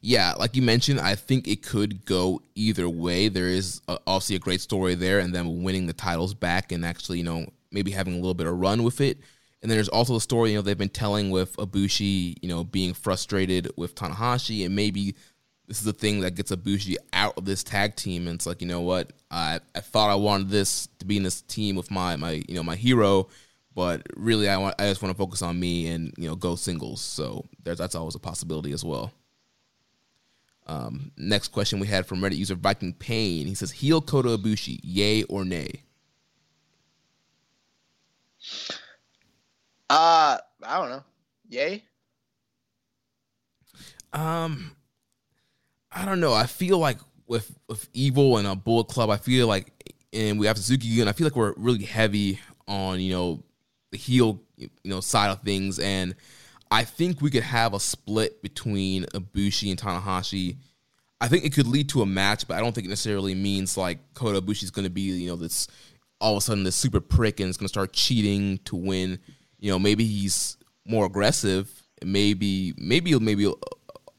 Yeah, like you mentioned, I think it could go either way. There is uh, obviously a great story there, and then winning the titles back and actually, you know, maybe having a little bit of run with it. And then there's also the story, you know, they've been telling with Ibushi, you know, being frustrated with Tanahashi and maybe this is the thing that gets Ibushi out of this tag team. And it's like, you know what? I, I thought I wanted this to be in this team with my, my you know my hero, but really I want I just want to focus on me and you know go singles. So there's that's always a possibility as well. Um, next question we had from Reddit user Viking Pain. He says, "Heel Kota Ibushi, yay or nay?" Uh, I don't know. Yay. Um, I don't know. I feel like with with Evil and a Bullet Club, I feel like, and we have Suzuki and I feel like we're really heavy on you know heel you know side of things, and I think we could have a split between Ibushi and Tanahashi. I think it could lead to a match, but I don't think it necessarily means like Kota Ibushi is going to be you know this all of a sudden this super prick and is going to start cheating to win. You know, maybe he's more aggressive. Maybe maybe maybe a,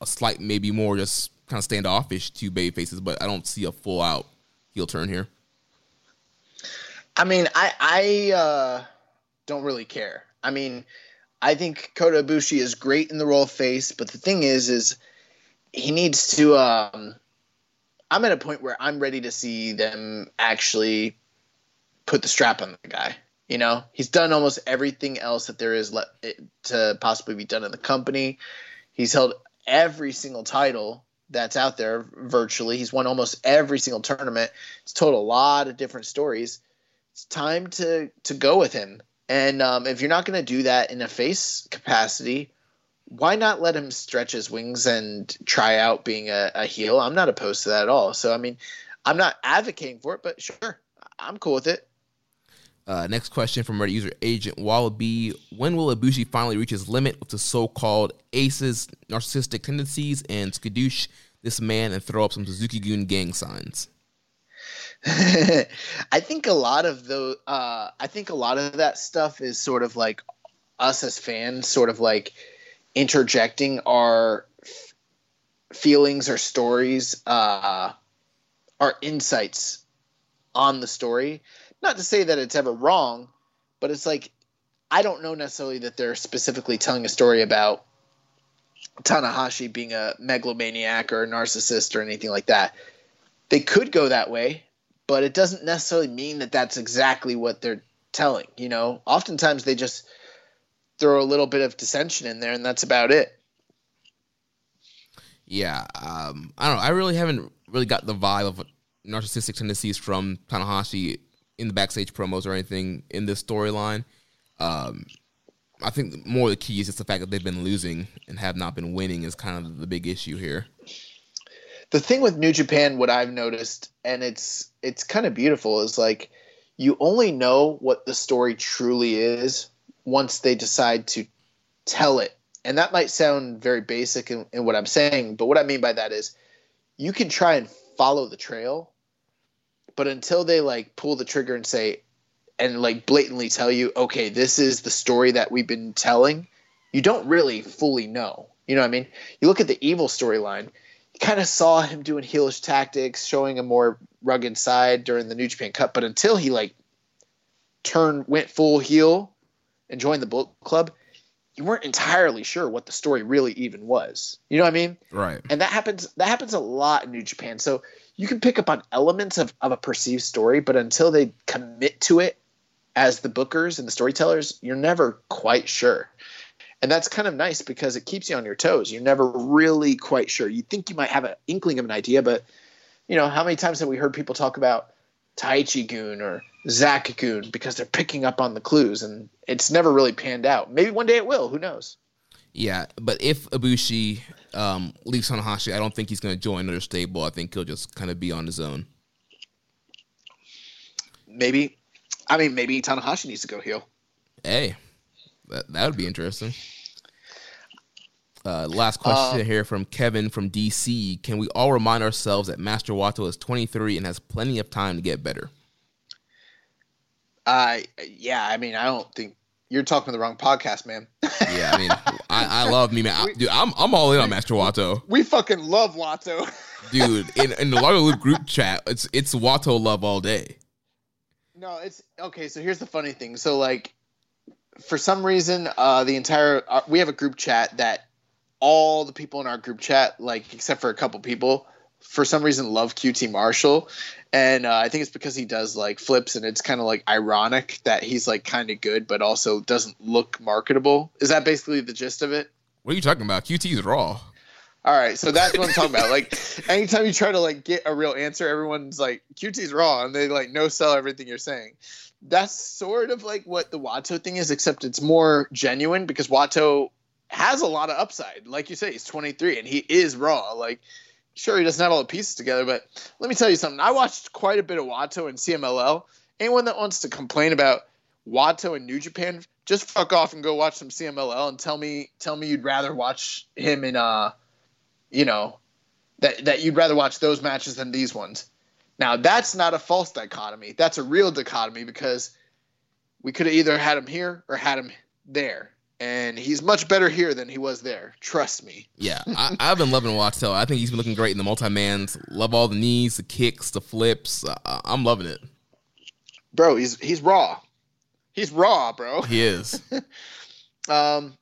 a slight maybe more just kind of standoffish to baby faces, but I don't see a full out heel turn here. I mean, I I uh, don't really care. I mean, I think Kota Ibushi is great in the role of face, but the thing is, is he needs to. Um, I'm at a point where I'm ready to see them actually put the strap on the guy. You know, he's done almost everything else that there is le- to possibly be done in the company. He's held every single title that's out there virtually. He's won almost every single tournament. He's told a lot of different stories. It's time to to go with him. And um, if you're not going to do that in a face capacity, why not let him stretch his wings and try out being a, a heel? I'm not opposed to that at all. So I mean, I'm not advocating for it, but sure, I'm cool with it. Uh, next question from Reddit user Agent Wallaby. When will Ibushi finally reach his limit with the so called aces, narcissistic tendencies, and skadoosh this man and throw up some Suzuki Gun gang signs? I think a lot of the uh, I think a lot of that stuff is sort of like us as fans, sort of like interjecting our f- feelings or stories, uh, our insights on the story. Not to say that it's ever wrong, but it's like I don't know necessarily that they're specifically telling a story about Tanahashi being a megalomaniac or a narcissist or anything like that. They could go that way, but it doesn't necessarily mean that that's exactly what they're telling. You know, oftentimes they just throw a little bit of dissension in there, and that's about it. Yeah, um, I don't know. I really haven't really got the vibe of narcissistic tendencies from Tanahashi in the backstage promos or anything in this storyline. Um, I think more the key is just the fact that they've been losing and have not been winning is kind of the big issue here. The thing with New Japan, what I've noticed, and it's it's kind of beautiful, is like you only know what the story truly is once they decide to tell it. And that might sound very basic in, in what I'm saying, but what I mean by that is you can try and follow the trail, but until they like pull the trigger and say, and like blatantly tell you, okay, this is the story that we've been telling, you don't really fully know. You know what I mean? You look at the evil storyline, kind of saw him doing heelish tactics, showing a more rugged side during the New Japan Cup, but until he like turned went full heel and joined the Bullet Club, you weren't entirely sure what the story really even was. You know what I mean? Right. And that happens that happens a lot in New Japan. So you can pick up on elements of, of a perceived story, but until they commit to it as the bookers and the storytellers, you're never quite sure. And that's kind of nice because it keeps you on your toes. You're never really quite sure. You think you might have an inkling of an idea, but you know, how many times have we heard people talk about Taichi-gun or Zack-gun because they're picking up on the clues and it's never really panned out. Maybe one day it will, who knows? Yeah, but if Ibushi um, leaves Tanahashi, I don't think he's going to join another stable. I think he'll just kind of be on his own. Maybe I mean, maybe Tanahashi needs to go heel. Hey, that that would be interesting. Uh, last question uh, here from Kevin from DC. Can we all remind ourselves that Master Wato is 23 and has plenty of time to get better? Uh, yeah, I mean, I don't think you're talking to the wrong podcast, man. yeah, I mean, I, I love me, man. I, dude, I'm I'm all in on Master Wato. We fucking love Wato, dude. In in the Largo Loop group chat, it's it's Wato love all day. No, it's okay. So here's the funny thing. So like, for some reason, uh, the entire uh, we have a group chat that all the people in our group chat, like except for a couple people, for some reason love QT Marshall, and uh, I think it's because he does like flips, and it's kind of like ironic that he's like kind of good, but also doesn't look marketable. Is that basically the gist of it? What are you talking about? QT is raw. All right, so that's what I'm talking about. Like, anytime you try to like get a real answer, everyone's like, "QT's raw," and they like no sell everything you're saying. That's sort of like what the Wato thing is, except it's more genuine because Wato has a lot of upside. Like you say, he's 23 and he is raw. Like, sure, he doesn't have all the pieces together, but let me tell you something. I watched quite a bit of Wato and CMLL. Anyone that wants to complain about Wato and New Japan, just fuck off and go watch some CMLL and tell me tell me you'd rather watch him in uh you know, that that you'd rather watch those matches than these ones. Now that's not a false dichotomy. That's a real dichotomy because we could have either had him here or had him there. And he's much better here than he was there. Trust me. Yeah, I, have been loving Wato. I think he's been looking great in the multi-mans. Love all the knees, the kicks, the flips. Uh, I'm loving it. Bro, he's he's raw. He's raw, bro. He is. um,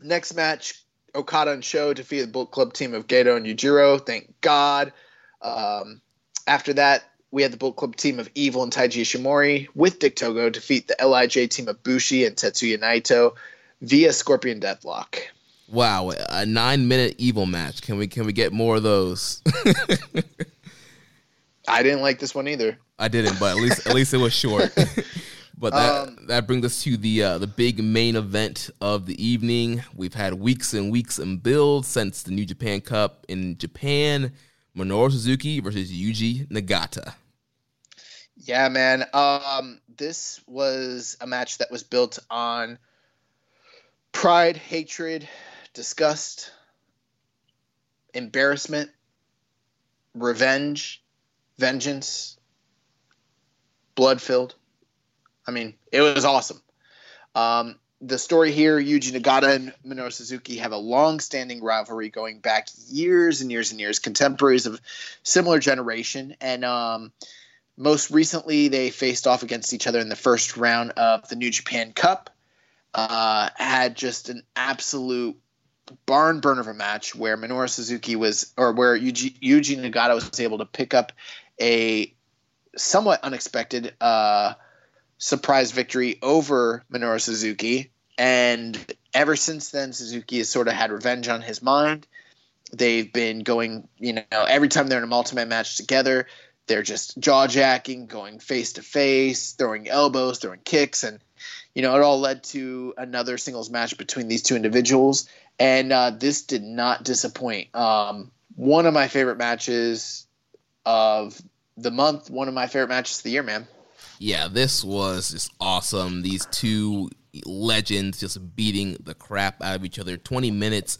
next match, Okada and Sho defeated the Bullet Club team of Gedo and Yujiro. Thank God. Um, after that, we had the Bullet Club team of Evil and Taiji Ishimori with Dick Togo defeat the LIJ team of Bushi and Tetsuya Naito via Scorpion Deathlock. Wow, a nine minute Evil match. Can we can we get more of those? I didn't like this one either. I didn't, but at least at least it was short. But that um, that brings us to the uh, the big main event of the evening. We've had weeks and weeks and build since the New Japan Cup in Japan. Minoru Suzuki versus Yuji Nagata. Yeah, man. Um, this was a match that was built on pride, hatred, disgust, embarrassment, revenge, vengeance, blood filled. I mean, it was awesome. Um, the story here Yuji Nagata and Minoru Suzuki have a long standing rivalry going back years and years and years, contemporaries of similar generation. And um, most recently, they faced off against each other in the first round of the New Japan Cup. Uh, had just an absolute barn burner of a match where Minoru Suzuki was, or where Yuji, Yuji Nagata was able to pick up a somewhat unexpected uh, surprise victory over Minoru Suzuki. And ever since then, Suzuki has sort of had revenge on his mind. They've been going, you know, every time they're in a multi-man match together, they're just jaw jacking, going face to face, throwing elbows, throwing kicks, and you know, it all led to another singles match between these two individuals. And uh, this did not disappoint. Um, one of my favorite matches of the month, one of my favorite matches of the year, man. Yeah, this was just awesome. These two legends just beating the crap out of each other. 20 minutes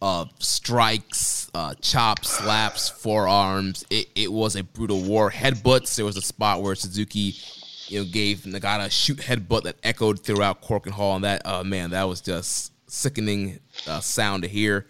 of strikes, uh, chops, slaps, forearms. It, it was a brutal war. Headbutts. There was a spot where Suzuki, you know, gave Nagata a shoot headbutt that echoed throughout Korakuen Hall, and that, uh, man, that was just sickening uh, sound to hear.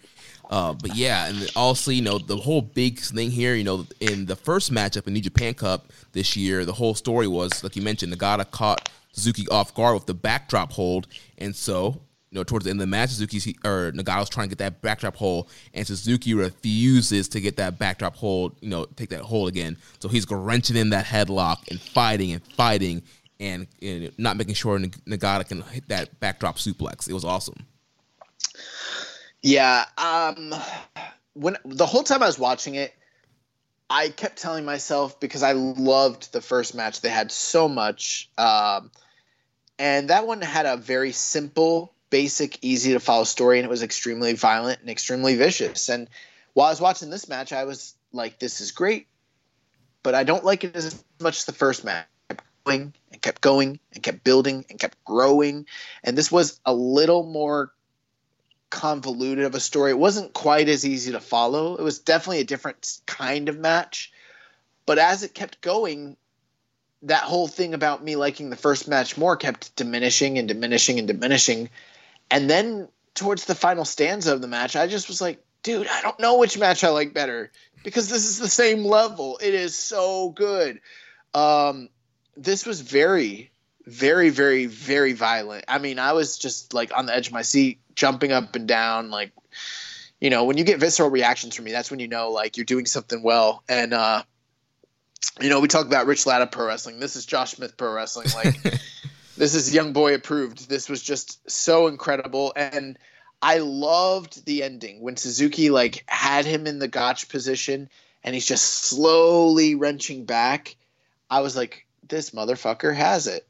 Uh, but yeah, and also, you know, the whole big thing here, you know, in the first matchup in New Japan Cup this year, the whole story was, like you mentioned, Nagata caught Suzuki off guard with the backdrop hold, and so you know towards the end of the match, Suzuki or Nagata was trying to get that backdrop hold, and Suzuki refuses to get that backdrop hold, you know, take that hold again. So he's wrenching in that headlock and fighting and fighting and, and not making sure Nagata can hit that backdrop suplex. It was awesome. Yeah. Um, when the whole time I was watching it, I kept telling myself because I loved the first match. They had so much, um, and that one had a very simple, basic, easy to follow story, and it was extremely violent and extremely vicious. And while I was watching this match, I was like, "This is great," but I don't like it as much as the first match. and kept going and kept building and kept growing, and this was a little more convoluted of a story. It wasn't quite as easy to follow. It was definitely a different kind of match. But as it kept going, that whole thing about me liking the first match more kept diminishing and diminishing and diminishing. And then towards the final stanza of the match, I just was like, dude, I don't know which match I like better because this is the same level. It is so good. Um, this was very, very, very, very violent. I mean, I was just like on the edge of my seat jumping up and down like you know when you get visceral reactions from me that's when you know like you're doing something well. And uh you know we talk about rich latta pro wrestling. This is josh smith pro wrestling. Like this is young boy approved. This was just so incredible. And i loved the ending when suzuki like had him in the gotch position and he's just slowly wrenching back. I was like this motherfucker has it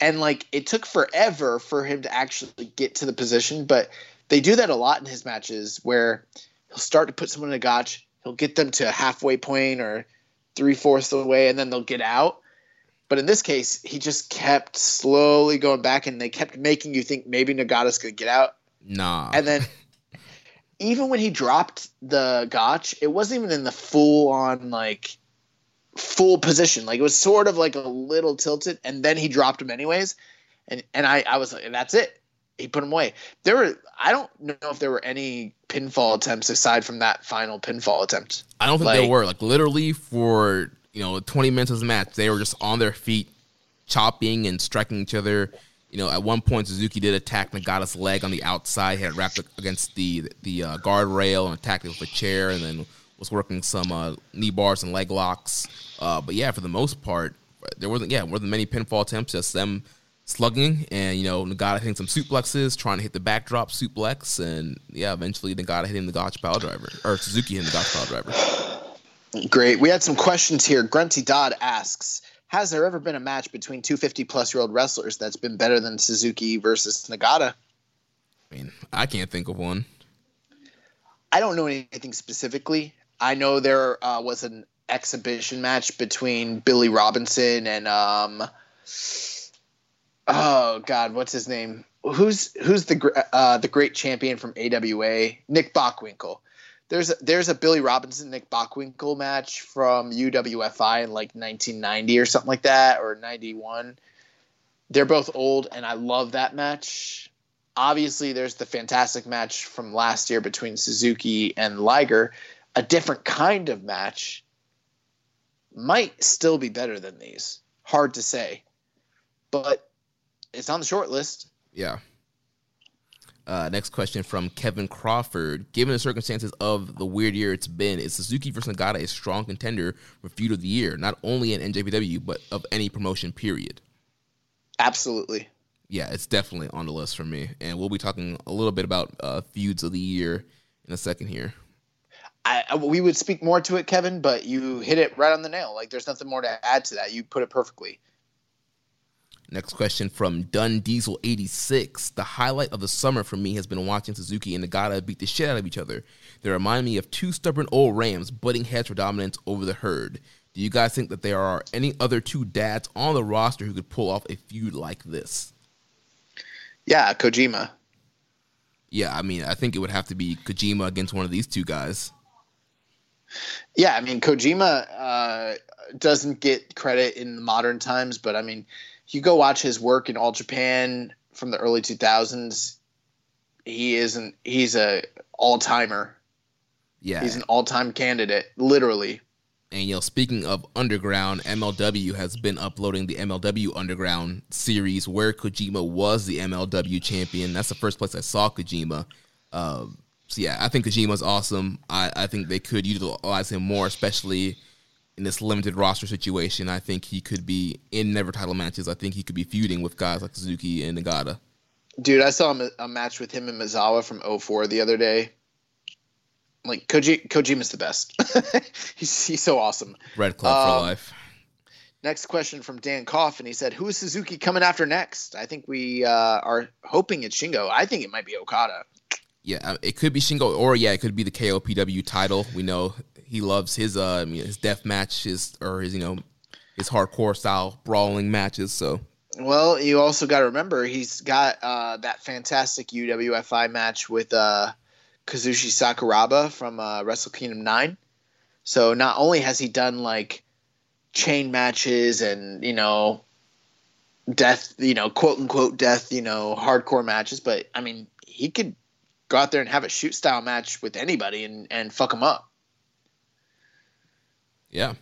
and like it took forever for him to actually get to the position but they do that a lot in his matches where he'll start to put someone in a gotch he'll get them to a halfway point or three-fourths of the way and then they'll get out. But in this case he just kept slowly going back and they kept making you think maybe nagata's gonna get out. Nah. And then even when he dropped the gotch it wasn't even in the full on like full position. Like it was sort of like a little tilted, and then he dropped him anyways. And and I I was like, that's it. He put him away. There were I don't know if there were any pinfall attempts aside from that final pinfall attempt. I don't think like, there were. Like literally for you know 20 minutes of the match, they were just on their feet, chopping and striking each other. You know, at one point Suzuki did attack Nagata's leg on the outside. He had wrapped against the the uh, guardrail and attacked it with a chair, and then was working some uh, knee bars and leg locks. Uh, but yeah, for the most part, there wasn't yeah wasn't many pinfall attempts. Just them slugging and you know Nagata hitting some suplexes, trying to hit the backdrop suplex, and yeah, eventually Nagata hitting the Gotch Power Driver or Suzuki hitting the Gotch Power Driver. Great. We had some questions here. Grunty Dodd asks. Has there ever been a match between two 50 plus year old wrestlers that's been better than Suzuki versus Nagata? I mean, I can't think of one. I don't know anything specifically. I know there uh, was an exhibition match between Billy Robinson and um, oh god, what's his name? Who's who's the uh, the great champion from AWA? Nick Bockwinkel. there's a, there's a Billy Robinson Nick Bockwinkel match from UWFI in like 1990 or something like that or 91. They're both old, and I love that match. Obviously, there's the fantastic match from last year between Suzuki and Liger, a different kind of match. Might still be better than these. Hard to say, but it's on the short list. Yeah. Uh, next question from Kevin Crawford. Given the circumstances of the weird year it's been, is Suzuki versus Nagata a strong contender for feud of the year, not only in NJPW but of any promotion? Period. Absolutely. Yeah, it's definitely on the list for me, and we'll be talking a little bit about uh, feuds of the year in a second here. I, we would speak more to it, Kevin, but you hit it right on the nail. Like, there's nothing more to add to that. You put it perfectly. Next question from Dun Diesel 86. The highlight of the summer for me has been watching Suzuki and Nagata beat the shit out of each other. They remind me of two stubborn old Rams butting heads for dominance over the herd. Do you guys think that there are any other two dads on the roster who could pull off a feud like this? Yeah, Kojima. Yeah, I mean, I think it would have to be Kojima against one of these two guys. Yeah, I mean, Kojima uh, doesn't get credit in modern times, but I mean, you go watch his work in All Japan from the early 2000s, he isn't. He's a all timer. Yeah, he's an all time candidate, literally. And you know, speaking of underground, MLW has been uploading the MLW Underground series where Kojima was the MLW champion. That's the first place I saw Kojima. Um, so yeah, I think Kojima's awesome. I, I think they could utilize him more, especially in this limited roster situation, I think he could be in never title matches. I think he could be feuding with guys like Suzuki and Nagata. Dude, I saw a match with him and Misawa from 04 the other day. Like Koji, Kojima's the best. he's he's so awesome. Bread Club um, for life. Next question from Dan Koff, and he said, "Who is Suzuki coming after next?" I think we uh, are hoping it's Shingo. I think it might be Okada. Yeah, uh, it could be Shingo, or yeah, it could be the KOPW title. We know he loves his uh his death matches or his you know his hardcore style brawling matches. So well, you also got to remember he's got uh, that fantastic UWFI match with uh, Kazushi Sakuraba from uh, Wrestle Kingdom Nine. So not only has he done like chain matches and you know death, you know quote unquote death, you know hardcore matches, but I mean he could go out there and have a shoot style match with anybody and and fuck them up. Yeah.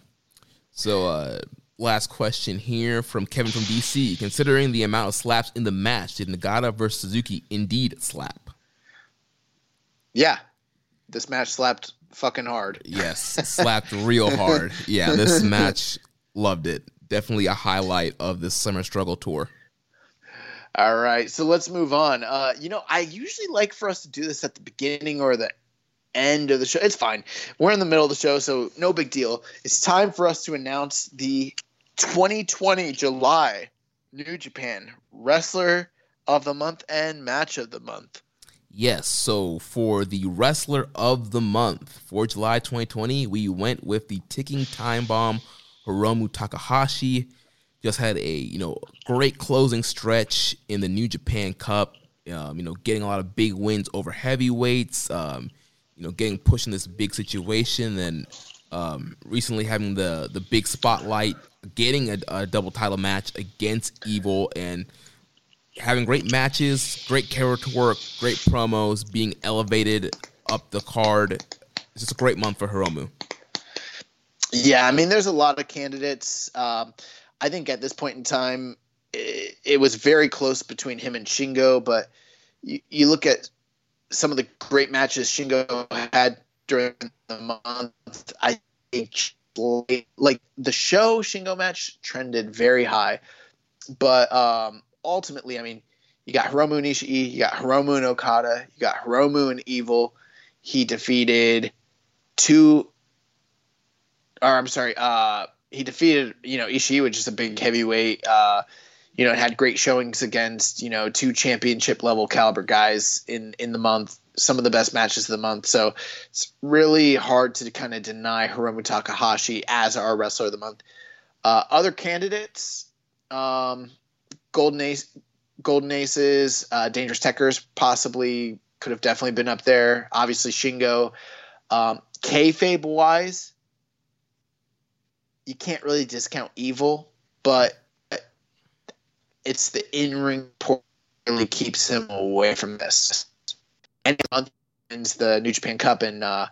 So, uh, last question here from Kevin from DC. Considering the amount of slaps in the match, did Nagata versus Suzuki indeed slap? Yeah. This match slapped fucking hard. Yes, slapped real hard. Yeah, this match loved it. Definitely a highlight of this summer struggle tour. All right, so let's move on. Uh, you know, I usually like for us to do this at the beginning or the end of the show. It's fine. We're in the middle of the show, so no big deal. It's time for us to announce the 2020 July New Japan Wrestler of the Month and Match of the Month. Yes, so for the Wrestler of the Month for July 2020, we went with the ticking time bomb Hiromu Takahashi. Just had a you know great closing stretch in the New Japan Cup. Um, you know, getting a lot of big wins over heavyweights. Um, you know, getting pushed in this big situation, and um, recently having the the big spotlight, getting a, a double title match against Evil, and having great matches, great character work, great promos, being elevated up the card. It's just a great month for Hiromu. Yeah, I mean, there's a lot of candidates. Um, I think at this point in time, it, it, was very close between him and Shingo, but you, you look at some of the great matches Shingo had during the month. I think like the Sho Shingo match trended very high, but um, ultimately, I mean, you got Hiromu and Ishii, you got Hiromu and Okada, you got Hiromu and Evil. He defeated two, or I'm sorry, uh, he defeated you know Ishii, which is a big heavyweight. Uh, you know, had great showings against, you know, two championship level caliber guys in in the month, some of the best matches of the month. So it's really hard to kind of deny Hiromu Takahashi as our wrestler of the month. Uh, other candidates, um, Golden Ace, Golden Aces, uh, Dangerous Tekkers possibly could have definitely been up there. Obviously Shingo. Um, kayfabe wise, you can't really discount Evil, but it's the in ring part really keeps him away from this. And wins the New Japan Cup and uh,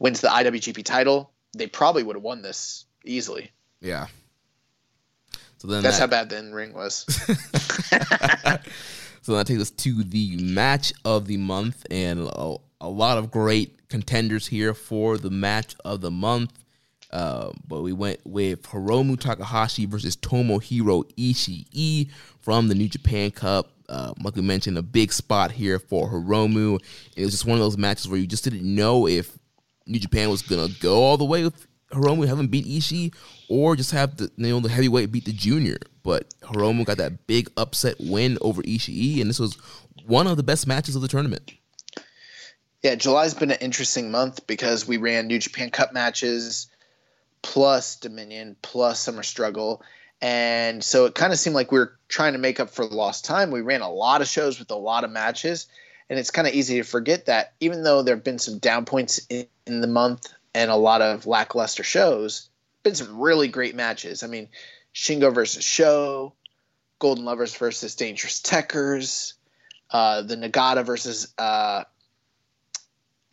wins the IWGP title, they probably would have won this easily. Yeah. So then that's that, how bad the in ring was. so that takes us to the match of the month, and a, a, lot of great contenders here for the match of the month. Uh, but we went with Hiromu Takahashi versus Tomohiro Ishii from the New Japan Cup. Uh, like we mentioned, a big spot here for Hiromu. It was just one of those matches where you just didn't know if New Japan was gonna go all the way with Hiromu having beat Ishii, or just have the you know the heavyweight beat the junior. But Hiromu got that big upset win over Ishii, and this was one of the best matches of the tournament. Yeah, July's been an interesting month because we ran New Japan Cup matches, plus Dominion, plus Summer Struggle, and so it kind of seemed like we were trying to make up for lost time. We ran a lot of shows with a lot of matches, and it's kind of easy to forget that even though there have been some down points in, in the month and a lot of lackluster shows, been some really great matches. I mean, Shingo versus Sho, Golden Lovers versus Dangerous Tekkers, uh, the Nagata versus uh,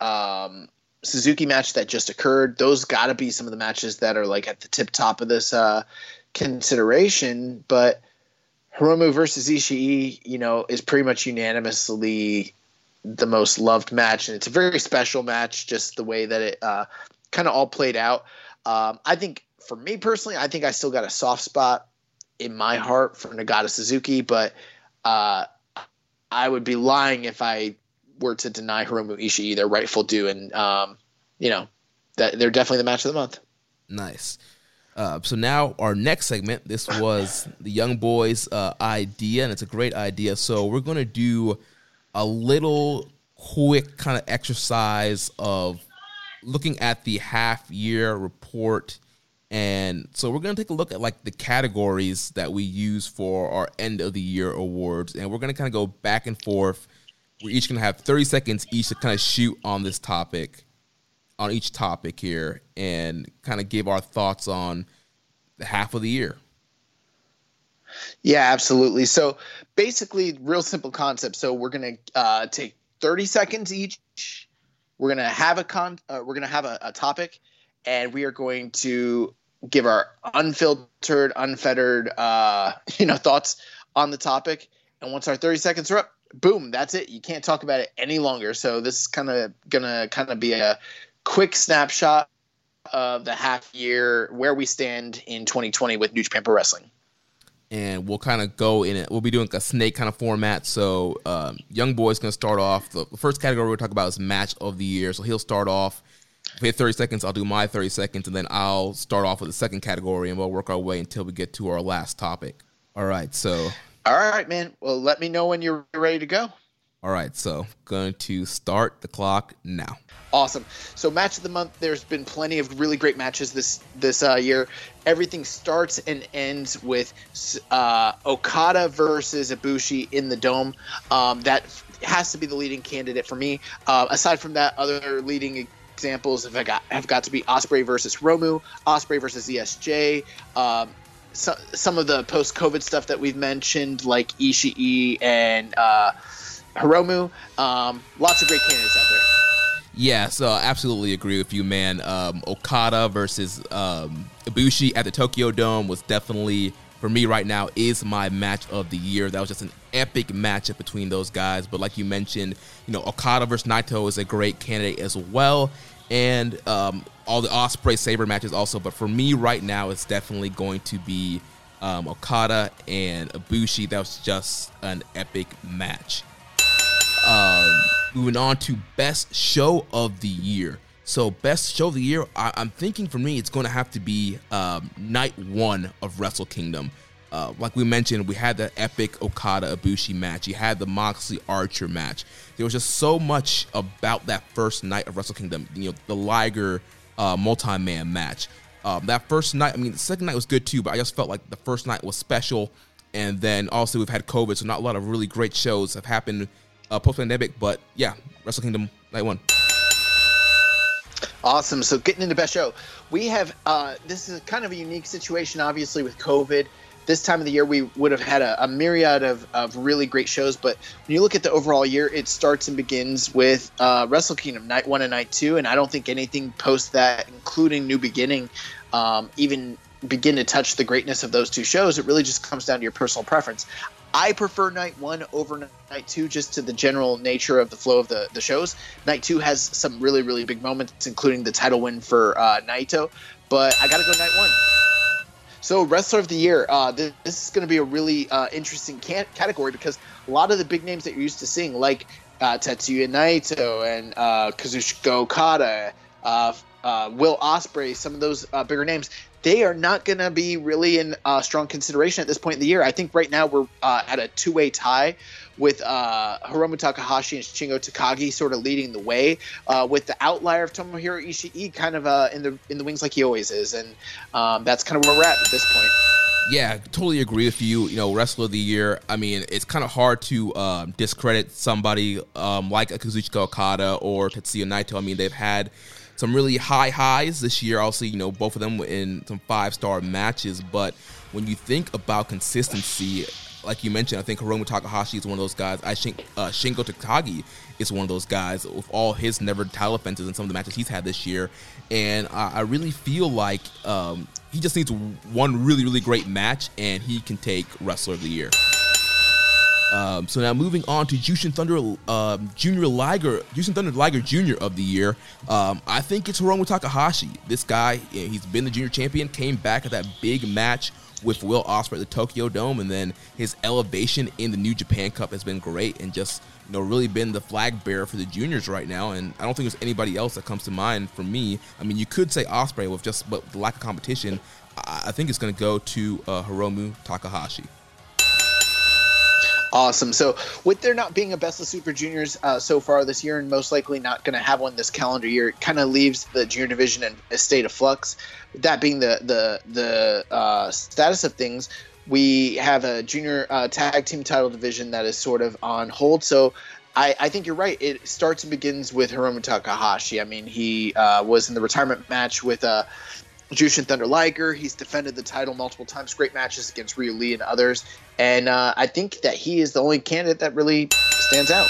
um, Suzuki match that just occurred. Those got to be some of the matches that are like at the tip top of this uh, consideration. But Hiromu versus Ishii, you know, is pretty much unanimously the most loved match, and it's a very special match. Just the way that it uh, kind of all played out. Um, I think for me personally, I think I still got a soft spot in my heart for Nagata Suzuki, but uh, I would be lying if I were to deny Hiromu Ishii their rightful due, and um, you know that they're definitely the match of the month. Nice. Uh, so now our next segment. This was the young boys' uh, idea, and it's a great idea. So we're gonna do a little quick kind of exercise of looking at the half year report. And so we're going to take a look at like the categories that we use for our end of the year awards. And we're going to kind of go back and forth. We're each going to have 30 seconds each to kind of shoot on this topic, on each topic here, and kind of give our thoughts on the half of the year. Yeah, absolutely. So basically, real simple concept. So we're going to uh, take 30 seconds each we're gonna have a con. Uh, we're gonna have a, a topic, and we are going to give our unfiltered, unfettered, uh, you know, thoughts on the topic. And once our 30 seconds are up, boom, that's it. You can't talk about it any longer. So this is kind of gonna kind of be a quick snapshot of the half year where we stand in 2020 with New Japan Pro Wrestling and we'll kind of go in it. We'll be doing a snake kind of format. So, um, Young Boy's to start off. The first category we'll talk about is match of the year. So he'll start off. If we have 30 seconds, I'll do my 30 seconds, and then I'll start off with the second category, and we'll work our way until we get to our last topic. All right, so. All right, man. Well, let me know when you're ready to go. All right, so going to start the clock now. Awesome. So match of the month. There's been plenty of really great matches this this uh, year. Everything starts and ends with uh, Okada versus Ibushi in the dome. Um, that has to be the leading candidate for me. Uh, aside from that, other leading examples have got have got to be Ospreay versus Romu, Ospreay versus ZSJ. Um, so, some of the post COVID stuff that we've mentioned, like Ishii and uh, Hiromu. Um, lots of great candidates out there. Yeah, so I absolutely agree with you, man. Um, Okada versus um, Ibushi at the Tokyo Dome was definitely, for me right now, is my match of the year. That was just an epic matchup between those guys. But like you mentioned, you know, Okada versus Naito is a great candidate as well. And um, all the Ospreay Sabre matches also. But for me right now, it's definitely going to be um, Okada and Ibushi. That was just an epic match. Um, moving on to best show of the year. So, best show of the year, I, am thinking for me, it's going to have to be um, night one of Wrestle Kingdom. Uh, like we mentioned, we had the epic Okada Ibushi match. You had the Moxley Archer match. There was just so much about that first night of Wrestle Kingdom. You know, the Liger uh, multi man match. Um, that first night, I mean, the second night was good too, but I just felt like the first night was special. And then also, we've had COVID, so not a lot of really great shows have happened uh, post pandemic. But yeah, Wrestle Kingdom night one. Awesome. So getting into best show, we have uh, this is kind of a unique situation, obviously with COVID. This time of the year, we would have had a, a myriad of, of really great shows, but when you look at the overall year, it starts and begins with uh, Wrestle Kingdom night one and night two, and I don't think anything post that, including New Beginning, um, even begin to touch the greatness of those two shows. It really just comes down to your personal preference. I prefer night one over night two just to the general nature of the flow of the, the shows. Night two has some really, really big moments, including the title win for uh, Naito, but I got to go night one. So, Wrestler of the Year, uh, this, this, is going to be a really uh, interesting can- category because a lot of the big names that you're used to seeing, like uh, Tetsuya Naito and uh, Kazuchika Okada, uh, uh, Will Ospreay, some of those uh, bigger names, they are not going to be really in strong consideration at this point in the year. I think right now we're at a two way tie with uh, Hiromu Takahashi and Shingo Takagi sort of leading the way, uh, with the outlier of Tomohiro Ishii kind of uh, in the in the wings like he always is, and um, that's kind of where we're at at this point. Yeah, totally agree with you. You know, wrestler of the year. I mean, it's kind of hard to um, discredit somebody um, like Kazuchika Okada or Tetsuya Naito. I mean, they've had some really high highs this year. Obviously, you know, both of them in some five star matches. But when you think about consistency, like you mentioned, I think Hiromu Takahashi is one of those guys. I think uh, Shingo Takagi is one of those guys with all his never title offenses and some of the matches he's had this year. And I, I really feel like um, he just needs one really, really great match, and he can take Wrestler of the Year. Um, so now moving on to Jushin Thunder um, Junior Liger, Jushin Thunder Liger Jr. of the year. Um, I think it's Hiromu Takahashi. This guy, he's been the junior champion, came back at that big match with Will Ospreay at the Tokyo Dome, and then his elevation in the New Japan Cup has been great, and just you know really been the flag bearer for the juniors right now. And I don't think there's anybody else that comes to mind for me. I mean, you could say Ospreay with just but the lack of competition. I, think it's going to go to uh, Hiromu Takahashi. Awesome. So, with there not being a Best of Super Juniors uh, so far this year, and most likely not going to have one this calendar year, it kind of leaves the junior division in a state of flux. That being the the the uh, status of things, we have a junior uh, tag team title division that is sort of on hold. So, I, I, think you're right. It starts and begins with Hiromu Takahashi. I mean, he uh, was in the retirement match with uh, Jushin Thunder Liger. He's defended the title multiple times, great matches against Ryu Lee and others. And uh, I think that he is the only candidate that really stands out.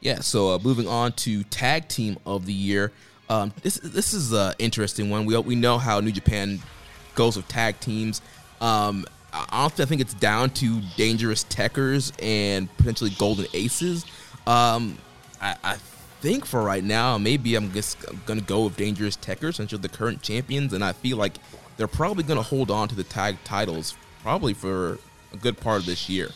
Yeah, so uh, moving on to tag team of the year. Um, this this is an interesting one. We we know how New Japan goes with tag teams. Um, honestly, I think it's down to Dangerous Tekkers and potentially Golden Aces. Um, I, I think for right now, maybe I'm just gonna go with Dangerous Tekkers since they're the current champions, and I feel like they're probably gonna hold on to the tag titles probably for a good part of this year.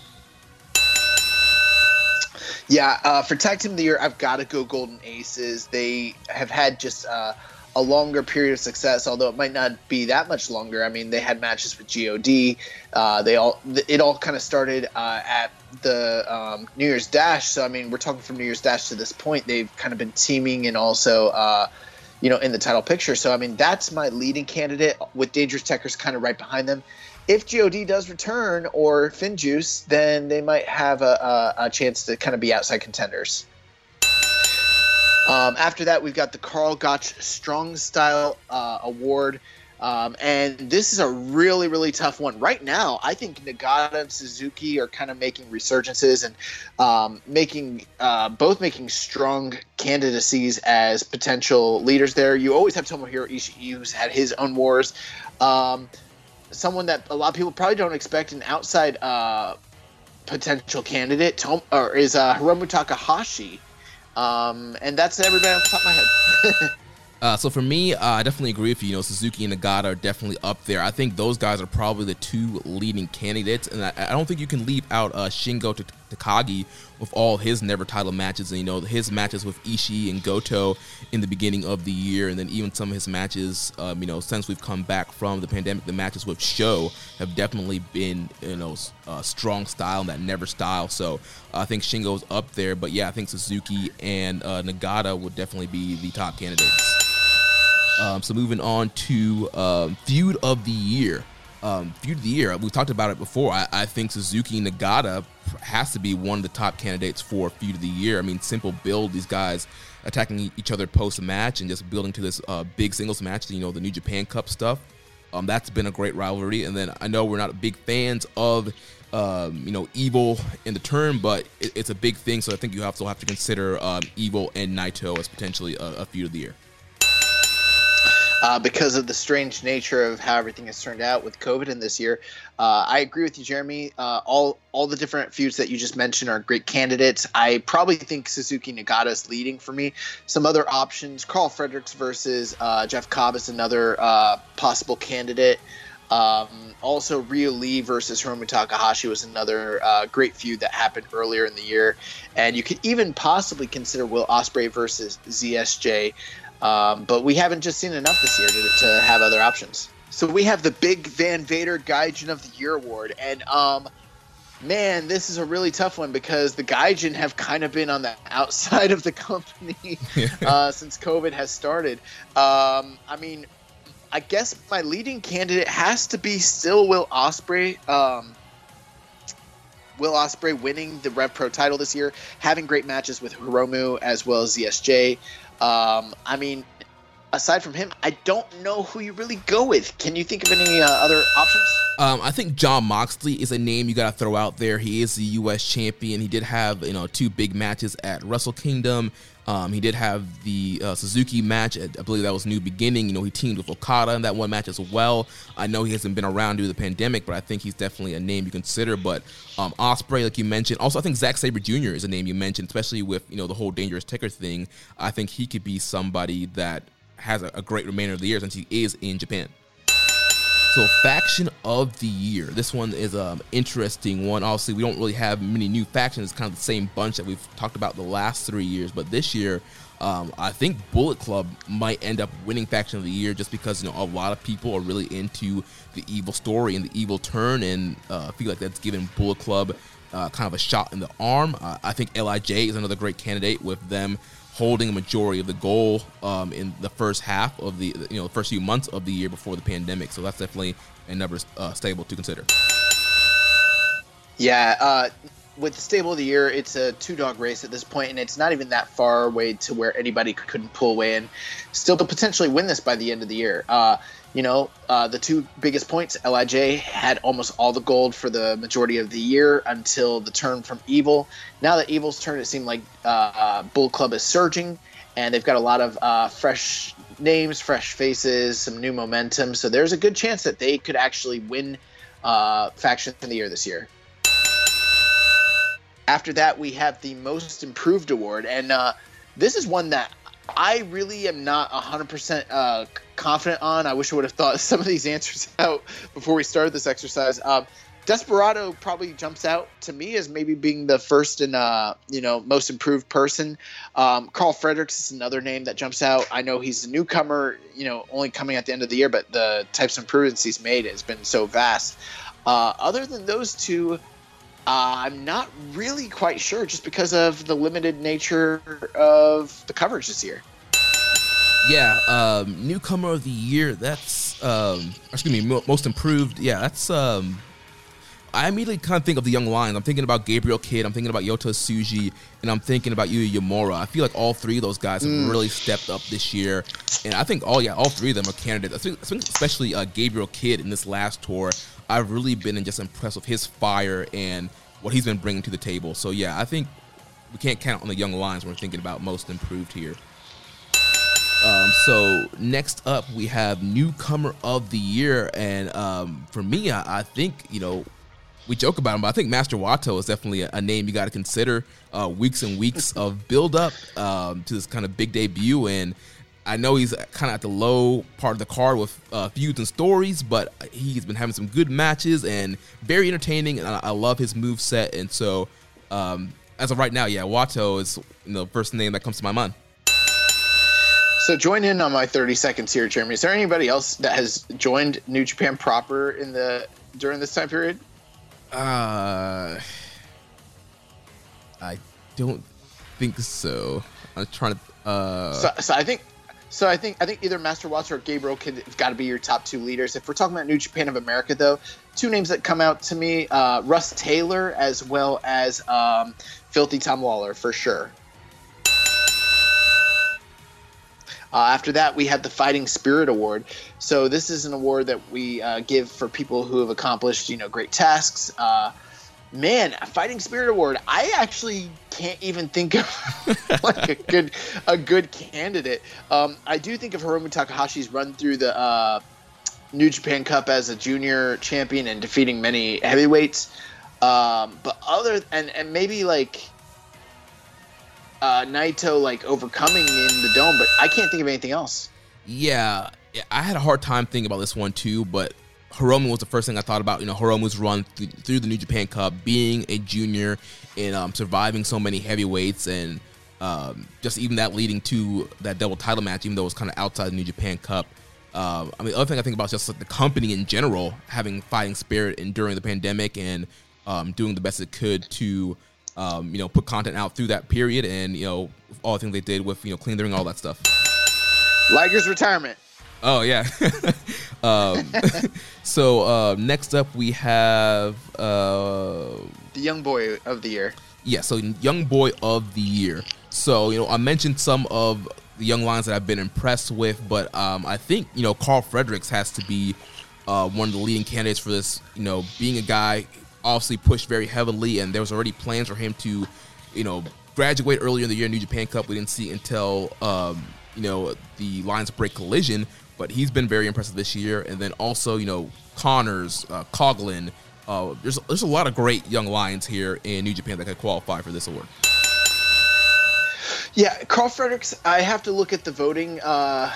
Yeah, uh, for tag team of the year, I've got to go Golden Aces. They have had just uh, a longer period of success, although it might not be that much longer. I mean, they had matches with God. Uh, they all it all kind of started uh, at the um, New Year's Dash. So I mean, we're talking from New Year's Dash to this point. They've kind of been teaming and also. Uh, you know, in the title picture. So, I mean, that's my leading candidate with Dangerous Tekkers kind of right behind them. If God does return or FinJuice, then they might have a, a, a chance to kind of be outside contenders. Um, after that, we've got the Karl Gotch Strong Style uh, Award. Um, and this is a really, really tough one. Right now, I think Nagata and Suzuki are kind of making resurgences and um, making uh, both making strong candidacies as potential leaders there. You always have Tomohiro Ishii, who's had his own wars. Um, someone that a lot of people probably don't expect an outside uh, potential candidate Tom, or is uh, Hiromu Takahashi. Um, and that's everybody off the top of my head. Uh, so for me, uh, I definitely agree with you. You know, Suzuki and Nagata are definitely up there. I think those guys are probably the two leading candidates, and I, I don't think you can leave out uh, Shingo Takagi with all his never title matches, and you know his matches with Ishii and Goto in the beginning of the year, and then even some of his matches, um, you know, since we've come back from the pandemic, the matches with Sho have definitely been you know uh, strong style and that never style. So I think Shingo's up there, but yeah, I think Suzuki and uh, Nagata would definitely be the top candidates. Um, so moving on to um, feud of the year. Um, feud of the year, We've talked about it before. I, I, think Suzuki Nagata has to be one of the top candidates for feud of the year. I mean, simple build, these guys attacking each other post match and just building to this uh, big singles match, you know, the New Japan Cup stuff. Um, that's been a great rivalry. And then I know we're not big fans of, um, you know, Evil in the term, but it, it's a big thing. So I think you also have to consider um, Evil and Naito as potentially a, a feud of the year uh, because of the strange nature of how everything has turned out with COVID in this year. Uh, I agree with you, Jeremy. Uh, all all the different feuds that you just mentioned are great candidates. I probably think Suzuki Nagata is leading for me. Some other options: Karl Fredericks versus uh, Jeff Cobb is another uh, possible candidate. Um, also, Ryu Lee versus Hiromu Takahashi was another uh, great feud that happened earlier in the year, and you could even possibly consider Will Ospreay versus ZSJ. Um, but we haven't just seen enough this year to, to, have other options. So we have the Big Van Vader Gaijin of the Year award, and um, man, this is a really tough one because the Gaijin have kind of been on the outside of the company uh, since COVID has started. Um, I mean, I guess my leading candidate has to be still Will Ospreay. Um, Will Ospreay winning the Rev Pro title this year, having great matches with Hiromu as well as ZSJ. Um, I mean, aside from him, I don't know who you really go with. Can you think of any uh, other options? Um, I think Jon Moxley is a name you got to throw out there. He is the U.S. champion. He did have you know two big matches at Wrestle Kingdom. Um, he did have the uh, Suzuki match. I believe that was New Beginning. You know, he teamed with Okada in that one match as well. I know he hasn't been around due to the pandemic, but I think he's definitely a name you consider. But um, Ospreay, like you mentioned, also I think Zack Sabre Jr. is a name you mentioned, especially with you know the whole dangerous ticker thing. I think he could be somebody that has a, a great remainder of the year since he is in Japan. So, faction of the year. This one is an um, interesting one. Obviously, we don't really have many new factions. It's kind of the same bunch that we've talked about the last three years. But this year, um, I think Bullet Club might end up winning faction of the year just because you know a lot of people are really into the evil story and the evil turn, and uh, feel like that's given Bullet Club uh, kind of a shot in the arm. Uh, I think Lij is another great candidate with them holding a majority of the goal um, in the first half of the you know the first few months of the year before the pandemic. So that's definitely another uh, stable to consider. Yeah, uh, with the stable of the year, it's a two dog race at this point, and it's not even that far away to where anybody couldn't pull away and still to potentially win this by the end of the year. Uh, you know, uh, the two biggest points, Lij had almost all the gold for the majority of the year until the turn from Evil. Now that Evil's turn, it seemed like uh, uh, Bullet Club is surging, and they've got a lot of uh, fresh names, fresh faces, some new momentum. So there's a good chance that they could actually win uh, Faction of the Year this year. After that, we have the Most Improved Award, and uh, this is one that I really am not 100% uh, confident on. I wish I would have thought some of these answers out before we started this exercise. Um, Desperado probably jumps out to me as maybe being the first and uh, you know most improved person. Um, Karl Fredericks is another name that jumps out. I know he's a newcomer, you know, only coming at the end of the year, but the types of improvements he's made has been so vast. Uh, other than those two, uh, I'm not really quite sure, just because of the limited nature of the coverage this year. Yeah, um, newcomer of the year. That's um, excuse me, most improved. Yeah, that's um, I immediately kind of think of the young lions. I'm thinking about Gabriel Kidd. I'm thinking about Yota Tsuji, and I'm thinking about Yuya Uemura. I feel like all three of those guys have mm. really stepped up this year, and I think all yeah, all three of them are candidates. I think, especially uh, Gabriel Kidd in this last tour. I've really been just impressed with his fire and what he's been bringing to the table. So yeah, I think we can't count on the young lions when we're thinking about most improved here. Um, so next up, we have newcomer of the year, and um, for me, I, I, think you know we joke about him, but I think Master Wato is definitely a, a name you got to consider. Uh, weeks and weeks of build up um, to this kind of big debut, and I know he's kind of at the low part of the card with uh, feuds and stories, but he's been having some good matches and very entertaining, and I, I love his move set. And so, um, as of right now, yeah, Wato is you know, the first name that comes to my mind. So join in on my 30 seconds here, Jeremy. Is there anybody else that has joined New Japan proper in the during this time period? Uh, I don't think so. I'm trying to. Uh, so, so I think So I think I think either Master Wato or Gabriel have got to be your top two leaders. If we're talking about New Japan of America, though, two names that come out to me: uh, Rust Taylor as well as um, Filthy Tom Lawlor for sure. Uh, after that, we had the Fighting Spirit Award. So this is an award that we uh, give for people who have accomplished, you know, great tasks. Uh, man, a Fighting Spirit Award. I actually can't even think of like a good a good candidate. Um, I do think of Hiromu Takahashi's run through the uh, New Japan Cup as a junior champion and defeating many heavyweights. Um, but other and and maybe like uh, Naito like overcoming in the dome, but I can't think of anything else. Yeah, I had a hard time thinking about this one too, but Hiromu was the first thing I thought about. You know, Hiromu's run th- through the New Japan Cup, being a junior and um, surviving so many heavyweights, and um, just even that leading to that double title match, even though it was kind of outside the New Japan Cup. Uh, I mean, the other thing I think about is just like the company in general having fighting spirit and during the pandemic and um, doing the best it could to, um, you know, put content out through that period and you know all the things they did with you know clean the ring, all that stuff. Liger's retirement. Oh yeah. um, so uh, next up we have uh, the young boy of the year. Yeah, so young boy of the year. So you know I mentioned some of the young lions that I've been impressed with, but um, I think you know Karl Fredericks has to be uh, one of the leading candidates for this. You know, being a guy obviously pushed very heavily, and there was already plans for him to, you know, graduate earlier in the year New Japan Cup. We didn't see until um, you know the Lions break collision, but he's been very impressive this year. And then also, you know, Connors, uh, Coughlin. Uh, there's there's a lot of great young lions here in New Japan that could qualify for this award. Yeah, Karl Fredericks. I have to look at the voting uh,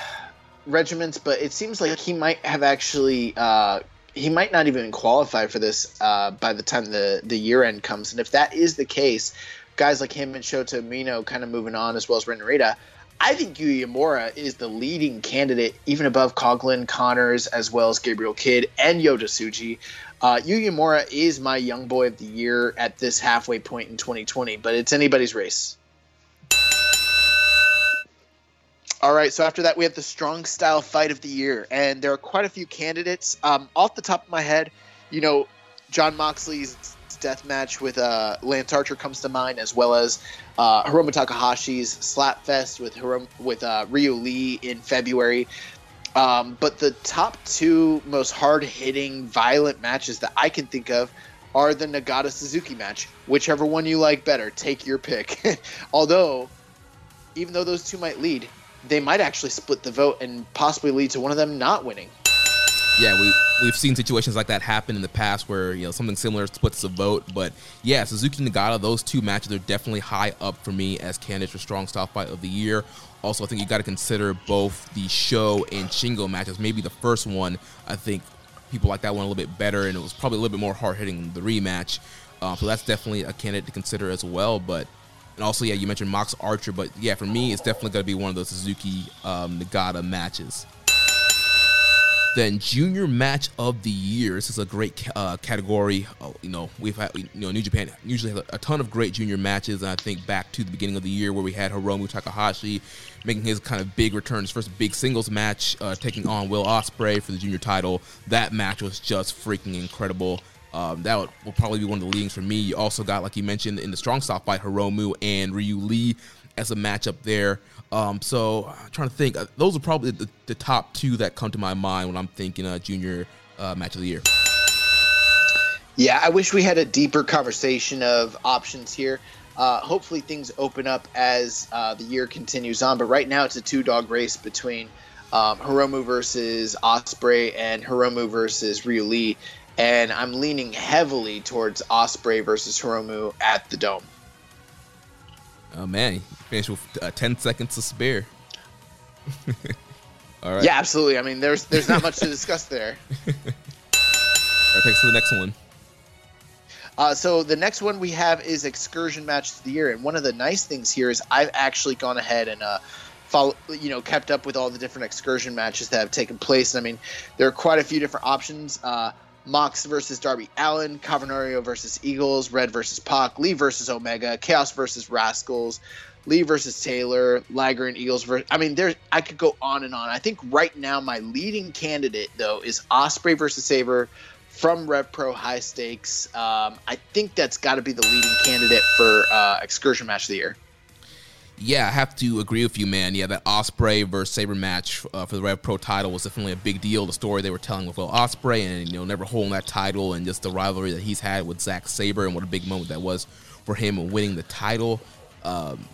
regiments, but it seems like he might have actually. Uh, he might not even qualify for this uh, by the time the the year end comes. And if that is the case, guys like him and Shota Umino kind of moving on, as well as Ren Narita, I think Yuya Uemura is the leading candidate, even above Coughlin, Connors, as well as Gabriel Kidd and Yota Tsuji. Uh, Yuya Uemura is my young boy of the year at this halfway point in 2020, but it's anybody's race. All right, so after that, we have the strong style fight of the year, and there are quite a few candidates. Um, off the top of my head, you know, Jon Moxley's death match with uh, Lance Archer comes to mind, as well as uh, Hiromu Takahashi's Slapfest with Hirom- with uh, Ryu Lee in February. Um, but the top two most hard hitting, violent matches that I can think of are the Nagata Suzuki match. Whichever one you like better, take your pick. Although, even though those two might lead, they might actually split the vote and possibly lead to one of them not winning yeah, we we've seen situations like that happen in the past where you know something similar splits the vote. But yeah, Suzuki Nagata, those two matches are definitely high up for me as candidates for strong style fight of the year. Also, I think you got to consider both the Sho and Shingo matches. Maybe the first one, I think people like that one a little bit better, and it was probably a little bit more hard hitting the rematch. Um, so that's definitely a candidate to consider as well. But and also, yeah, you mentioned Mox Archer, but yeah, for me, it's definitely going to be one of those Suzuki um, Nagata matches. Then junior match of the year. This is a great uh, category. Uh, you know, we've had you know New Japan usually has a ton of great junior matches, and I think back to the beginning of the year where we had Hiromu Takahashi making his kind of big return, his first big singles match, uh, taking on Will Ospreay for the junior title. That match was just freaking incredible. Um, that would, will probably be one of the leadings for me. You also got, like you mentioned, in the strong style fight, Hiromu and Ryu Lee as a matchup there. Um, so I'm trying to think. Uh, those are probably the, the, top two that come to my mind when I'm thinking uh, junior uh, match of the year. Yeah, I wish we had a deeper conversation of options here. Uh, hopefully, things open up as uh, the year continues on. But right now, it's a two dog race between um, Hiromu versus Ospreay and Hiromu versus Ryu Lee. And I'm leaning heavily towards Ospreay versus Hiromu at the Dome. Oh man, you finished with uh, ten seconds to spare. All right. Yeah, absolutely. I mean, there's there's not much to discuss there. All right, thanks for the next one. Uh, so the next one we have is excursion match of the year, and one of the nice things here is I've actually gone ahead and uh, follow, you know, kept up with all the different excursion matches that have taken place. And I mean, there are quite a few different options. Uh, Mox versus Darby Allin, Cavernario versus Eagles, Red versus Pac, Lee versus Omega, Chaos versus Rascals, Lee versus Taylor, Liger and Eagles versus. I mean, there's I could go on and on. I think right now my leading candidate though is Ospreay versus Sabre from Rev Pro High Stakes. Um, I think that's got to be the leading candidate for uh, excursion match of the year. Yeah, I have to agree with you, man. Yeah, that Ospreay versus Sabre match uh, for the Rev Pro title was definitely a big deal. The story they were telling with Will Ospreay and you know never holding that title and just the rivalry that he's had with Zack Sabre and what a big moment that was for him winning the title. Um,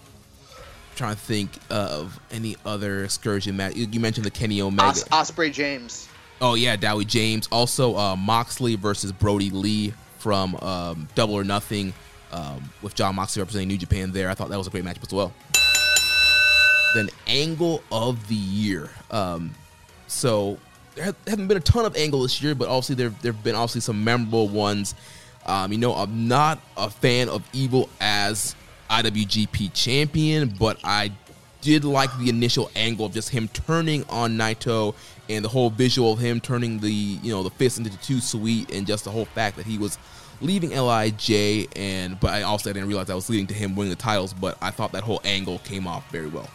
trying to think of any other excursion match. You mentioned the Kenny Omega, Os- Ospreay James. Oh yeah, Dowie James. Also uh, Moxley versus Brodie Lee from um, Double or Nothing um, with Jon Moxley representing New Japan. There, I thought that was a great matchup as well. Angle of the Year. Um, so there haven't been a ton of Angle this year, but obviously there there've been obviously some memorable ones. Um, you know, I'm not a fan of Evil as IWGP champion, but I did like the initial angle of just him turning on Naito and the whole visual of him turning the you know the fist into the too sweet and just the whole fact that he was leaving Lij and but I also didn't realize that was leading to him winning the titles, but I thought that whole angle came off very well.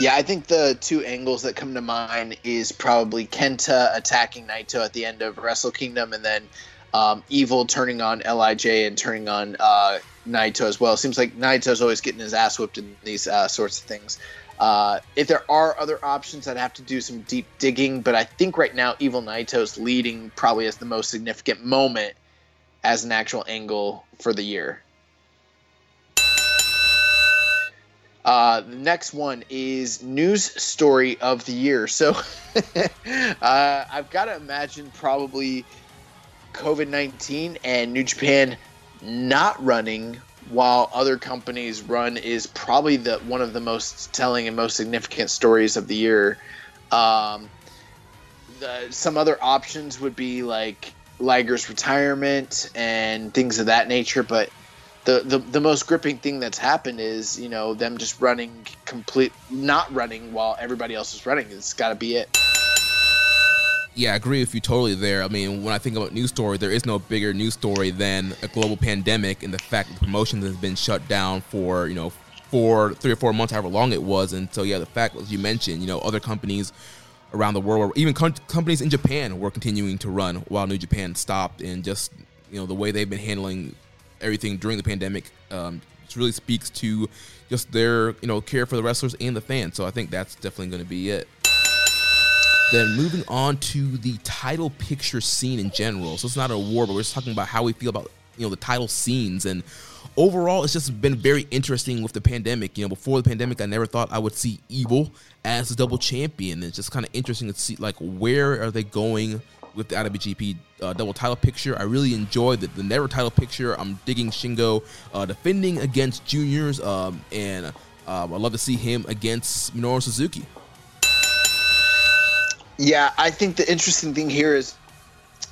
Yeah, I think the two angles that come to mind is probably Kenta attacking Naito at the end of Wrestle Kingdom, and then um, Evil turning on Lij and turning on uh, Naito as well. Seems like Naito's always getting his ass whipped in these uh, sorts of things. Uh, if there are other options, I'd have to do some deep digging, but I think right now Evil Naito's leading probably as the most significant moment as an actual angle for the year. Uh, the next one is news story of the year. So uh, I've got to imagine probably COVID 19 and New Japan not running while other companies run is probably the one of the most telling and most significant stories of the year. Um, the, some other options would be like Liger's retirement and things of that nature, but the, the the most gripping thing that's happened is you know them just running complete not running while everybody else is running. It's got to be it. Yeah, I agree with you totally there. I mean, when I think about news story, there is no bigger news story than a global pandemic and the fact that the promotion has been shut down for, you know, for three or four months, however long it was. And so, yeah, the fact, as you mentioned, you know, other companies around the world, or even com- companies in Japan, were continuing to run while New Japan stopped. And just, you know, the way they've been handling everything during the pandemic um, really speaks to just their, you know, care for the wrestlers and the fans. So I think that's definitely going to be it. Then moving on to the title picture scene in general. So it's not a war, but we're just talking about how we feel about you know the title scenes and overall it's just been very interesting with the pandemic you know before the pandemic i never thought i would see evil as a double champion it's just kind of interesting to see like where are they going with the IWGP uh, double title picture. I really enjoy the, the never title picture. I'm digging Shingo uh, defending against juniors, um, and uh, I'd love to see him against Minoru Suzuki. Yeah, I think the interesting thing here is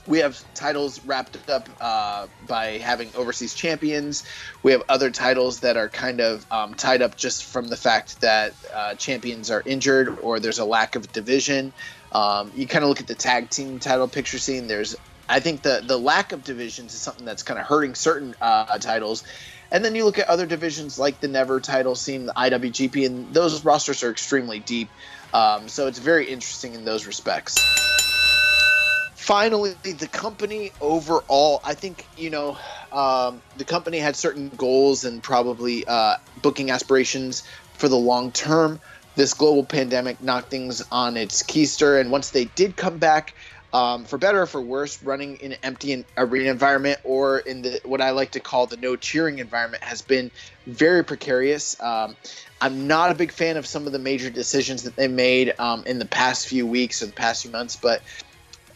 we have titles wrapped up uh, by having overseas champions. We have other titles that are kind of um, tied up just from the fact that uh, champions are injured or there's a lack of division. Um, you kind of look at the tag team title picture scene. There's, I think the the lack of divisions is something that's kind of hurting certain uh, titles. And then you look at other divisions like the Never title scene, the IWGP, and those rosters are extremely deep. Um, so it's very interesting in those respects. Finally, the company overall, I think, you know, um, the company had certain goals and probably uh, booking aspirations for the long term. This global pandemic knocked things on its keister, and once they did come back, um, for better or for worse, running in an empty arena environment or in the what I like to call the no cheering environment has been very precarious. Um, I'm not a big fan of some of the major decisions that they made um, in the past few weeks or the past few months, but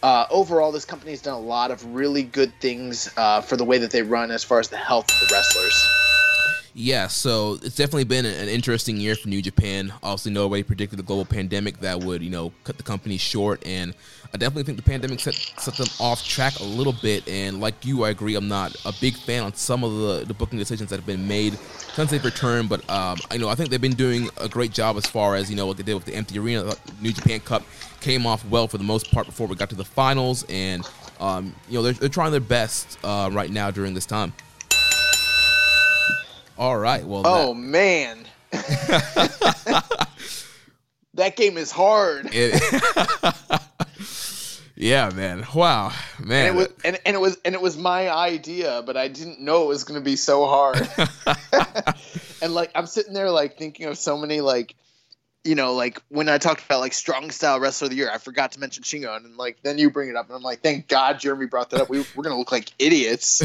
uh, overall, this company has done a lot of really good things uh, for the way that they run as far as the health of the wrestlers. Yeah, so it's definitely been an interesting year for New Japan. Obviously, nobody predicted the global pandemic that would, you know, cut the company short. And I definitely think the pandemic set, set them off track a little bit. And like you, I agree. I'm not a big fan on some of the, the booking decisions that have been made since they've returned. But um, I know I think they've been doing a great job as far as you know what they did with the empty arena. New Japan Cup came off well for the most part before we got to the finals, and um, you know they're, they're trying their best uh, right now during this time. All right. Well. Oh that... man. that game is hard. It... yeah, man. Wow, man. And it was and, and it was and it was my idea, but I didn't know it was going to be so hard. and like I'm sitting there like thinking of so many like you know, like when I talked about like strong style wrestler of the year, I forgot to mention Shingo, and like then you bring it up, and I'm like, thank God Jeremy brought that up. We, we're gonna look like idiots.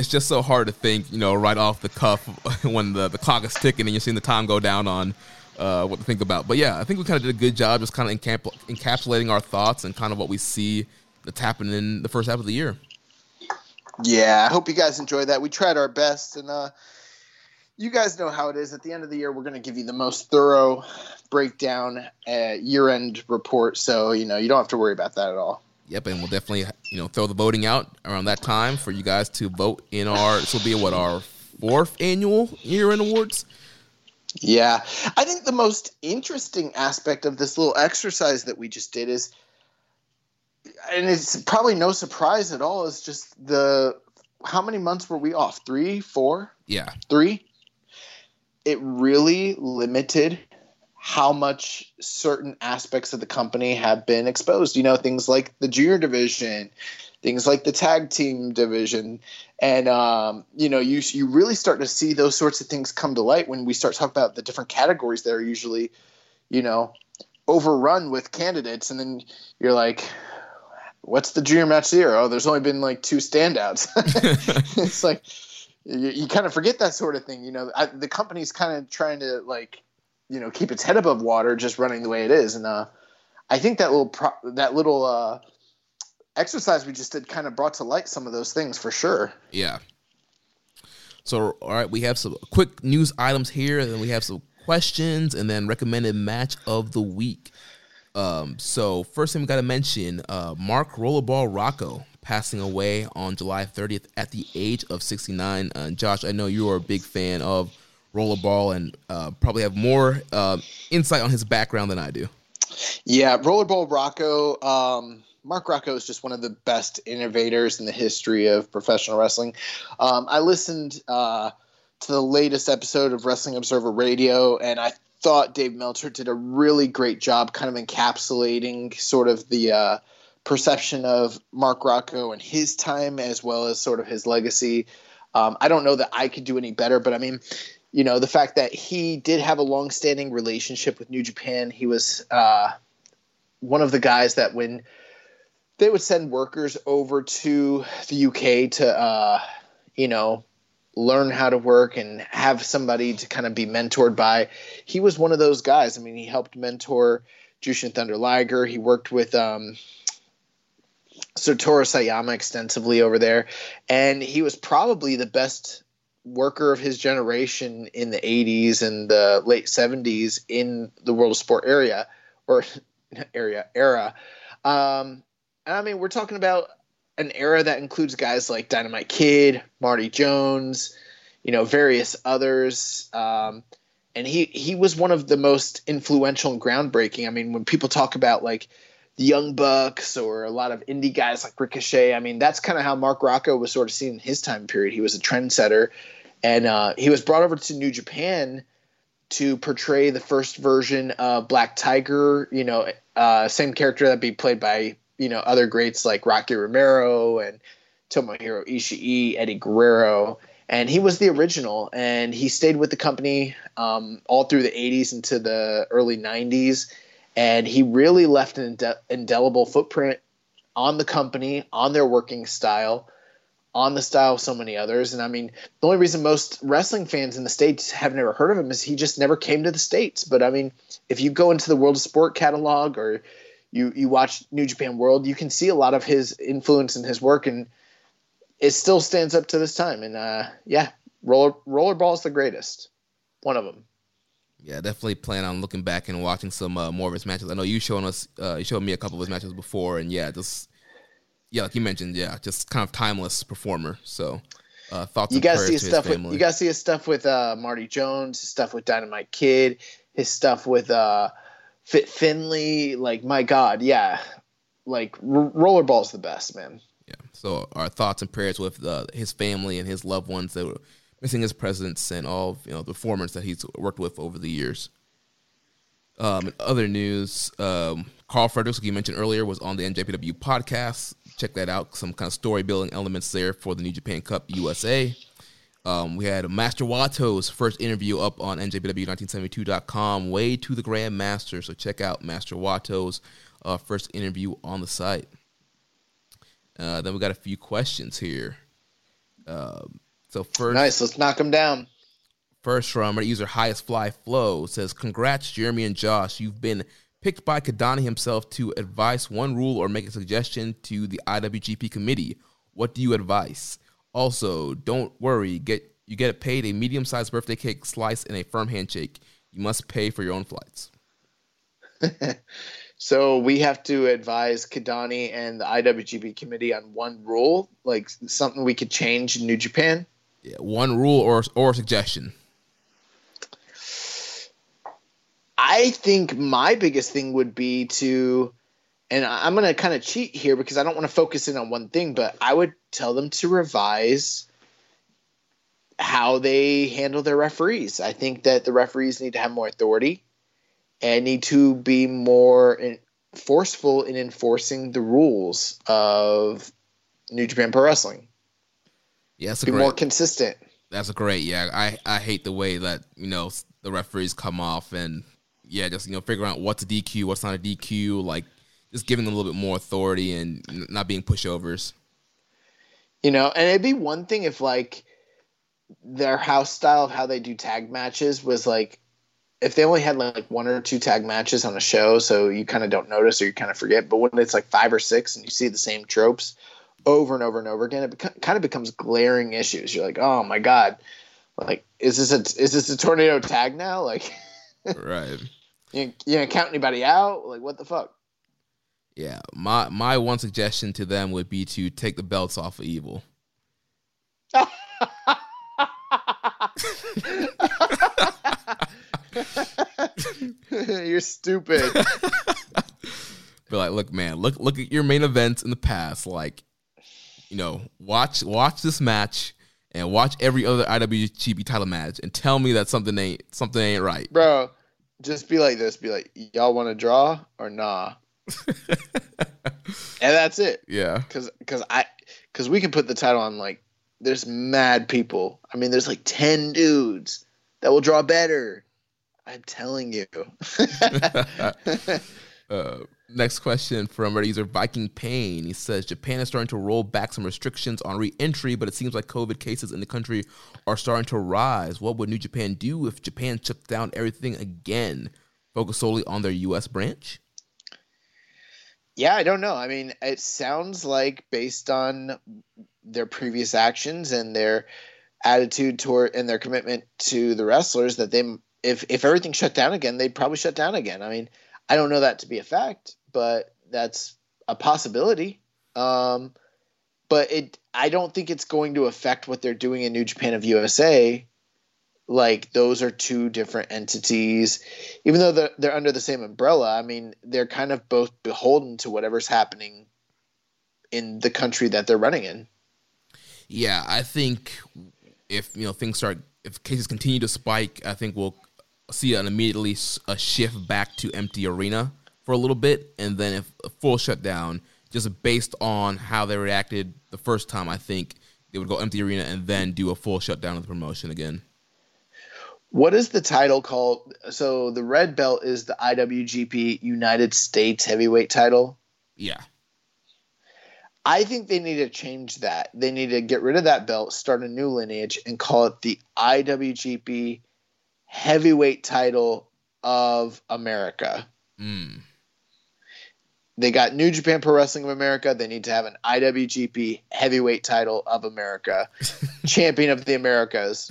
It's just so hard to think, you know, right off the cuff when the the clock is ticking and you're seeing the time go down on uh, what to think about. But yeah, I think we kind of did a good job just kind of encap- encapsulating our thoughts and kind of what we see that's happening in the first half of the year. Yeah, I hope you guys enjoyed that. We tried our best, and uh, you guys know how it is. At the end of the year, we're going to give you the most thorough breakdown uh, year-end report, so you know you don't have to worry about that at all. Yep, and we'll definitely you know throw the voting out around that time for you guys to vote in our. This will be what our fourth annual year-end awards. Yeah, I think the most interesting aspect of this little exercise that we just did is, and it's probably no surprise at all, is just the how many months were we off? Three, four? Yeah, three it really limited how much certain aspects of the company have been exposed. You know, things like the junior division, things like the tag team division, and um, you know, you you really start to see those sorts of things come to light when we start talking about the different categories that are usually, you know, overrun with candidates, and then you're like. What's the junior match here? Oh, there's only been like two standouts. it's like, you, you kind of forget that sort of thing. You know, I, the company's kind of trying to like, you know, keep its head above water, just running the way it is. And uh, I think that little pro- that little uh, exercise we just did kind of brought to light some of those things for sure. Yeah. So, all right, we have some quick news items here, and then we have some questions, and then recommended match of the week. Um, so first thing we got to mention, uh, Mark Rollerball Rocco passing away on July 30th at the age of 69. Uh, Josh, I know you are a big fan of Rollerball and uh, probably have more uh, insight on his background than I do. Yeah, Rollerball Rocco. Um, Mark Rocco is just one of the best innovators in the history of professional wrestling. Um, I listened uh, to the latest episode of Wrestling Observer Radio, and I thought Dave Meltzer did a really great job kind of encapsulating sort of the uh, perception of Mark Rocco and his time as well as sort of his legacy. Um, I don't know that I could do any better, but I mean, you know, the fact that he did have a long-standing relationship with New Japan, he was uh, one of the guys that when they would send workers over to the UK to, uh, you know, learn how to work and have somebody to kind of be mentored by, he was one of those guys. I mean, he helped mentor Jushin Thunder Liger. He worked with um, Satoru Sayama extensively over there, and he was probably the best worker of his generation in the 80s and the late 70s in the world of sport area or area era. Um, and I mean, we're talking about an era that includes guys like Dynamite Kid, Marty Jones, you know, various others. Um, and he he was one of the most influential and groundbreaking. I mean, when people talk about like Young Bucks or a lot of indie guys like Ricochet. I mean, that's kind of how Mark Rocco was sort of seen in his time period. He was a trendsetter, and uh, he was brought over to New Japan to portray the first version of Black Tiger. You know, uh, same character that'd be played by you know other greats like Rocky Romero and Tomohiro Ishii, Eddie Guerrero. And he was the original, and he stayed with the company um, all through the 80s into the early 90s and he really left an indelible footprint on the company, on their working style, on the style of so many others. And I mean, the only reason most wrestling fans in the States have never heard of him is he just never came to the States. But I mean, if you go into the World of Sport catalog or you, you watch New Japan World, you can see a lot of his influence and his work, and it still stands up to this time. And uh, yeah, roller rollerball is the greatest, one of them. Yeah, definitely plan on looking back and watching some uh, more of his matches. I know you showing us, uh, you showed me a couple of his matches before, and yeah, just yeah, like you mentioned, yeah, just kind of timeless performer. So uh, thoughts. You guys see his stuff. His with, you guys see his stuff with uh, Marty Jones, his stuff with Dynamite Kid, his stuff with uh, Fit Finlay. Like my God, yeah, like r- Rollerball's the best, man. Yeah. So our thoughts and prayers with uh, his family and his loved ones that missing his presence and all you know the performers that he's worked with over the years. Um, in other news, um, Karl Fredericks, like you mentioned earlier, was on the NJPW podcast. Check that out. Some kind of story building elements there for the New Japan Cup USA. Um, we had Master Wato's first interview up on NJPW1972.com, way to the Grand Master. So check out Master Wato's uh, first interview on the site. Uh, then we got a few questions here. Um, so first, nice. Let's knock them down. First from our user Highest Fly Flow says, "Congrats, Jeremy and Josh. You've been picked by Kidani himself to advise one rule or make a suggestion to the IWGP committee. What do you advise? Also, don't worry. Get you get paid a medium-sized birthday cake slice and a firm handshake. You must pay for your own flights." So we have to advise Kidani and the IWGP committee on one rule, like something we could change in New Japan. Yeah, one rule or or suggestion. I think my biggest thing would be to, and I'm going to kind of cheat here because I don't want to focus in on one thing, but I would tell them to revise how they handle their referees. I think that the referees need to have more authority and need to be more in, forceful in enforcing the rules of New Japan Pro Wrestling. Yeah, be great, more consistent. That's a great. Yeah, I I hate the way that you know the referees come off and yeah, just you know figuring out what's a DQ, what's not a DQ, like just giving them a little bit more authority and not being pushovers. You know, and it'd be one thing if like their house style of how they do tag matches was like if they only had like one or two tag matches on a show, so you kind of don't notice or you kind of forget. But when it's like five or six and you see the same tropes over and over and over again, it beca- kind of becomes glaring issues. You're like, oh my god, like is this a is this a tornado tag now? Like, right? You you gonna count anybody out? Like what the fuck? Yeah, my my one suggestion to them would be to take the belts off of Evil. You're stupid. Be like, look, man, look look at your main events in the past. Like, you know, watch watch this match and watch every other IWGP title match and tell me that something ain't something ain't right. Bro, just be like this. Be like, y'all want to draw or nah? and that's it. Yeah. Because because I because we can put the title on like there's mad people. I mean, there's like ten dudes that will draw better. I'm telling you. uh, next question from our user Viking Pain. He says Japan is starting to roll back some restrictions on re-entry, but it seems like COVID cases in the country are starting to rise. What would New Japan do if Japan shut down everything again? Focus solely on their U.S. branch. Yeah, I don't know. I mean, it sounds like based on their previous actions and their attitude toward and their commitment to the wrestlers that they if if everything shut down again, they'd probably shut down again. I mean, I don't know that to be a fact, but that's a possibility. Um, but it, I don't think it's going to affect what they're doing in New Japan of USA. Like those are two different entities, even though they're, they're under the same umbrella. I mean, they're kind of both beholden to whatever's happening in the country that they're running in. Yeah, I think if you know things start, if cases continue to spike, I think we'll see an immediately a shift back to empty arena for a little bit, and then if a full shutdown, just based on how they reacted the first time, I think they would go empty arena and then do a full shutdown of the promotion again. What is the title called? So the red belt is the IWGP United States Heavyweight title. Yeah. I think they need to change that. They need to get rid of that belt, start a new lineage, and call it the IWGP heavyweight title of America. Mm. They got New Japan Pro Wrestling of America. They need to have an IWGP heavyweight title of America, champion of the Americas.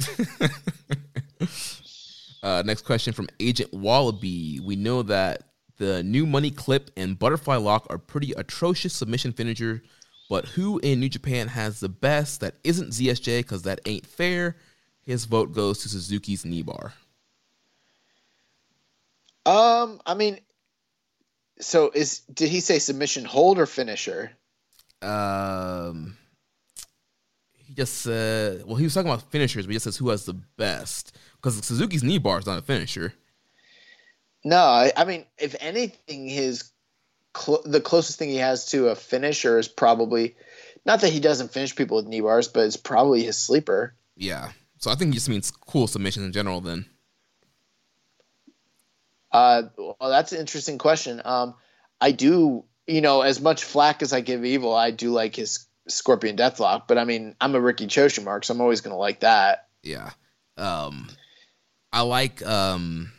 uh, next question from Agent Wallaby. We know that the new money clip and butterfly lock are pretty atrocious submission finisher, but who in New Japan has the best that isn't ZSJ because that ain't fair? His vote goes to Suzuki's knee bar. Um, I mean, so is did he say submission hold or finisher? Um, he just said, well, he was talking about finishers, but he just says who has the best because Suzuki's knee bar is not a finisher. No, I, I mean, if anything, his cl- the closest thing he has to a finisher is probably not that he doesn't finish people with knee bars, but it's probably his sleeper. Yeah. So I think he just means cool submissions in general. Then. Uh, well, that's an interesting question. Um, I do, you know, as much flack as I give Evil, I do like his Scorpion Deathlock. But I mean, I'm a Riki Choshu mark, so I'm always going to like that. Yeah. Um, I like um,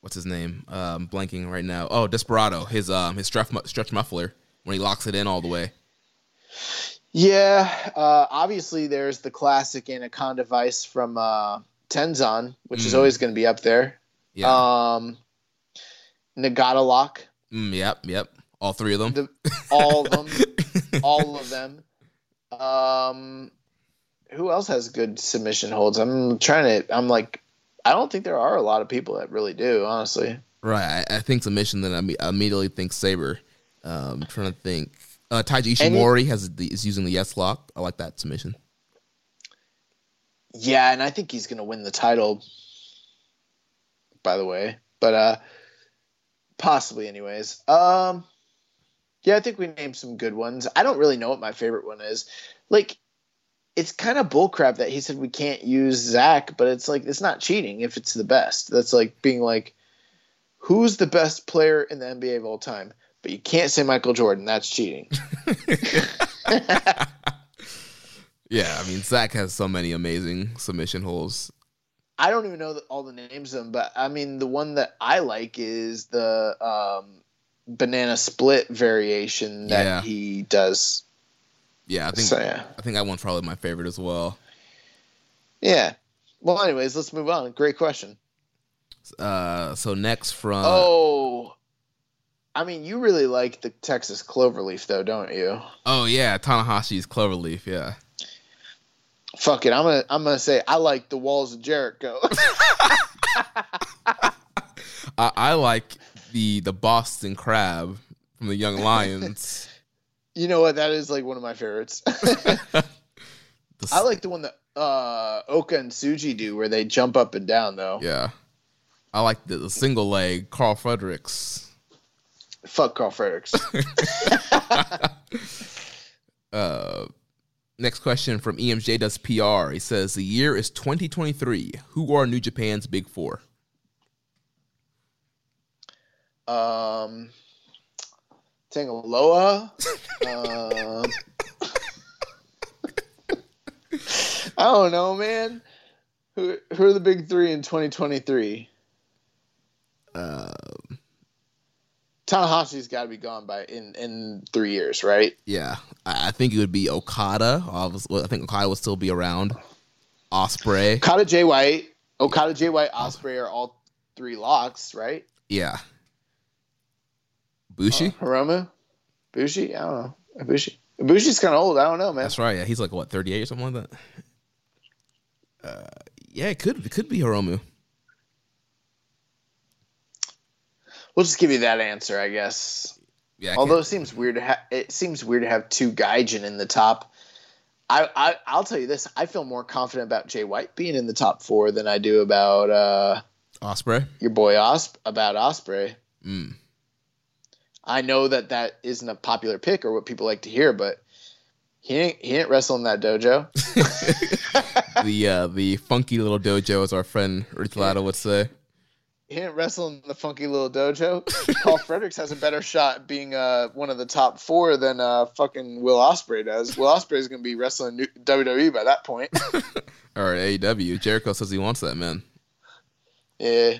what's his name? Um, blanking right now. Oh, Desperado. His um, his stretch stretch muffler when he locks it in all the way. Yeah. Uh, obviously, there's the classic Anaconda Vice from uh, Tenzan, which mm. is always going to be up there. Yeah. Um, Nagata Lock. Mm, yep, yep. All three of them. The, all of them. all of them. Um, who else has good submission holds? I'm trying to. I'm like, I don't think there are a lot of people that really do, honestly. Right. I, I think submission. Then I immediately think Sabre. Um, I'm trying to think. Uh, Taiji Ishimori has the, is using the yes lock. I like that submission. Yeah, and I think he's gonna win the title by the way, but uh, possibly anyways. Um, yeah, I think we named some good ones. I don't really know what my favorite one is. Like, it's kind of bullcrap that he said we can't use Zach, but it's like it's not cheating if it's the best. That's like being like, who's the best player in the NBA of all time? But you can't say Michael Jordan. That's cheating. yeah, I mean Zach has so many amazing submission holes. I don't even know all the names of them, but I mean the one that I like is the um, banana split variation that yeah. he does. Yeah, I think so, yeah. I think that one's probably my favorite as well. Yeah. Well, anyways, let's move on. Great question. Uh, so next from oh, I mean, you really like the Texas Cloverleaf, though, don't you? Oh yeah, Tanahashi's Cloverleaf. Yeah. Fuck it. I'm gonna I'm gonna say I like the walls of Jericho. I, I, like the the Boston Crab from the Young Lions. you know what? That is like one of my favorites. I like the one that uh, Oka and Tsuji do, where they jump up and down. Though. Yeah. I like the, the single leg Karl Fredericks. Fuck Karl Fredericks. uh, Next question from EMJ does PR. He says the year is 2023. Who are New Japan's big four? Um, Tanga Loa. uh, I don't know, man. Who who are the big three in 2023? Um. Tanahashi's got to be gone by in in three years, right? Yeah, I think it would be Okada. I think Okada will still be around. Ospreay, Okada, Jay White, Okada, Jay White, Ospreay are all three locks, right? Yeah. Bushi, uh, Hiromu, Bushi. I don't know. Bushi. Bushi's kind of old. I don't know, man. That's right. Yeah, he's like what thirty eight or something like that. Uh, yeah, it could it could be Hiromu. We'll just give you that answer, I guess. Yeah. I Although it seems weird to have it seems weird to have two Gaijin in the top. I, I I'll tell you this: I feel more confident about Jay White being in the top four than I do about uh, Ospreay. Your boy Osp about Ospreay. Mm. I know that that isn't a popular pick or what people like to hear, but he ain't he ain't wrestling that dojo. the uh, the funky little dojo, as our friend Rithlada would say he didn't wrestle in the funky little dojo. Karl Fredericks has a better shot being uh, one of the top four than uh, fucking Will Ospreay does. Will Ospreay is going to be wrestling WWE by that point. or AEW. Jericho says he wants that man. Yeah.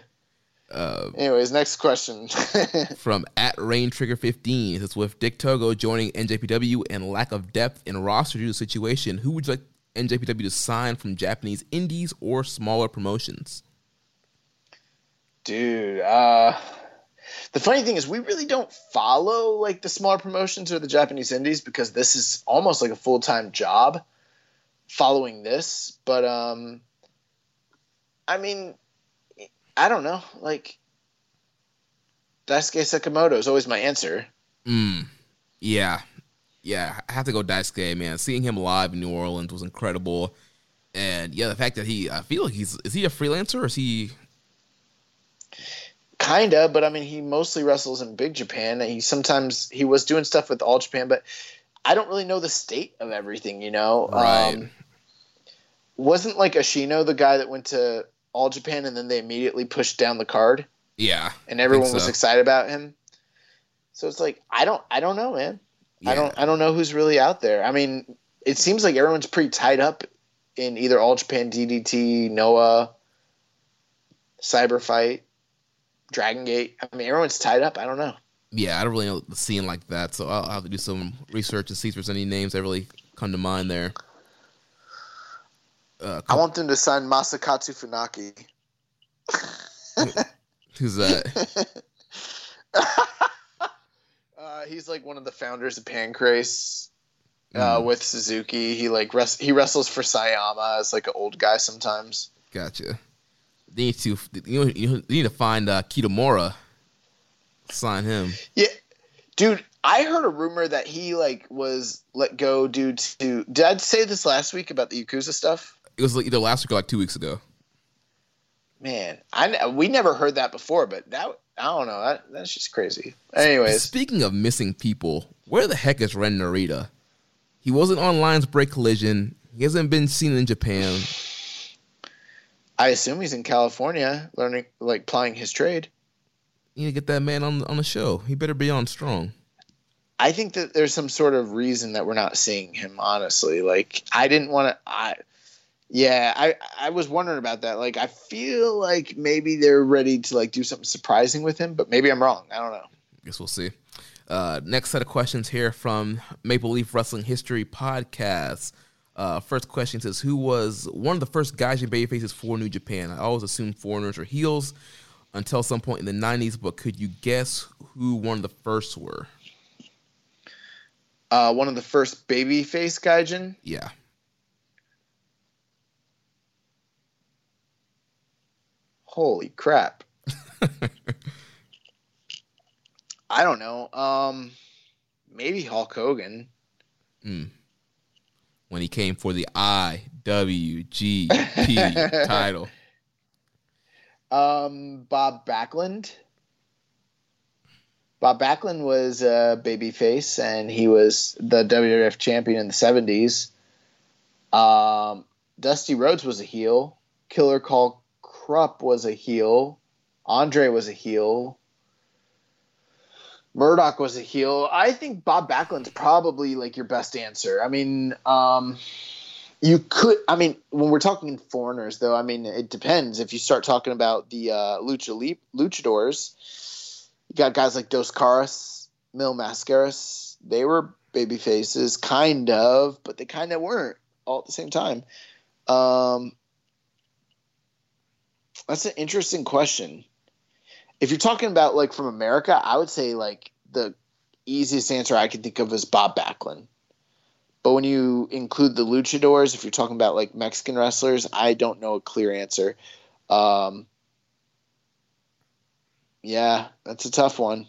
Uh, Anyways, next question. from at Rain Trigger 15. It's with Dick Togo joining NJPW and lack of depth in roster due to the situation. Who would you like NJPW to sign from Japanese indies or smaller promotions? Dude, uh the funny thing is we really don't follow like the smaller promotions or the Japanese indies because this is almost like a full-time job following this, but um I mean I don't know, like Daisuke Sekimoto is always my answer. Mm. Yeah. Yeah, I have to go Daisuke, man. Seeing him live in New Orleans was incredible. And yeah, the fact that he, I feel like he's, is he a freelancer or is he? Kinda, but I mean, he mostly wrestles in Big Japan. He sometimes, he was doing stuff with All Japan, but I don't really know the state of everything, you know? Right. Um, wasn't like Ashino the guy that went to All Japan and then they immediately pushed down the card Yeah. and everyone so. was excited about him? So it's like, I don't, I don't know, man. I don't, I don't know who's really out there. I mean, it seems like everyone's pretty tied up in either All Japan, DDT, Noah, Cyber Fight, Dragon Gate. I mean, everyone's tied up. I don't know. Yeah, I don't really know the scene like that, so I'll, have to do some research and see if there's any names that really come to mind there. Uh, I want them to sign Masakatsu Funaki. who's that? uh, he's like one of the founders of Pancrase. Uh, with Suzuki, he like res- he wrestles for Sayama as like an old guy sometimes. Gotcha. They need to you, know, you need to find uh, Kitamura. Sign him. Yeah, dude, I heard a rumor that he like was let go due to. Did I say this last week about the Yakuza stuff? It was like either last week or like two weeks ago. Man, I we never heard that before, but that I don't know. That, that's just crazy. Anyways, Speaking of missing people, where the heck is Ren Narita? He wasn't on Lions Break Collision. He hasn't been seen in Japan. I assume he's in California learning, like plying his trade. You need to get that man on on the show. He better be on strong. I think that there's some sort of reason that we're not seeing him. Honestly, like I didn't want to. I yeah, I I was wondering about that. Like I feel like maybe they're ready to like do something surprising with him, but maybe I'm wrong. I don't know. Guess we'll see. Uh, next set of questions here from Maple Leaf Wrestling History Podcast. Uh, first question says, "Who was one of the first guys in babyfaces for New Japan?" I always assumed foreigners or heels until some point in the '90s, but could you guess who one of the first were? Uh, one of the first babyface gaijin. Yeah, Holy crap! I don't know. Um, maybe Hulk Hogan. When he came for the IWGP title. Um, Bob Backlund. Bob Backlund was a babyface, and he was the WWF champion in the seventies. Um, Dusty Rhodes was a heel. Killer Karl Krupp was a heel. Andre was a heel. Murdoch was a heel. I think Bob Backlund's probably like your best answer. I mean, um, you could. I mean, when we're talking foreigners, though, I mean, it depends. If you start talking about the uh, lucha leap, luchadors, you got guys like Dos Caras, Mil Mascaras. They were baby faces, kind of, but they kind of weren't all at the same time. Um, that's an interesting question. If you're talking about like from America, I would say like the easiest answer I can think of is Bob Backlund. But when you include the luchadors, if you're talking about like Mexican wrestlers, I don't know a clear answer. Um, yeah, that's a tough one.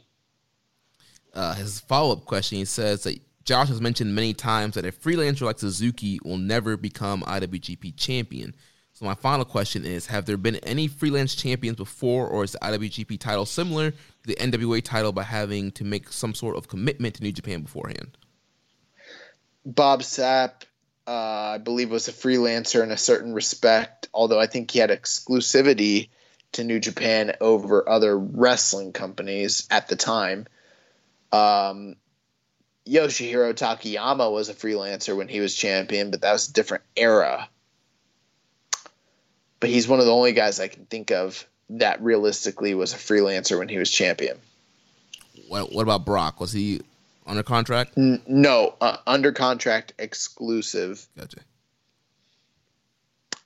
Uh, his follow up question he says that Josh has mentioned many times that a freelancer like Suzuki will never become IWGP champion. So my final question is: Have there been any freelance champions before, or is the IWGP title similar to the NWA title by having to make some sort of commitment to New Japan beforehand? Bob Sapp, uh, I believe, was a freelancer in a certain respect, although I think he had exclusivity to New Japan over other wrestling companies at the time. Um, Yoshihiro Takayama was a freelancer when he was champion, but that was a different era. But he's one of the only guys I can think of that realistically was a freelancer when he was champion. What, what about Brock? Was he under contract? N- no, uh, under contract, exclusive. Gotcha.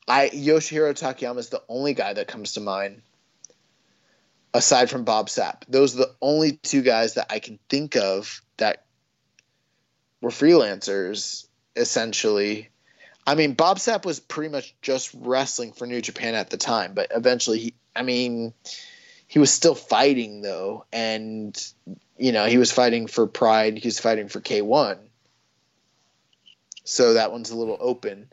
I Yoshihiro Takayama is the only guy that comes to mind aside from Bob Sapp. Those are the only two guys that I can think of that were freelancers essentially. I mean, Bob Sapp was pretty much just wrestling for New Japan at the time, but eventually he I mean, he was still fighting though and you know, he was fighting for Pride, he was fighting for K1. so that one's a little open.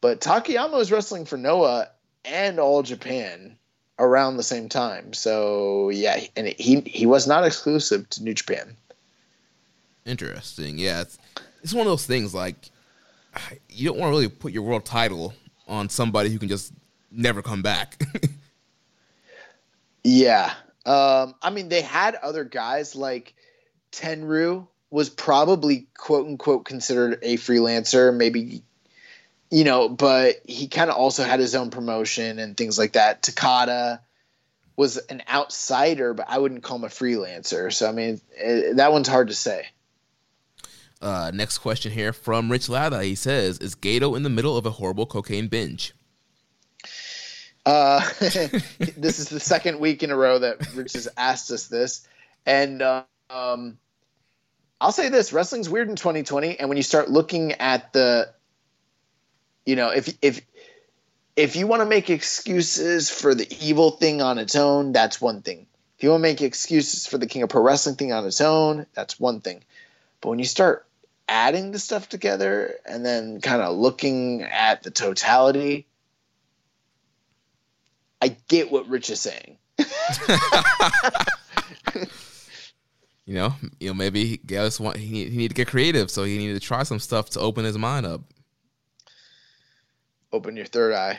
But Takayama was wrestling for Noah and All Japan around the same time. So yeah, and he he was not exclusive to New Japan. Interesting. Yeah, it's, it's one of those things like you don't want to really put your world title on somebody who can just never come back. yeah. Um, I mean, they had other guys like Tenryu was probably quote unquote considered a freelancer, maybe, you know, but he kind of also had his own promotion and things like that. Takada was an outsider, but I wouldn't call him a freelancer. So, I mean, it, that one's hard to say. Uh, next question here from Rich Lada. He says, "Is Gedo in the middle of a horrible cocaine binge?" Uh, this is the second week in a row that Rich has asked us this, and uh, um, I'll say this: wrestling's weird in 2020, and when you start looking at the, you know, if if if you want to make excuses for the evil thing on its own, that's one thing. If you want to make excuses for the King of Pro Wrestling thing on its own, that's one thing. But when you start adding the stuff together and then kind of looking at the totality, I get what Rich is saying. you know, you know, maybe Gallus want he need, he need to get creative, so he needed to try some stuff to open his mind up. Open your third eye.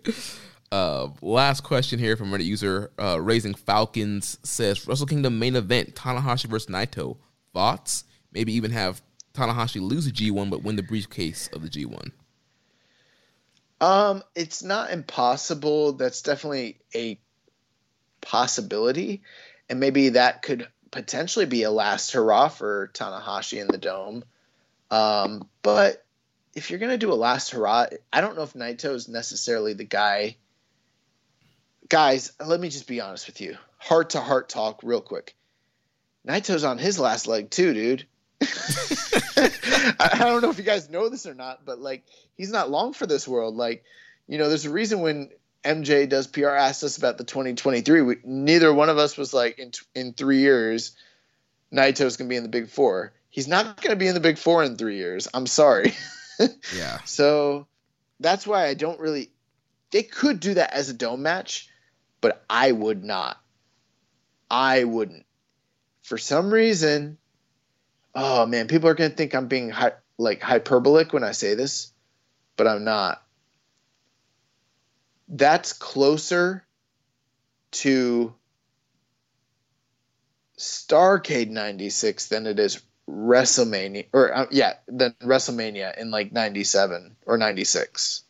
uh, last question here from Reddit user uh, Raising Falcons says Wrestle Kingdom main event Tanahashi versus Naito. Thoughts? Maybe even have Tanahashi lose the G1 but win the briefcase of the G1. Um, it's not impossible. That's definitely a possibility, and maybe that could potentially be a last hurrah for Tanahashi in the dome. Um, but if you're gonna do a last hurrah, I don't know if Naito is necessarily the guy. Guys, let me just be honest with you. Heart to heart talk, real quick. Naito's on his last leg too, dude. I don't know if you guys know this or not, but like he's not long for this world. Like, you know, there's a reason when MJ does PR asked us about the 2023. We, neither one of us was like in in three years, Naito's gonna be in the Big Four. He's not gonna be in the Big Four in three years. I'm sorry. yeah. So that's why I don't really. They could do that as a dome match, but I would not. I wouldn't. For some reason, oh man, people are gonna think I'm being hi- like hyperbolic when I say this, but I'm not. That's closer to Starcade '96 than it is WrestleMania, or uh, yeah, than WrestleMania in like '97 or '96.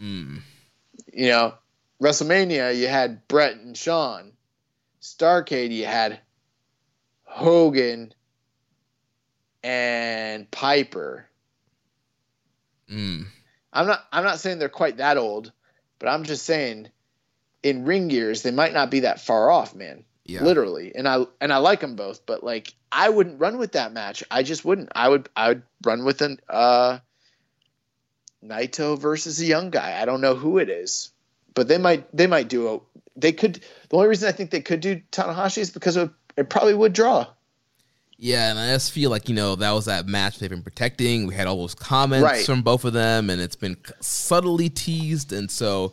Mm. You know, WrestleMania, you had Bret and Shawn. Starcade, you had Hogan and Piper. Mm. I'm not I'm not saying they're quite that old, but I'm just saying in ring years they might not be that far off, man. Yeah. Literally. And I and I like them both, but like I wouldn't run with that match. I just wouldn't. I would I would run with an uh Naito versus a young guy. I don't know who it is, but they might they might do a they could the only reason I think they could do Tanahashi is because it, it probably would draw. Yeah, and I just feel like you know that was that match they've been protecting. We had all those comments Right. from both of them, and it's been subtly teased. And so,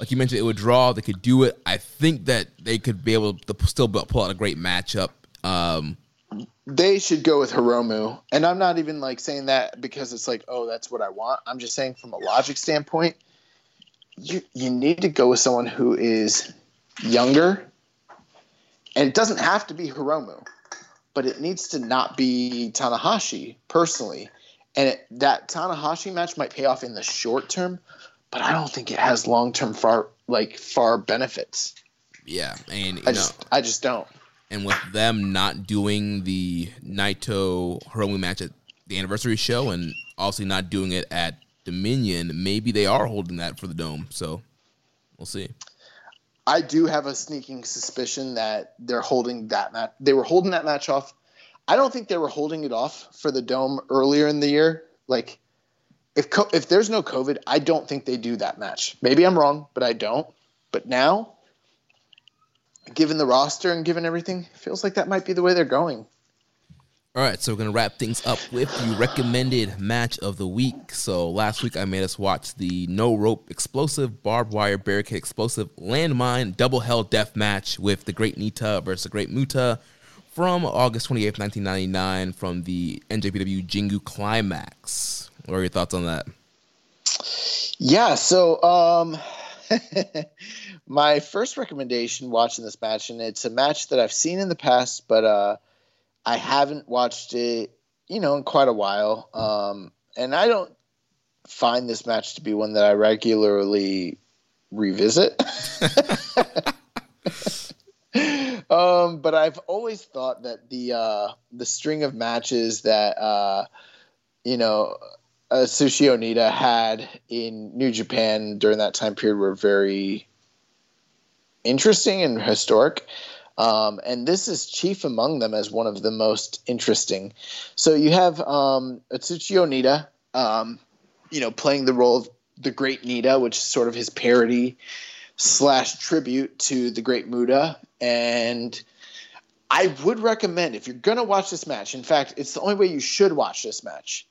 like you mentioned, it would draw. They could do it. I think that they could be able to still pull out a great matchup. Um, they should go with Hiromu. And I'm not even like saying that because it's like, oh, that's what I want. I'm just saying from a logic standpoint, you you need to go with someone who is younger. And it doesn't have to be Hiromu, but it needs to not be Tanahashi personally. And it, that Tanahashi match might pay off in the short term, but I don't think it has long term far like far benefits. yeah, and you I know, just I just don't. and with them not doing the Naito Hiromu match at the anniversary show, and obviously not doing it at Dominion, maybe they are holding that for the dome. So we'll see. I do have a sneaking suspicion that they're holding that match. They were holding that match off. I don't think they were holding it off for the dome earlier in the year. Like, if co- if there's no COVID, I don't think they do that match. Maybe I'm wrong, but I don't. But now, given the roster and given everything, it feels like that might be the way they're going. All right, so we're gonna wrap things up with the recommended match of the week. So last week I made us watch the no rope explosive barbed wire barricade explosive landmine double hell death match with the Great Nita versus the Great Muta from August 28th, 1999 from the NJPW Jingu Climax. What are your thoughts on that? Yeah, so um my first recommendation watching this match and it's a match that I've seen in the past but uh I haven't watched it, you know, in quite a while. Um, and I don't find this match to be one that I regularly revisit. um, but I've always thought that the uh, the string of matches that uh, you know uh, Atsushi Onita had in New Japan during that time period were very interesting and historic. Um, and this is chief among them as one of the most interesting. So you have um, Atsushi Onita, um, you know, playing the role of the Great Nita, which is sort of his parody slash tribute to the Great Muta. And I would recommend if you're to watch this match. In fact, it's the only way you should watch this match.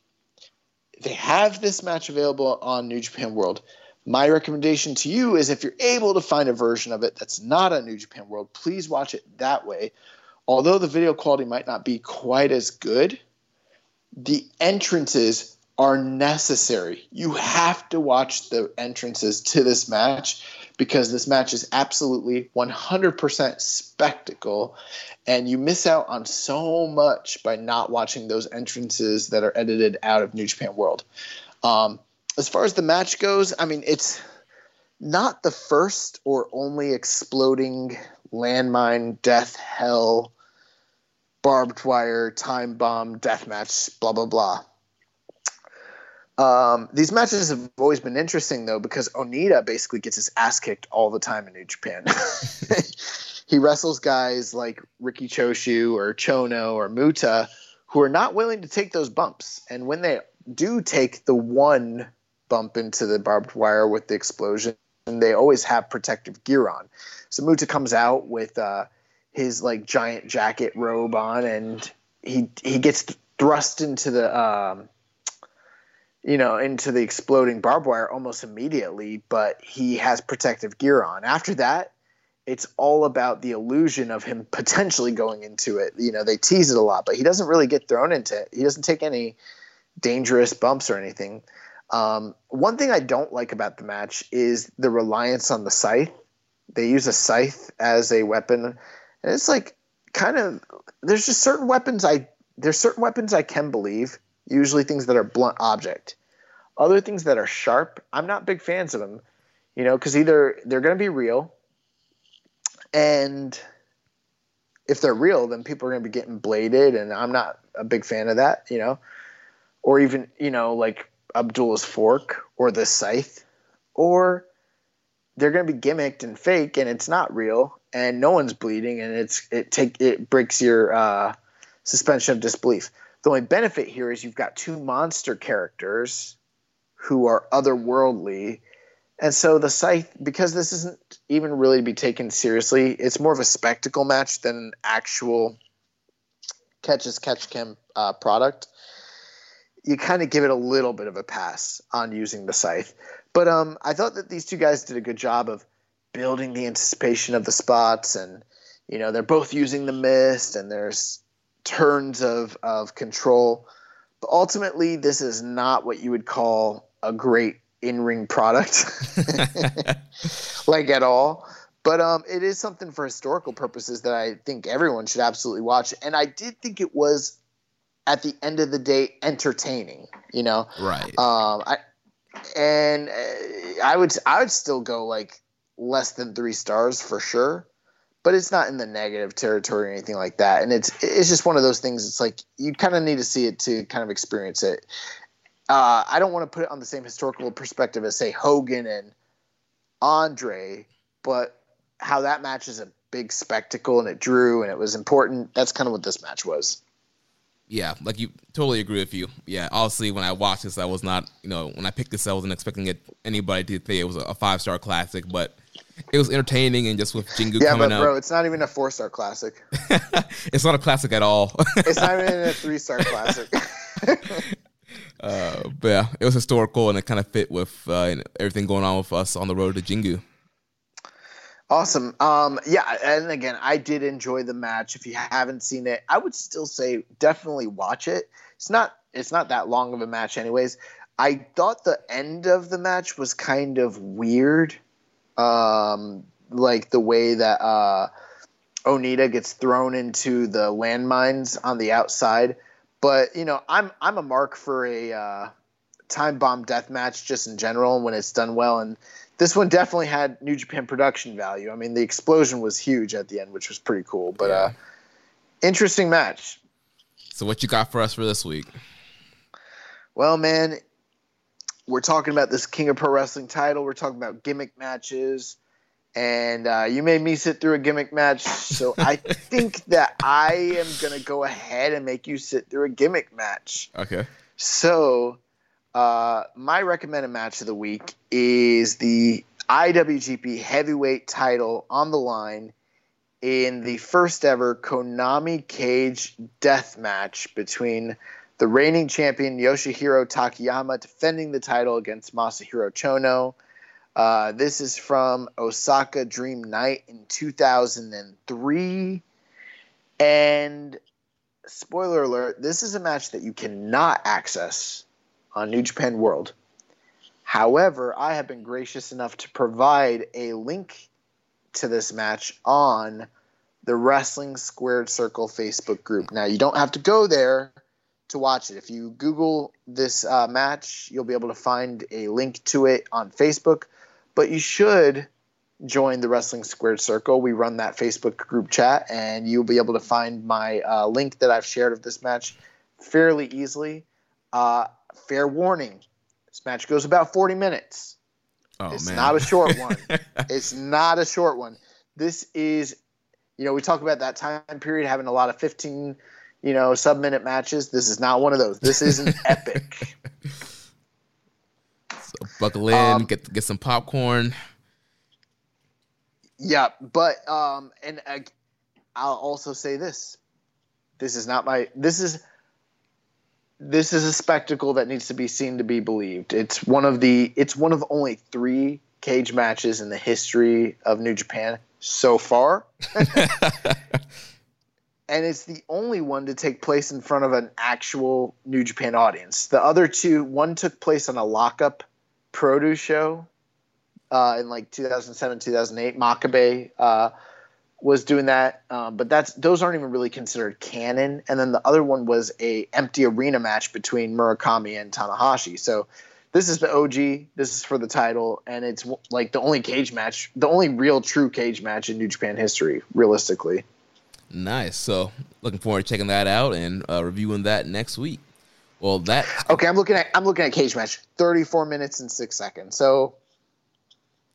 They have this match available on New Japan World my recommendation to you is if you're able to find a version of it that's not on New Japan World, please watch it that way. Although the video quality might not be quite as good, the entrances are necessary. You have to watch the entrances to this match because this match is absolutely 100% spectacle and you miss out on so much by not watching those entrances that are edited out of New Japan World. Um, as far as the match goes, I mean, it's not the first or only exploding landmine, death, hell, barbed wire, time bomb, death match, blah, blah, blah. Um, these matches have always been interesting, though, because Onita basically gets his ass kicked all the time in New Japan. he wrestles guys like Riki Choshu or Chono or Muta who are not willing to take those bumps. And when they do take the one bump into the barbed wire with the explosion. And they always have protective gear on. So Muta comes out with uh, his like giant jacket robe on, and he he gets thrust into the um, you know into the exploding barbed wire almost immediately. But he has protective gear on. After that, it's all about the illusion of him potentially going into it. You know, they tease it a lot, but he doesn't really get thrown into it. He doesn't take any dangerous bumps or anything. Um, one thing I don't like about the match is the reliance on the scythe. They use a scythe as a weapon, and it's like kind of there's just certain weapons I there's certain weapons I can believe. Usually things that are blunt object. Other things that are sharp, I'm not big fans of them. You know, because either they're going to be real, and if they're real, then people are going to be getting bladed, and I'm not a big fan of that. You know, or even you know like Abdullah's fork or the scythe, or they're going to be gimmicked and fake, and it's not real, and no one's bleeding, and it's it take it breaks your uh, suspension of disbelief. The only benefit here is you've got two monster characters who are otherworldly, and so the scythe because this isn't even really to be taken seriously. It's more of a spectacle match than an actual catch as catch can uh, product you kind of give it a little bit of a pass on using the scythe. But um, I thought that these two guys did a good job of building the anticipation of the spots, and you know they're both using the mist, and there's turns of of control. But ultimately, this is not what you would call a great in-ring product, like at all. But um, it is something for historical purposes that I think everyone should absolutely watch. And I did think it was at the end of the day entertaining. You know, right? Um, I and uh, I would I would still go like less than three stars for sure, but it's not in the negative territory or anything like that. And it's it's just one of those things. It's like you kind of need to see it to kind of experience it. Uh, I don't want to put it on the same historical perspective as say Hogan and Andre, but how that match is a big spectacle and it drew and it was important. That's kind of what this match was yeah, like you totally agree with you. Yeah, obviously when I watched this, I was not, you know, when I picked this, I wasn't expecting it anybody to think it was a five star classic, but it was entertaining and just with Jingu yeah, coming but out. bro, it's not even a four star classic. it's not a classic at all. it's not even a three star classic. uh, but yeah, it was historical and it kind of fit with uh, everything going on with us on the road to Jingu. Awesome. Um, yeah, and again, I did enjoy the match. If you haven't seen it, I would still say definitely watch it. It's not it's not that long of a match, anyways. I thought the end of the match was kind of weird, um, like the way that uh, Onita gets thrown into the landmines on the outside. But you know, I'm I'm a mark for a uh, time bomb death match just in general when it's done well and this one definitely had New Japan production value. I mean, the explosion was huge at the end, which was pretty cool. But yeah. uh, interesting match. So, what you got for us for this week? Well, man, we're talking about this King of Pro Wrestling title. We're talking about gimmick matches, and uh, you made me sit through a gimmick match. So I think that I am gonna go ahead and make you sit through a gimmick match. Okay. So uh, my recommended match of the week is the IWGP Heavyweight title on the line in the first ever Konami Cage death match between the reigning champion Yoshihiro Takayama defending the title against Masahiro Chono. Uh, this is from Osaka Dream Night in 2003. And spoiler alert, this is a match that you cannot access on New Japan World. However, I have been gracious enough to provide a link to this match on the Wrestling Squared Circle Facebook group. Now, you don't have to go there to watch it. If you Google this uh, match, you'll be able to find a link to it on Facebook. But you should join the Wrestling Squared Circle. We run that Facebook group chat, and you'll be able to find my uh, link that I've shared of this match fairly easily. Uh, fair warning this match goes about 40 minutes. Oh, man. it's man. not a short one. it's not a short one. This is, you know, we talk about that time period having a lot of 15, you know, sub minute matches. This is not one of those. This is an epic. So buckle in, um, get get some popcorn. Yeah, but um, and uh, I'll also say this: this is not my. This is this is a spectacle that needs to be seen to be believed. It's one of the it's one of only three cage matches in the history of New Japan so far. and it's the only one to take place in front of an actual New Japan audience. The other two, one took place on a lockup produce show uh, in like 2007, 2008. Makabe uh, was doing that, um, but that's those aren't even really considered canon. And then the other one was a empty arena match between Murakami and Tanahashi. So this is the OG. This is for the title, and it's like the only cage match, the only real true cage match in New Japan history, realistically. Nice. So looking forward to checking that out and uh, reviewing that next week. Well, that okay. I'm looking at I'm looking at cage match, 34 minutes and six seconds. So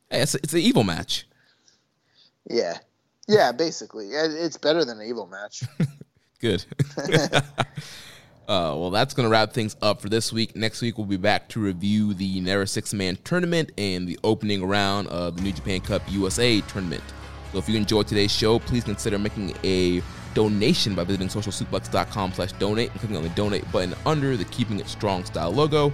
hey, it's, it's an evil match. Yeah, yeah, basically, it's better than an evil match. Good. uh, well, that's going to wrap things up for this week. Next week, we'll be back to review the Never Six Man tournament and the opening round of the New Japan Cup USA tournament. So if you enjoyed today's show, please consider making a donation by visiting socialsuplex.com slash donate and clicking on the donate button under the Keeping It Strong style logo.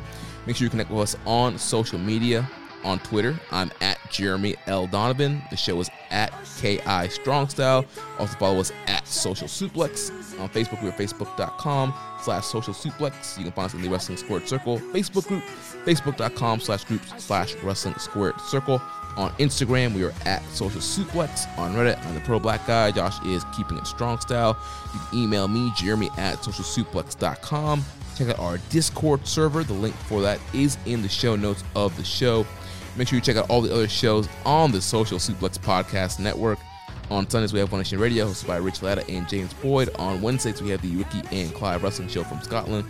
Make sure you connect with us on social media on Twitter. I'm at Jeremy L. Donovan. The show is at KI Strong Style. Also follow us at Social Suplex. On Facebook, we're facebook.com slash social suplex. You can find us in the Wrestling Squared Circle Facebook group, facebook.com slash groups slash wrestling squared circle. On Instagram, we are at Social Suplex. On Reddit, I'm the Pro Black Guy. Josh is keeping it strong style. You can email me, Jeremy at socialsuplex.com. Check out our Discord server. The link for that is in the show notes of the show. Make sure you check out all the other shows on the Social Suplex Podcast Network. On Sundays, we have One Nation Radio, hosted by Rich Latta and James Boyd. On Wednesdays, we have the Ricky and Clive Wrestling Show from Scotland.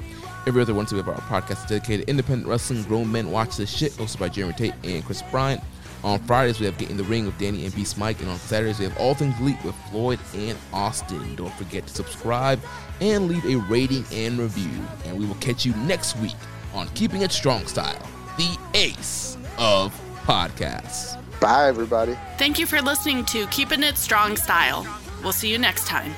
Every other Wednesday, we have our podcast dedicated independent wrestling, grown men watch this shit, hosted by Jeremy Tate and Chris Bryant. On Fridays, we have Get in the Ring with Danny and Beast Mike. And on Saturdays, we have All Things Elite with Floyd and Austin. Don't forget to subscribe and leave a rating and review. And we will catch you next week on Keeping It Strong Style, the ace of podcasts. Bye, everybody. Thank you for listening to Keeping It Strong Style. We'll see you next time.